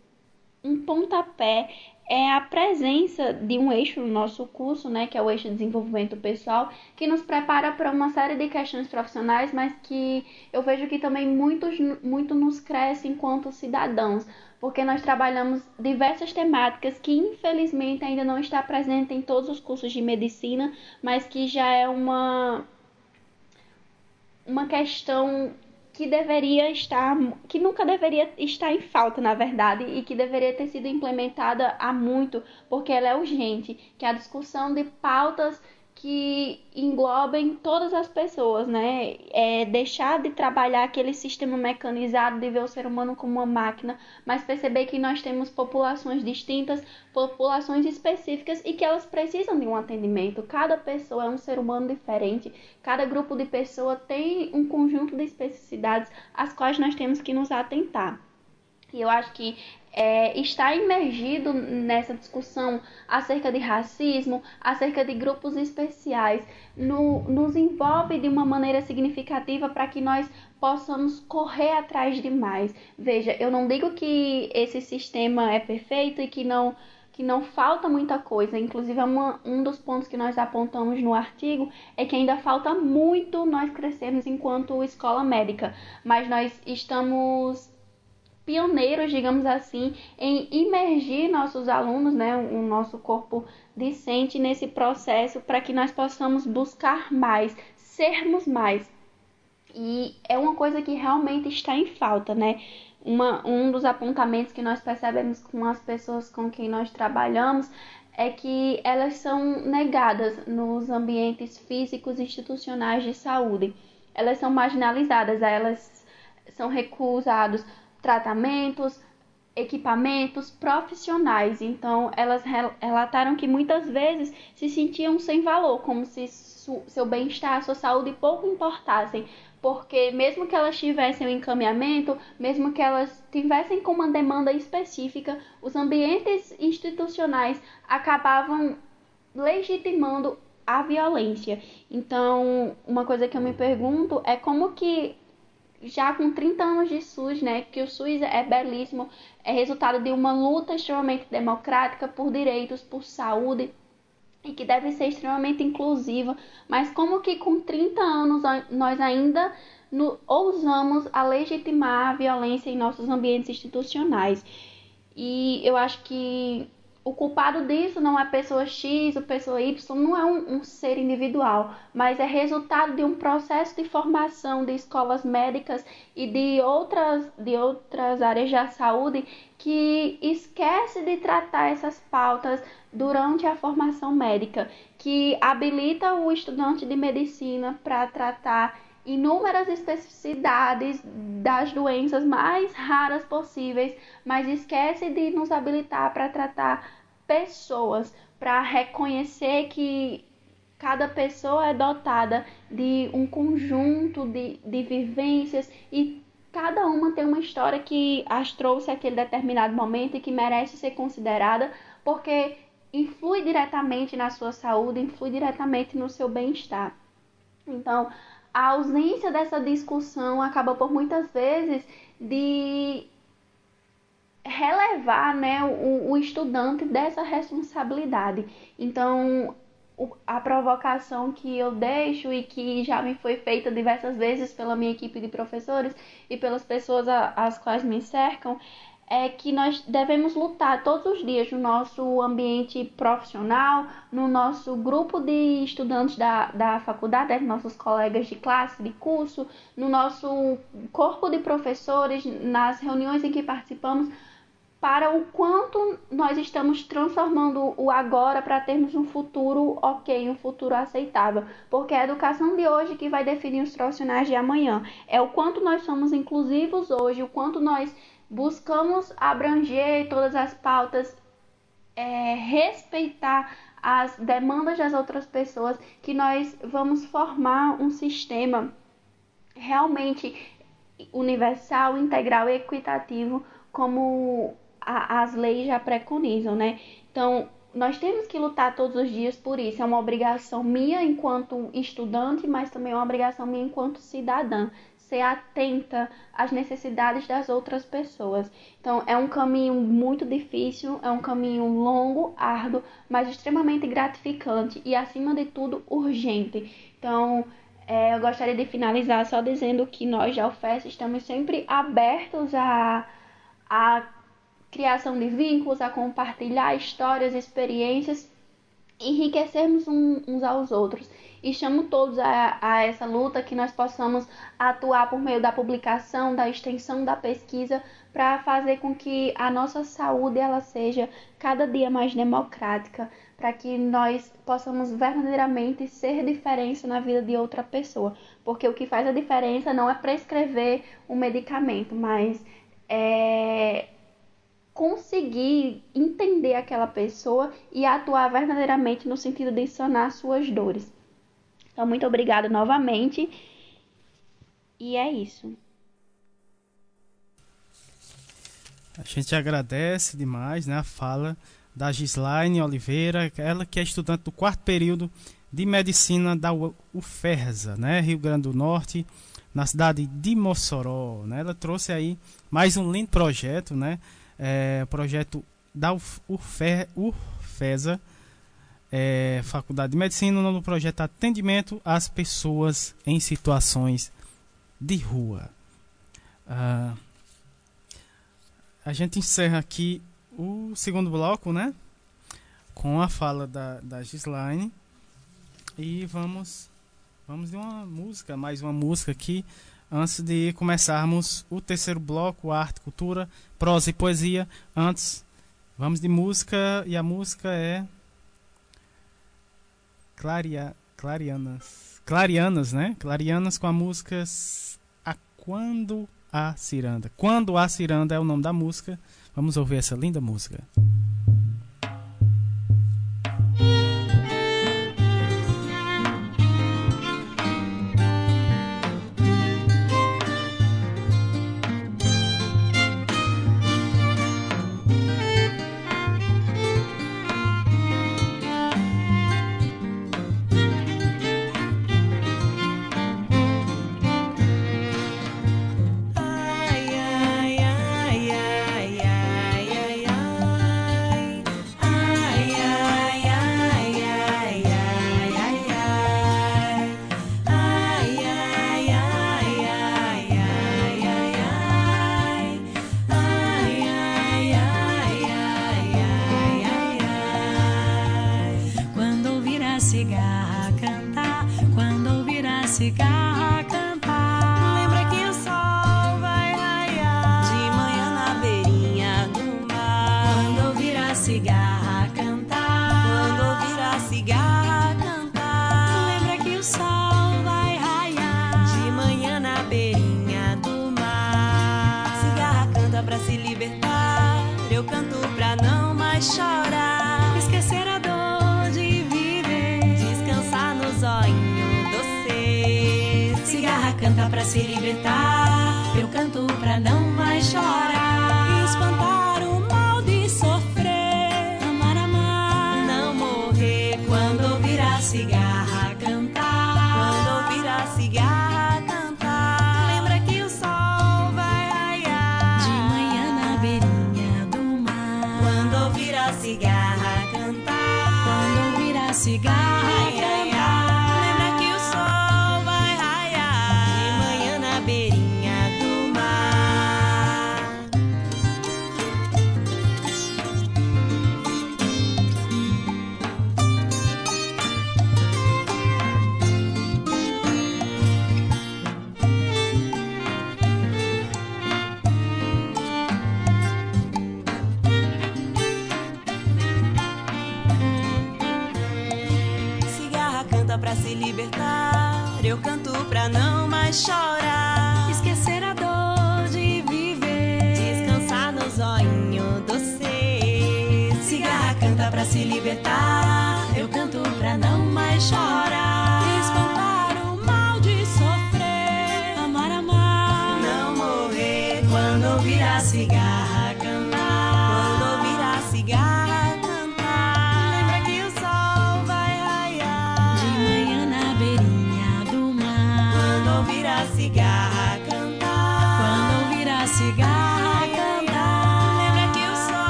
um pontapé é a presença de um eixo no nosso curso, né, que é o eixo de desenvolvimento pessoal, que nos prepara para uma série de questões profissionais, mas que eu vejo que também muitos, muito nos cresce enquanto cidadãos, porque nós trabalhamos diversas temáticas que infelizmente ainda não está presente em todos os cursos de medicina, mas que já é uma uma questão que deveria estar, que nunca deveria estar em falta, na verdade, e que deveria ter sido implementada há muito, porque ela é urgente, que é a discussão de pautas que englobem todas as pessoas, né? É deixar de trabalhar aquele sistema mecanizado de ver o ser humano como uma máquina, mas perceber que nós temos populações distintas, populações específicas e que elas precisam de um atendimento. Cada pessoa é um ser humano diferente, cada grupo de pessoa tem um conjunto de especificidades às quais nós temos que nos atentar. E eu acho que é, está imergido nessa discussão acerca de racismo, acerca de grupos especiais, no, nos envolve de uma maneira significativa para que nós possamos correr atrás de mais. Veja, eu não digo que esse sistema é perfeito e que não que não falta muita coisa. Inclusive, é uma, um dos pontos que nós apontamos no artigo é que ainda falta muito nós crescermos enquanto escola médica, mas nós estamos pioneiros, digamos assim, em imergir nossos alunos, né, o nosso corpo discente nesse processo para que nós possamos buscar mais, sermos mais. E é uma coisa que realmente está em falta, né? Uma, um dos apontamentos que nós percebemos com as pessoas com quem nós trabalhamos é que elas são negadas nos ambientes físicos institucionais de saúde. Elas são marginalizadas, elas são recusados tratamentos, equipamentos profissionais. Então, elas relataram que muitas vezes se sentiam sem valor, como se seu bem-estar, sua saúde pouco importassem, porque mesmo que elas tivessem um encaminhamento, mesmo que elas tivessem com uma demanda específica, os ambientes institucionais acabavam legitimando a violência. Então, uma coisa que eu me pergunto é como que já com 30 anos de SUS, né, que o SUS é belíssimo, é resultado de uma luta extremamente democrática por direitos, por saúde e que deve ser extremamente inclusiva, mas como que com 30 anos nós ainda no, ousamos a legitimar a violência em nossos ambientes institucionais. E eu acho que o culpado disso não é pessoa X ou pessoa Y, não é um, um, ser individual, mas é resultado de um processo de formação de escolas médicas e de outras, de outras áreas da saúde que esquece de tratar essas pautas durante a formação médica, que habilita o estudante de medicina para tratar inúmeras especificidades das doenças mais raras possíveis, mas esquece de nos habilitar para tratar pessoas, para reconhecer que cada pessoa é dotada de um conjunto de, de vivências e cada uma tem uma história que as trouxe aquele determinado momento e que merece ser considerada, porque influi diretamente na sua saúde, influi diretamente no seu bem-estar. Então, a ausência dessa discussão acaba por muitas vezes de relevar né, o, o estudante dessa responsabilidade. Então, a provocação que eu deixo e que já me foi feita diversas vezes pela minha equipe de professores e pelas pessoas às quais me cercam é que nós devemos lutar todos os dias no nosso ambiente profissional, no nosso grupo de estudantes da, da faculdade, né, nossos colegas de classe, de curso, no nosso corpo de professores, nas reuniões em que participamos, para o quanto nós estamos transformando o agora para termos um futuro ok, um futuro aceitável. Porque é a educação de hoje que vai definir os profissionais de amanhã. É o quanto nós somos inclusivos hoje, o quanto nós buscamos abranger todas as pautas, é, respeitar as demandas das outras pessoas, que nós vamos formar um sistema realmente universal, integral e equitativo, como a, as leis já preconizam, né? Então, nós temos que lutar todos os dias por isso. É uma obrigação minha enquanto estudante, mas também é uma obrigação minha enquanto cidadã ser atenta às necessidades das outras pessoas. Então, é um caminho muito difícil, é um caminho longo, árduo, mas extremamente gratificante e, acima de tudo, urgente. Então, é, eu gostaria de finalizar só dizendo que nós, da UFES, estamos sempre abertos a, a criação de vínculos, a compartilhar histórias, experiências, enriquecermos uns aos outros. E chamo todos a, a essa luta que nós possamos atuar por meio da publicação, da extensão da pesquisa para fazer com que a nossa saúde ela seja cada dia mais democrática, para que nós possamos verdadeiramente ser diferença na vida de outra pessoa, porque o que faz a diferença não é prescrever um medicamento, mas é conseguir entender aquela pessoa e atuar verdadeiramente no sentido de sanar suas dores. Então, muito obrigada novamente. E é isso. A gente agradece demais né, a fala da Gislaine Oliveira, ela que é estudante do quarto período de medicina da UFERSA, né, Rio Grande do Norte, na cidade de Mossoró. Né? Ela trouxe aí mais um lindo projeto, né? É, projeto da UFESA, é, Faculdade de Medicina, no projeto Atendimento às Pessoas em Situações de Rua. Ah, a gente encerra aqui o segundo bloco, né? Com a fala da, da Gislaine. E vamos, vamos de uma música, mais uma música aqui, antes de começarmos o terceiro bloco, arte, cultura, prosa e poesia. Antes, vamos de música, e a música é Claria, Clarianas. Clarianas, né? Clarianas com a música A Quando a Ciranda. Quando a Ciranda é o nome da música. Vamos ouvir essa linda música. canta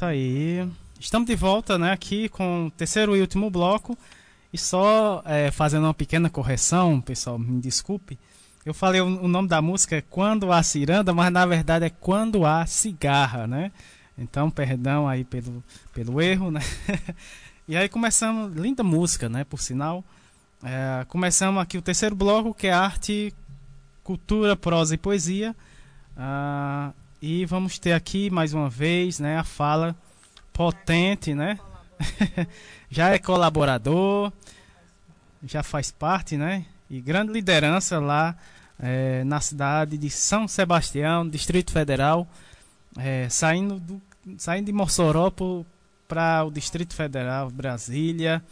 isso aí. Estamos de volta, né, aqui com o terceiro e último bloco. E só é, fazendo uma pequena correção, pessoal, me desculpe. Eu falei o, nome da música é Quando há Ciranda, mas na verdade é Quando há Cigarra, né? Então, perdão aí pelo, pelo erro, né? e aí começamos, linda música, né, por sinal. É, começamos aqui o terceiro bloco, que é arte, cultura, prosa e poesia. Ah, e vamos ter aqui mais uma vez, né, a fala potente, né? já é colaborador, já faz parte, né? E grande liderança lá eh, na cidade de São Sebastião, Distrito Federal, eh, saindo, do, saindo de Mossoró para o Distrito Federal, Brasília,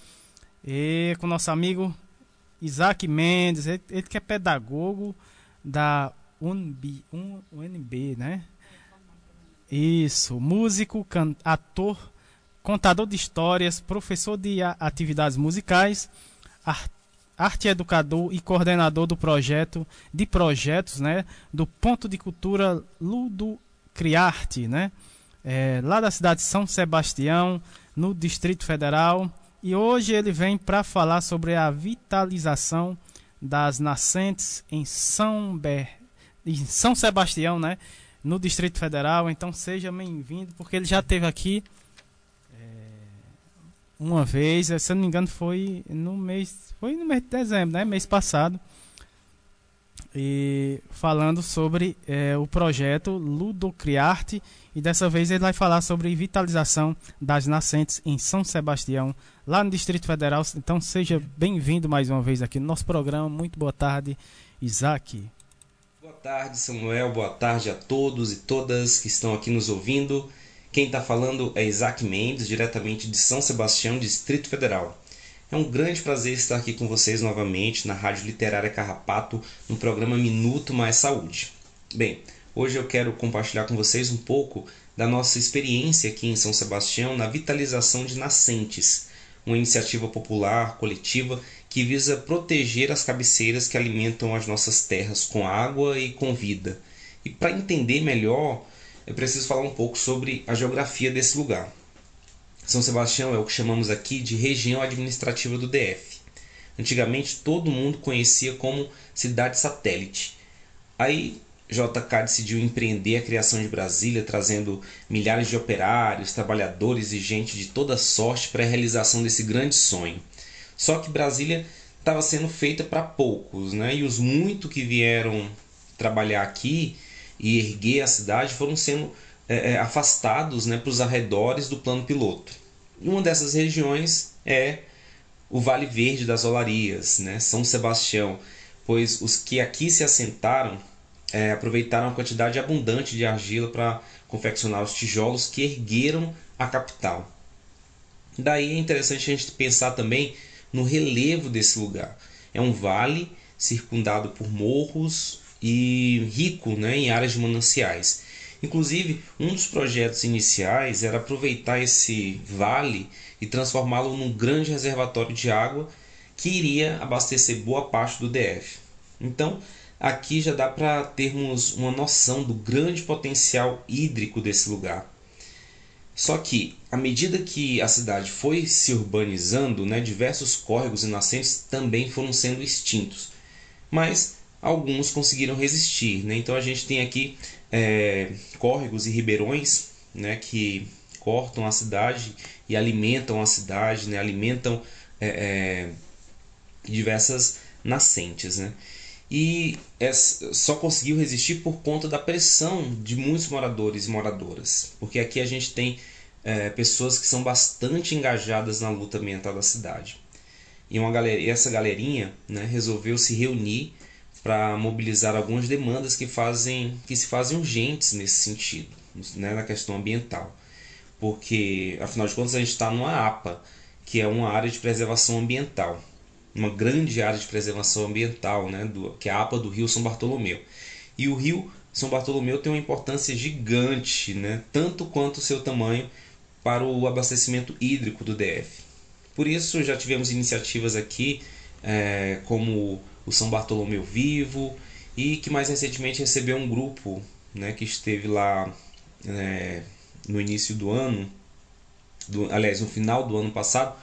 e com nosso amigo Isaac Mendes, ele, ele que é pedagogo da UNB, Un- UNB né? Isso, músico, can- ator, contador de histórias, professor de atividades musicais, ar- arte educador e coordenador do projeto de projetos, né, do Ponto de Cultura Ludo Criarte, né, é, lá da cidade de São Sebastião, no Distrito Federal. E hoje ele vem para falar sobre a vitalização das nascentes em São, Ber... em São Sebastião, né, no Distrito Federal. Então seja bem-vindo, porque ele já esteve aqui uma vez, se eu não me engano, foi no mês, foi no mês de dezembro, né, mês passado, e falando sobre eh, o projeto Ludocriarte e dessa vez ele vai falar sobre vitalização das nascentes em São Sebastião, lá no Distrito Federal. Então seja bem-vindo mais uma vez aqui no nosso programa. Muito boa tarde, Isaac. Tarde, Samuel. Boa tarde a todos e todas que estão aqui nos ouvindo. Quem está falando é Isaac Mendes, diretamente de São Sebastião, Distrito Federal. É um grande prazer estar aqui com vocês novamente na Rádio Literária Carrapato, no programa Minuto Mais Saúde. Bem, hoje eu quero compartilhar com vocês um pouco da nossa experiência aqui em São Sebastião na vitalização de nascentes, uma iniciativa popular, coletiva, que visa proteger as cabeceiras que alimentam as nossas terras com água e com vida. E para entender melhor, eu preciso falar um pouco sobre a geografia desse lugar. São Sebastião é o que chamamos aqui de região administrativa do DF. Antigamente todo mundo conhecia como cidade satélite, Aí JK decidiu empreender a criação de Brasília, trazendo milhares de operários, trabalhadores e gente de toda sorte para a realização desse grande sonho. Só que Brasília estava sendo feita para poucos, né? e os muito que vieram trabalhar aqui e erguer a cidade foram sendo é, é afastados né, para os arredores do plano piloto. Uma dessas regiões é o Vale Verde das Olarias, né, São Sebastião, pois os que aqui se assentaram é, aproveitaram a quantidade abundante de argila para confeccionar os tijolos que ergueram a capital. Daí é interessante a gente pensar também no relevo desse lugar. É um vale circundado por morros e rico né, em áreas de mananciais. Inclusive, um dos projetos iniciais era aproveitar esse vale e transformá-lo num grande reservatório de água que iria abastecer boa parte do DF. Então, aqui já dá para termos uma noção do grande potencial hídrico desse lugar. Só que, à medida que a cidade foi se urbanizando, né, diversos córregos e nascentes também foram sendo extintos. Mas alguns conseguiram resistir. Né? Então a gente tem aqui é, córregos e ribeirões né, que cortam a cidade e alimentam a cidade, né, alimentam é, é, diversas nascentes. Né? E só conseguiu resistir por conta da pressão de muitos moradores e moradoras, porque aqui a gente tem é, pessoas que são bastante engajadas na luta ambiental da cidade. E uma galera, essa galerinha né, resolveu se reunir para mobilizar algumas demandas que, fazem, que se fazem urgentes nesse sentido, né, na questão ambiental. Porque, afinal de contas, a gente está numa APA, que é uma área de preservação ambiental, uma grande área de preservação ambiental, né, do, que é a APA do Rio São Bartolomeu. E o Rio São Bartolomeu tem uma importância gigante, né, tanto quanto o seu tamanho, para o abastecimento hídrico do DF. Por isso, já tivemos iniciativas aqui, é, como o São Bartolomeu Vivo e que mais recentemente recebeu um grupo né, que esteve lá é, no início do ano, do, aliás, no final do ano passado,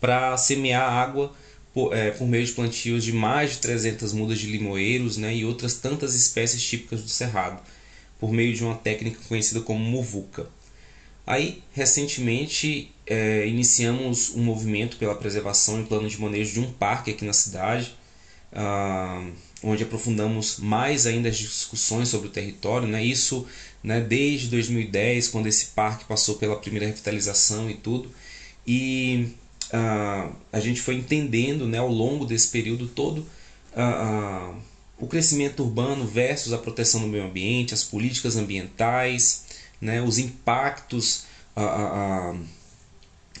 para semear água por, é, por, meio de plantios de mais de 300 mudas de limoeiros né, e outras tantas espécies típicas do Cerrado, por meio de uma técnica conhecida como muvuca. Aí, recentemente, é, iniciamos um movimento pela preservação e plano de manejo de um parque aqui na cidade, uh, onde aprofundamos mais ainda as discussões sobre o território. Né? Isso né, desde 2010, quando esse parque passou pela primeira revitalização e tudo. E uh, a gente foi entendendo né, ao longo desse período todo uh, o crescimento urbano versus a proteção do meio ambiente, as políticas ambientais, né, os impactos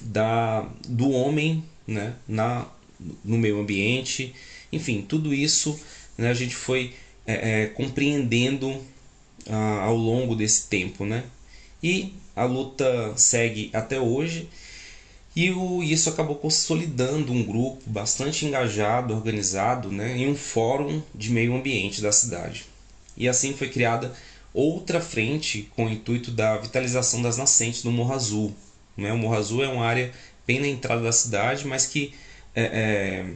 da, do homem né, na, no meio ambiente enfim, tudo isso né, a gente foi é, é, compreendendo ao longo desse tempo. Né? E a luta segue até hoje. E o, isso acabou consolidando um grupo bastante engajado, organizado, né, em um fórum de meio ambiente da cidade. E assim foi criada outra frente com o intuito da vitalização das nascentes do Morro Azul. Né? O Morro Azul é uma área bem na entrada da cidade, mas que é, é,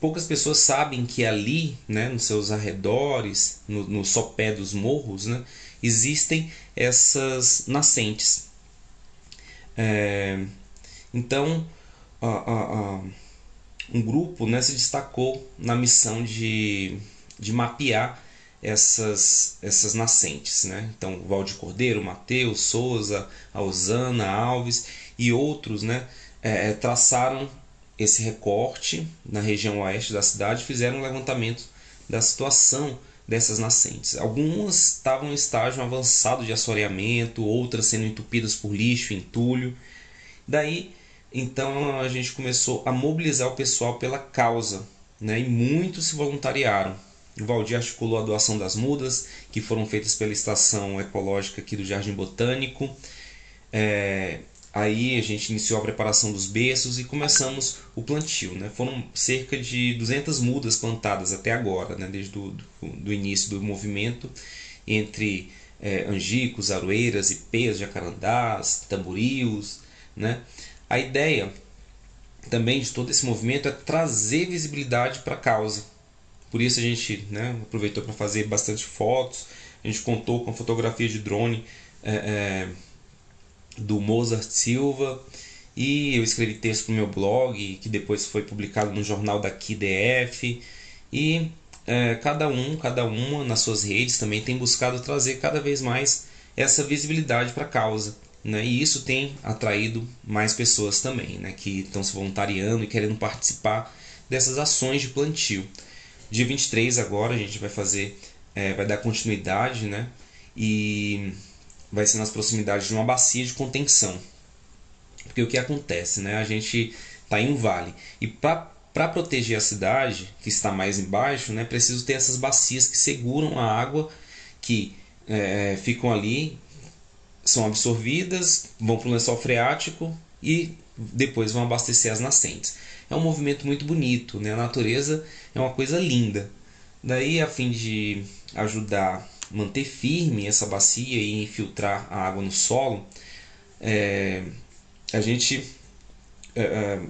poucas pessoas sabem que ali, né, nos seus arredores, no, no sopé dos morros, né, existem essas nascentes. É, então, a, a, a, um grupo né, se destacou na missão de, de mapear essas, essas nascentes. Né? Então, Valde Cordeiro, Mateus, Souza, Alzana, Alves e outros né, é, traçaram esse recorte na região oeste da cidade fizeram um levantamento da situação dessas nascentes. Algumas estavam em estágio avançado de assoreamento, outras sendo entupidas por lixo, entulho. Daí, então, a gente começou a mobilizar o pessoal pela causa, né? e muitos se voluntariaram. O Valdir articulou a doação das mudas, que foram feitas pela estação ecológica aqui do Jardim Botânico. É, Aí a gente iniciou a preparação dos berços e começamos o plantio. Né? Foram cerca de 200 mudas plantadas até agora, né? desde o do, do início do movimento, entre é, angicos, aroeiras, ipês, jacarandás, tamborios. Né? A ideia também de todo esse movimento é trazer visibilidade para a causa, Por isso a gente né, aproveitou para fazer bastante fotos. A gente contou com fotografia de drone é, é, do Mozart Silva. E eu escrevi texto para o meu blog, que depois foi publicado no jornal daqui DF. E é, cada um, cada uma nas suas redes também tem buscado trazer cada vez mais essa visibilidade para a causa. Né? E isso tem atraído mais pessoas também, né? que estão se voluntariando e querendo participar dessas ações de plantio. Dia 23 agora a gente vai fazer, é, vai dar continuidade, né? E vai ser nas proximidades de uma bacia de contenção. Porque o que acontece, né? A gente está em um vale e para proteger a cidade que está mais embaixo, né? Preciso ter essas bacias que seguram a água que é, ficam ali, são absorvidas, vão para o lençol freático e depois vão abastecer as nascentes. É um movimento muito bonito, né? A natureza é uma coisa linda. Daí, a fim de ajudar manter firme essa bacia e infiltrar a água no solo, é, a gente é, é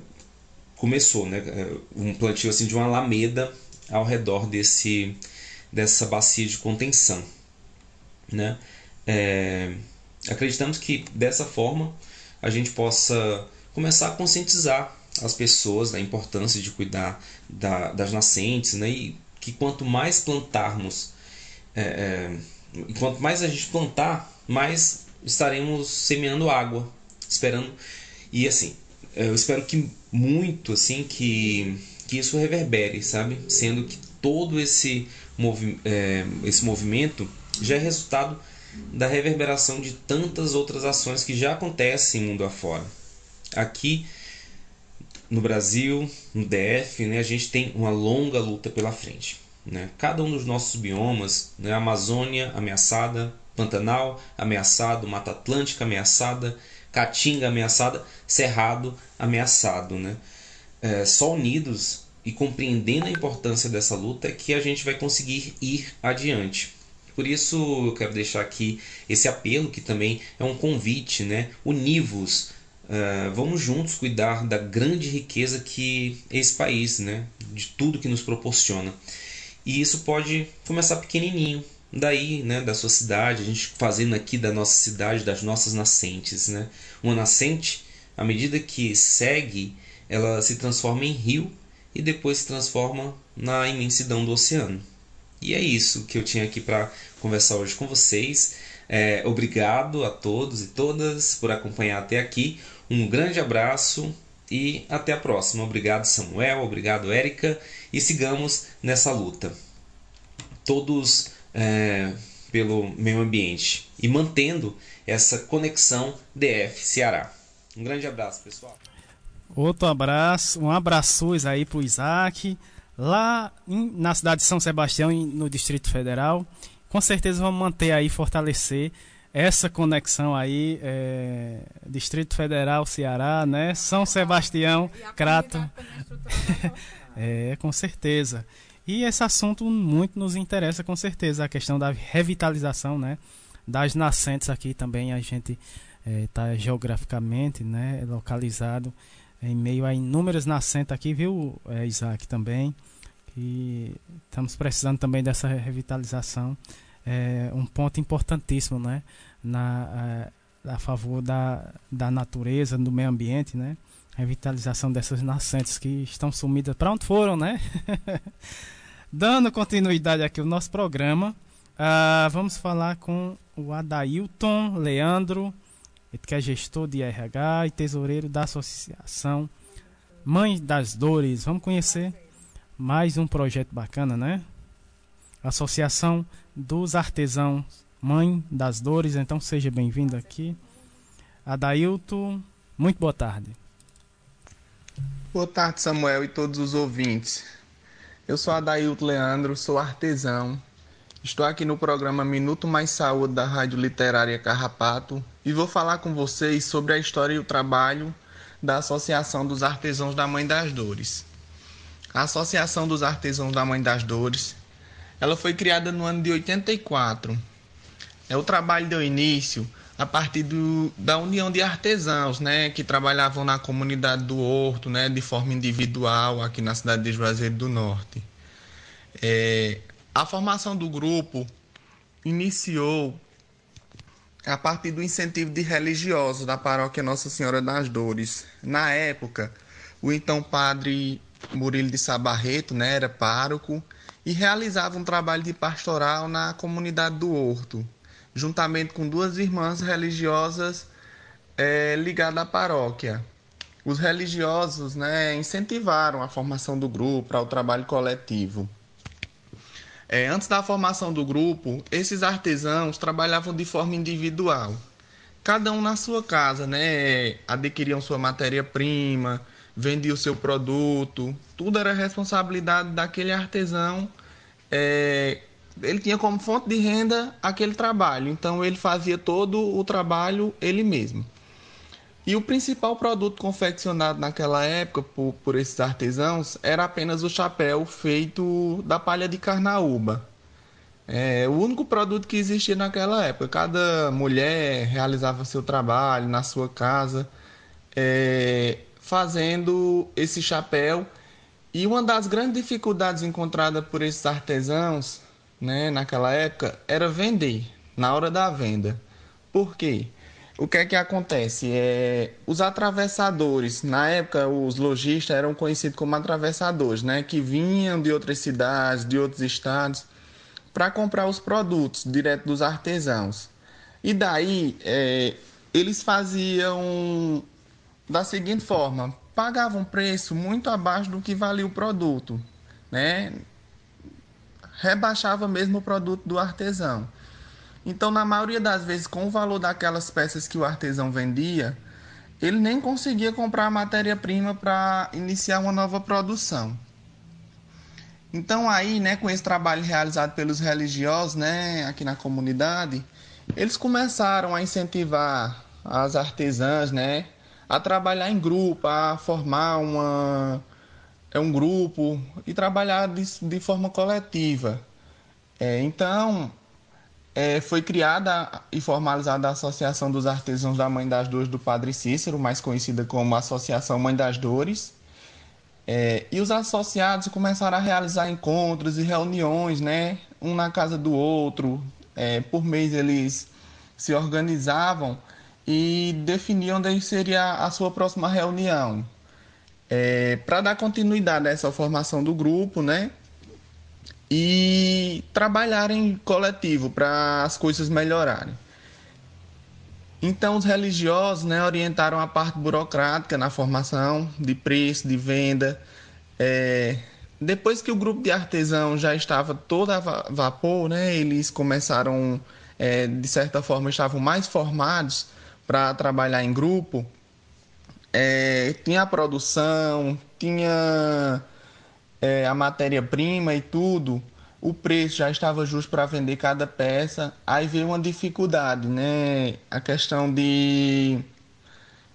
começou né, é, um plantio assim, de uma alameda ao redor desse, dessa bacia de contenção. Né? É, acreditamos que dessa forma a gente possa começar a conscientizar as pessoas da importância de cuidar da, das nascentes, né? E que quanto mais plantarmos, é, é, quanto mais a gente plantar, mais estaremos semeando água, esperando e assim, eu espero que muito assim que que isso reverbere, sabe? Sendo que todo esse, movi é, esse movimento já é resultado da reverberação de tantas outras ações que já acontecem mundo afora. Aqui no Brasil, no DF, né, a gente tem uma longa luta pela frente. Né? Cada um dos nossos biomas, né, Amazônia ameaçada, Pantanal ameaçado, Mata Atlântica ameaçada, Caatinga ameaçada, Cerrado ameaçado. Né? É, só unidos e compreendendo a importância dessa luta é que a gente vai conseguir ir adiante. Por isso eu quero deixar aqui esse apelo que também é um convite, né? Univos, Uh, vamos juntos cuidar da grande riqueza que esse país, né? de tudo que nos proporciona. E isso pode começar pequenininho, daí, né, da sua cidade, a gente fazendo aqui da nossa cidade, das nossas nascentes, né? Uma nascente, à medida que segue, ela se transforma em rio e depois se transforma na imensidão do oceano. E é isso que eu tinha aqui para conversar hoje com vocês. É, obrigado a todos e todas por acompanhar até aqui. Um grande abraço e até a próxima. Obrigado, Samuel. Obrigado, Érica. E sigamos nessa luta. Todos é, pelo meio ambiente e mantendo essa conexão DF-Ceará. Um grande abraço, pessoal. Outro abraço, um abraço aí pro Isaac, lá em, na cidade de São Sebastião, no Distrito Federal. Com certeza vamos manter aí, fortalecer essa conexão aí, é, Distrito Federal, Ceará, né? São Sebastião, Crato. é, com certeza. E esse assunto muito nos interessa, com certeza, a questão da revitalização, né? Das nascentes aqui também a gente está é, geograficamente, né? Localizado em meio a inúmeras nascentes aqui, viu, é, Isaac, também. E estamos precisando também dessa revitalização é um ponto importantíssimo, né? Na, a, a favor da, da natureza, do meio ambiente, né? Revitalização dessas nascentes que estão sumidas. Para onde foram, né? Dando continuidade aqui ao nosso programa, uh, vamos falar com o Adailton Leandro, que é gestor de RH e tesoureiro da Associação Mães das Dores. Vamos conhecer mais um projeto bacana, né? Associação dos Artesãos Mãe das Dores. Então seja bem-vindo aqui. Adailton, muito boa tarde. Boa tarde, Samuel e todos os ouvintes. Eu sou Adailton Leandro, sou artesão. Estou aqui no programa Minuto Mais Saúde da Rádio Literária Carrapato e vou falar com vocês sobre a história e o trabalho da Associação dos Artesãos da Mãe das Dores. A Associação dos Artesãos da Mãe das Dores ela foi criada no ano de 84. É, o trabalho deu início a partir do, da união de artesãos, né, que trabalhavam na comunidade do Horto, né, de forma individual aqui na cidade de Juazeiro do Norte. É, a formação do grupo iniciou a partir do incentivo de religiosos da paróquia Nossa Senhora das Dores. Na época, o então padre Murilo de Sabarreto né, era pároco e realizava um trabalho de pastoral na comunidade do Horto, juntamente com duas irmãs religiosas é, ligadas à paróquia. Os religiosos né, incentivaram a formação do grupo para o trabalho coletivo. É, antes da formação do grupo, esses artesãos trabalhavam de forma individual, cada um na sua casa, né? Adquiriam sua matéria-prima, vendiam o seu produto, tudo era responsabilidade daquele artesão. É, ele tinha como fonte de renda aquele trabalho, então ele fazia todo o trabalho ele mesmo. E o principal produto confeccionado naquela época por, por esses artesãos era apenas o chapéu feito da palha de carnaúba. É o único produto que existia naquela época. Cada mulher realizava seu trabalho na sua casa, é, fazendo esse chapéu. E uma das grandes dificuldades encontradas por esses artesãos né, naquela época era vender, na hora da venda. Por quê? o que é que acontece? É, os atravessadores, na época os lojistas eram conhecidos como atravessadores, né? Que vinham de outras cidades, de outros estados, para comprar os produtos direto dos artesãos. E daí é, eles faziam da seguinte forma: pagavam preço muito abaixo do que valia o produto, né? Rebaixava mesmo o produto do artesão. Então, na maioria das vezes, com o valor daquelas peças que o artesão vendia, ele nem conseguia comprar a matéria-prima para iniciar uma nova produção. Então, aí, né, com esse trabalho realizado pelos religiosos, né, aqui na comunidade, eles começaram a incentivar as artesãs, né, a trabalhar em grupo, a formar uma é um grupo e trabalhar de, de forma coletiva. É, então, é, foi criada e formalizada a Associação dos Artesãos da Mãe das Dores do Padre Cícero, mais conhecida como Associação Mãe das Dores. É, e os associados começaram a realizar encontros e reuniões, né, um na casa do outro. É, por mês eles se organizavam e definiam onde seria a sua próxima reunião. É, Para dar continuidade a essa formação do grupo, né, e trabalhar em coletivo para as coisas melhorarem. Então, os religiosos né, orientaram a parte burocrática na formação de preço, de venda. É, depois que o grupo de artesãos já estava todo a vapor, né, eles começaram, é, de certa forma, estavam mais formados para trabalhar em grupo. É, tinha a produção, tinha é, a matéria-prima e tudo, o preço já estava justo para vender cada peça. Aí veio uma dificuldade, né? A questão de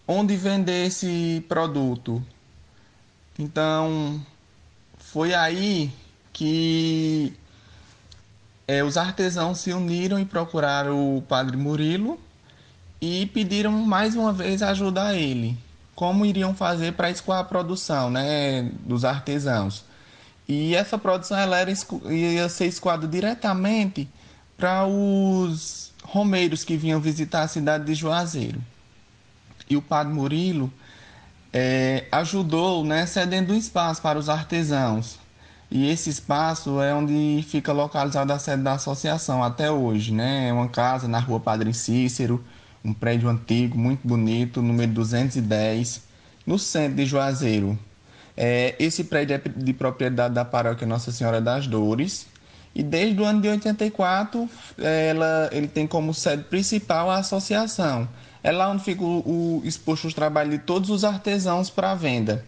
onde vender esse produto. Então, foi aí que é, os artesãos se uniram e procuraram o Padre Murilo e pediram mais uma vez ajuda a ele. Como iriam fazer para escoar a produção né, dos artesãos. E essa produção ela era, ia ser escoada diretamente para os romeiros que vinham visitar a cidade de Juazeiro. E o padre Murilo é, ajudou, né, cedendo um espaço para os artesãos. E esse espaço é onde fica localizada a sede da associação até hoje, né? É uma casa na rua Padre Cícero, um prédio antigo, muito bonito, número 210, no centro de Juazeiro. É, esse prédio é de propriedade da paróquia Nossa Senhora das Dores. E desde o ano de 84, ela, ele tem como sede principal a associação. É lá onde fica o, o os trabalhos de todos os artesãos para venda.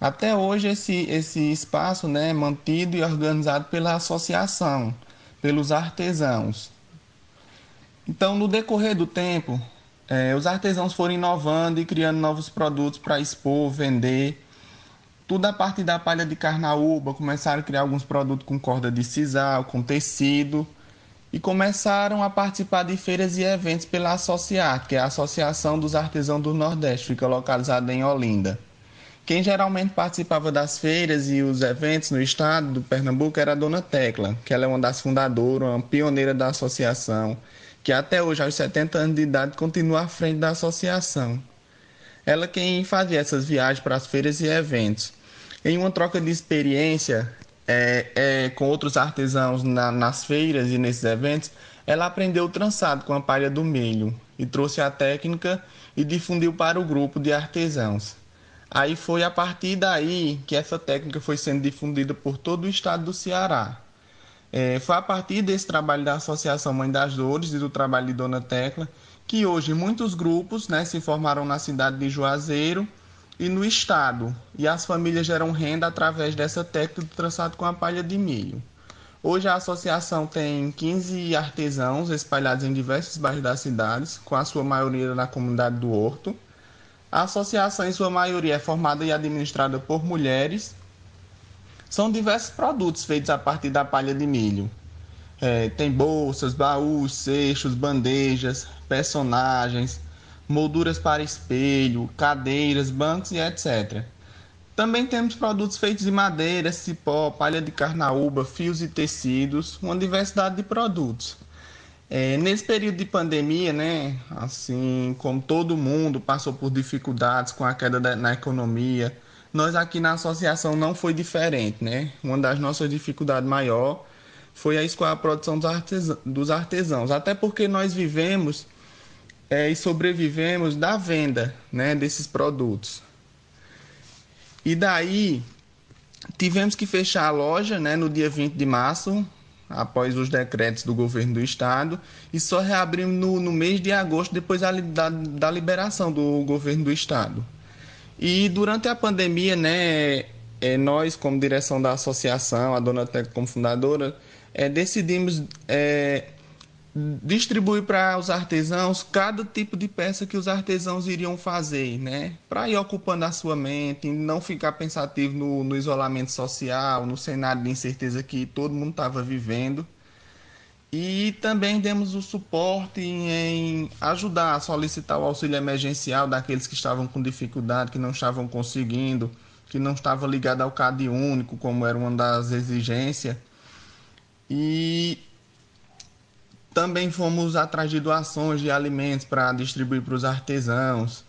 Até hoje, esse, esse espaço né, é mantido e organizado pela associação, pelos artesãos. Então, no decorrer do tempo, é, os artesãos foram inovando e criando novos produtos para expor, vender tudo a partir da palha de carnaúba, começaram a criar alguns produtos com corda de sisal, com tecido, e começaram a participar de feiras e eventos pela Associar, que é a Associação dos Artesãos do Nordeste, fica localizada em Olinda. Quem geralmente participava das feiras e os eventos no estado do Pernambuco era a Dona Tecla, que ela é uma das fundadoras, uma pioneira da associação, que até hoje, aos 70 anos de idade, continua à frente da associação. Ela quem fazia essas viagens para as feiras e eventos. Em uma troca de experiência é, é, com outros artesãos na, nas feiras e nesses eventos, ela aprendeu o trançado com a palha do milho e trouxe a técnica e difundiu para o grupo de artesãos. Aí foi a partir daí que essa técnica foi sendo difundida por todo o estado do Ceará. É, foi a partir desse trabalho da Associação Mãe das Dores e do trabalho de Dona Tecla que hoje muitos grupos né, se formaram na cidade de Juazeiro e no estado, e as famílias geram renda através dessa técnica do traçado com a palha de milho. Hoje a associação tem 15 artesãos espalhados em diversos bairros das cidades, com a sua maioria na comunidade do Horto. A associação, em sua maioria, é formada e administrada por mulheres. São diversos produtos feitos a partir da palha de milho. É, tem bolsas, baús, cestos, bandejas, personagens, molduras para espelho, cadeiras, bancos e etc. Também temos produtos feitos de madeira, cipó, palha de carnaúba, fios e tecidos, uma diversidade de produtos. É, nesse período de pandemia, né, assim como todo mundo passou por dificuldades com a queda da, na economia, nós aqui na associação não foi diferente, né? Uma das nossas dificuldades maior foi a escoar a produção dos, artesãos, dos artesãos, até porque nós vivemos é, e sobrevivemos da venda né, desses produtos. E daí tivemos que fechar a loja né, no dia 20 de março, após os decretos do governo do estado, e só reabrimos no, no mês de agosto, depois da, da, da liberação do governo do estado. E durante a pandemia, né, é, nós, como direção da associação, a Dona Teca como fundadora, é, decidimos é, distribuir para os artesãos cada tipo de peça que os artesãos iriam fazer, né? Para ir ocupando a sua mente, não ficar pensativo no, no isolamento social, no cenário de incerteza que todo mundo estava vivendo. E também demos o suporte em ajudar a solicitar o auxílio emergencial daqueles que estavam com dificuldade, que não estavam conseguindo, que não estavam ligados ao CAD único, como era uma das exigências. E também fomos atrás de doações de alimentos para distribuir para os artesãos.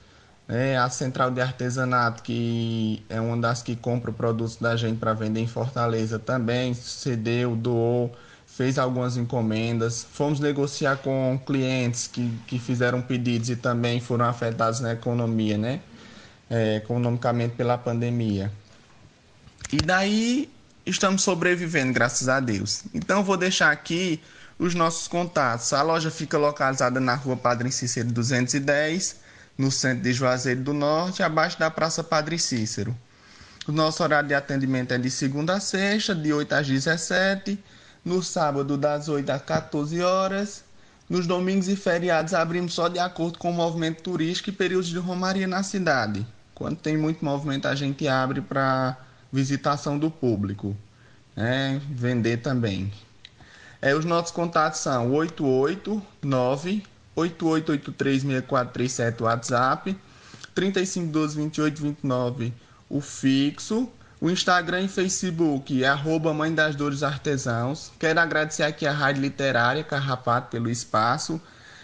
É, a Central de Artesanato, que é uma das que compra produtos da gente para vender em Fortaleza, também cedeu, doou, fez algumas encomendas. Fomos negociar com clientes que, que fizeram pedidos e também foram afetados na economia, né? É, economicamente pela pandemia. E daí estamos sobrevivendo, graças a Deus. Então vou deixar aqui os nossos contatos. A loja fica localizada na rua Padre Cícero 210, no centro de Juazeiro do Norte, abaixo da Praça Padre Cícero. O nosso horário de atendimento é de segunda a sexta, de 8 às 17, no sábado das 8 às 14 horas. Nos domingos e feriados abrimos só de acordo com o movimento turístico e períodos de romaria na cidade. Quando tem muito movimento, a gente abre para visitação do público. Né? Vender também. É, os nossos contatos são 889 88836437 WhatsApp, 35122829 o fixo, o Instagram e Facebook é arroba Mãe das Dores Artesãos. Quero agradecer aqui a Rádio Literária Carrapato pelo espaço,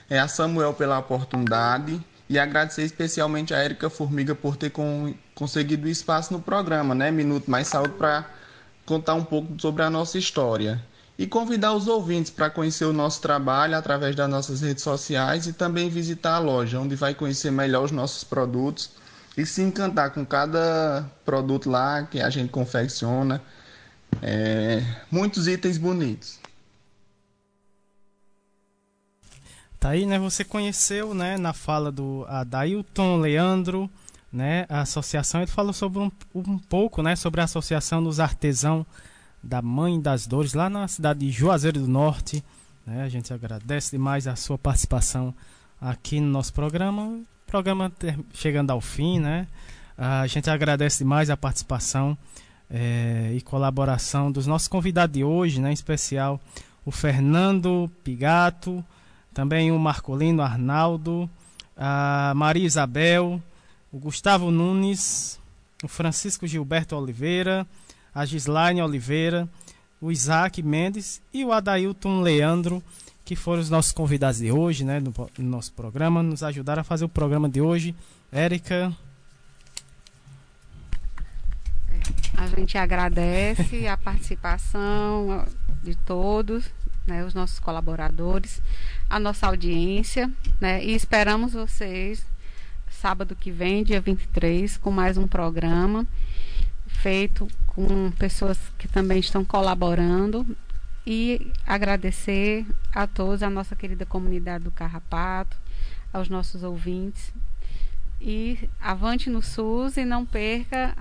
é a Samuel pela oportunidade e agradecer especialmente a Érica Formiga por ter com, conseguido espaço no programa, né? Minuto Mais Saúde para contar um pouco sobre a nossa história e convidar os ouvintes para conhecer o nosso trabalho através das nossas redes sociais e também visitar a loja, onde vai conhecer melhor os nossos produtos e se encantar com cada produto lá que a gente confecciona. É, muitos itens bonitos. Tá aí, né? Você conheceu, né, na fala do Adailton Leandro, né, a associação. Ele falou sobre um, um pouco, né, sobre a associação dos artesãos da Mãe das Dores, lá na cidade de Juazeiro do Norte. Né? A gente agradece demais a sua participação aqui no nosso programa. Programa chegando ao fim, né? A gente agradece demais a participação é, e colaboração dos nossos convidados de hoje, né? em especial o Fernando Pigato, também o Marcolino Arnaldo, a Maria Isabel, o Gustavo Nunes, o Francisco Gilberto Oliveira, a Gislaine Oliveira, o Isaac Mendes e o Adailton Leandro, que foram os nossos convidados de hoje, né, no, no nosso programa, nos ajudaram a fazer o programa de hoje. Érica. A gente agradece a participação de todos, né, os nossos colaboradores, a nossa audiência, né, e esperamos vocês sábado que vem, dia 23, com mais um programa feito com pessoas que também estão colaborando e agradecer a todos, a nossa querida comunidade do Carrapato, aos nossos ouvintes. E avante no SUS e não perca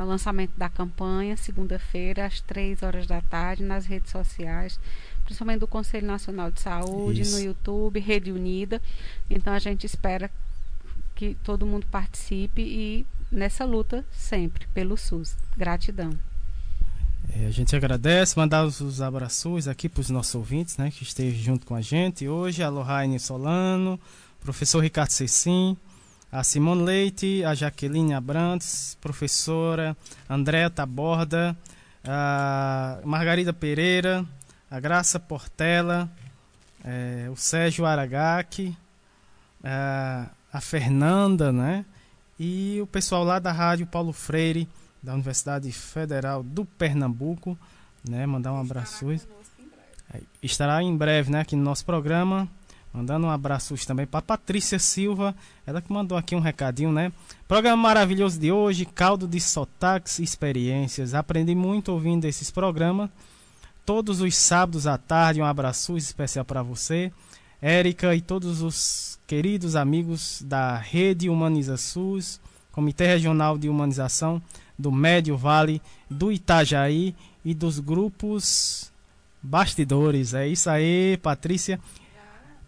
o lançamento da campanha, segunda-feira, às três horas da tarde, nas redes sociais, principalmente do Conselho Nacional de Saúde, Isso. no YouTube, Rede Unida. Então a gente espera que todo mundo participe e nessa luta sempre pelo SUS. Gratidão. É, a gente agradece, mandar os, os abraços aqui para os nossos ouvintes, né, que estejam junto com a gente hoje, a Lohane Solano, professor Ricardo Cecim, a Simone Leite, a Jaqueline Abrantes, professora Andréa Taborda, a Margarida Pereira, a Graça Portela, é, o Sérgio Aragaki, a, a Fernanda, né? E o pessoal lá da Rádio Paulo Freire, da Universidade Federal do Pernambuco, né? Mandar um abraço. Estará em breve, né? Aqui no nosso programa. Mandando um abraço também para Patrícia Silva, ela que mandou aqui um recadinho, né? Programa maravilhoso de hoje, caldo de sotaques e experiências. Aprendi muito ouvindo esses programas. Todos os sábados à tarde, um abraço especial para você, Érica e todos os queridos amigos da Rede Humaniza SUS, Comitê Regional de Humanização do Médio Vale, do Itajaí e dos grupos bastidores. É isso aí, Patrícia.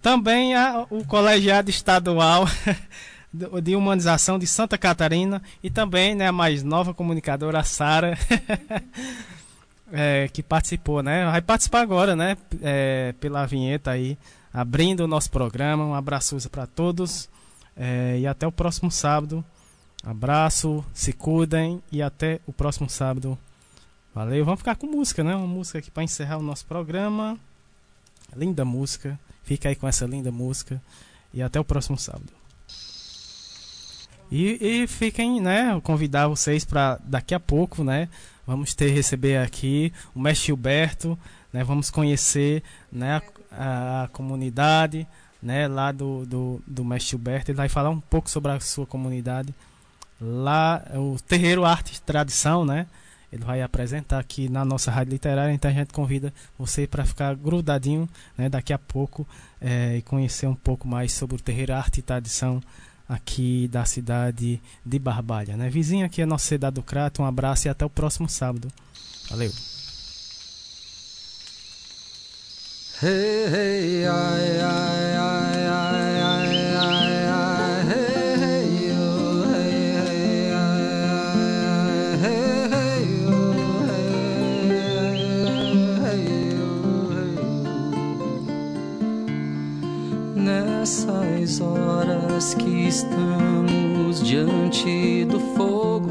Também a, o colegiado estadual de humanização de Santa Catarina e também né, a mais nova comunicadora, Sara, é, que participou, né? Vai participar agora, né? É, pela vinheta aí abrindo o nosso programa. Um abraço para todos é, e até o próximo sábado. Abraço, se cuidem e até o próximo sábado. Valeu, vamos ficar com música, né? Uma música aqui para encerrar o nosso programa. Linda música. Fica aí com essa linda música e até o próximo sábado. E, e fiquem, né? Convidar vocês para daqui a pouco, né? Vamos ter receber aqui o mestre Gilberto, né? Vamos conhecer, né? a, comunidade né, lá do, do, do Mestre Gilberto. Ele vai falar um pouco sobre a sua comunidade. Lá, o Terreiro Arte e Tradição, né? Ele vai apresentar aqui na nossa rádio literária, então a gente convida você para ficar grudadinho né, daqui a pouco é, e conhecer um pouco mais sobre o Terreiro Arte e Tradição aqui da cidade de Barbalha. Né? Vizinho aqui é nossa cidade do Crato, um abraço e até o próximo sábado. Valeu! Hey, hey, ay, ay, ay, ay, nessas horas que estamos diante do fogo,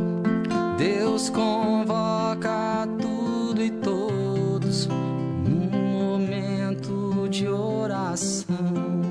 Deus convoca tudo e todos num momento de oração.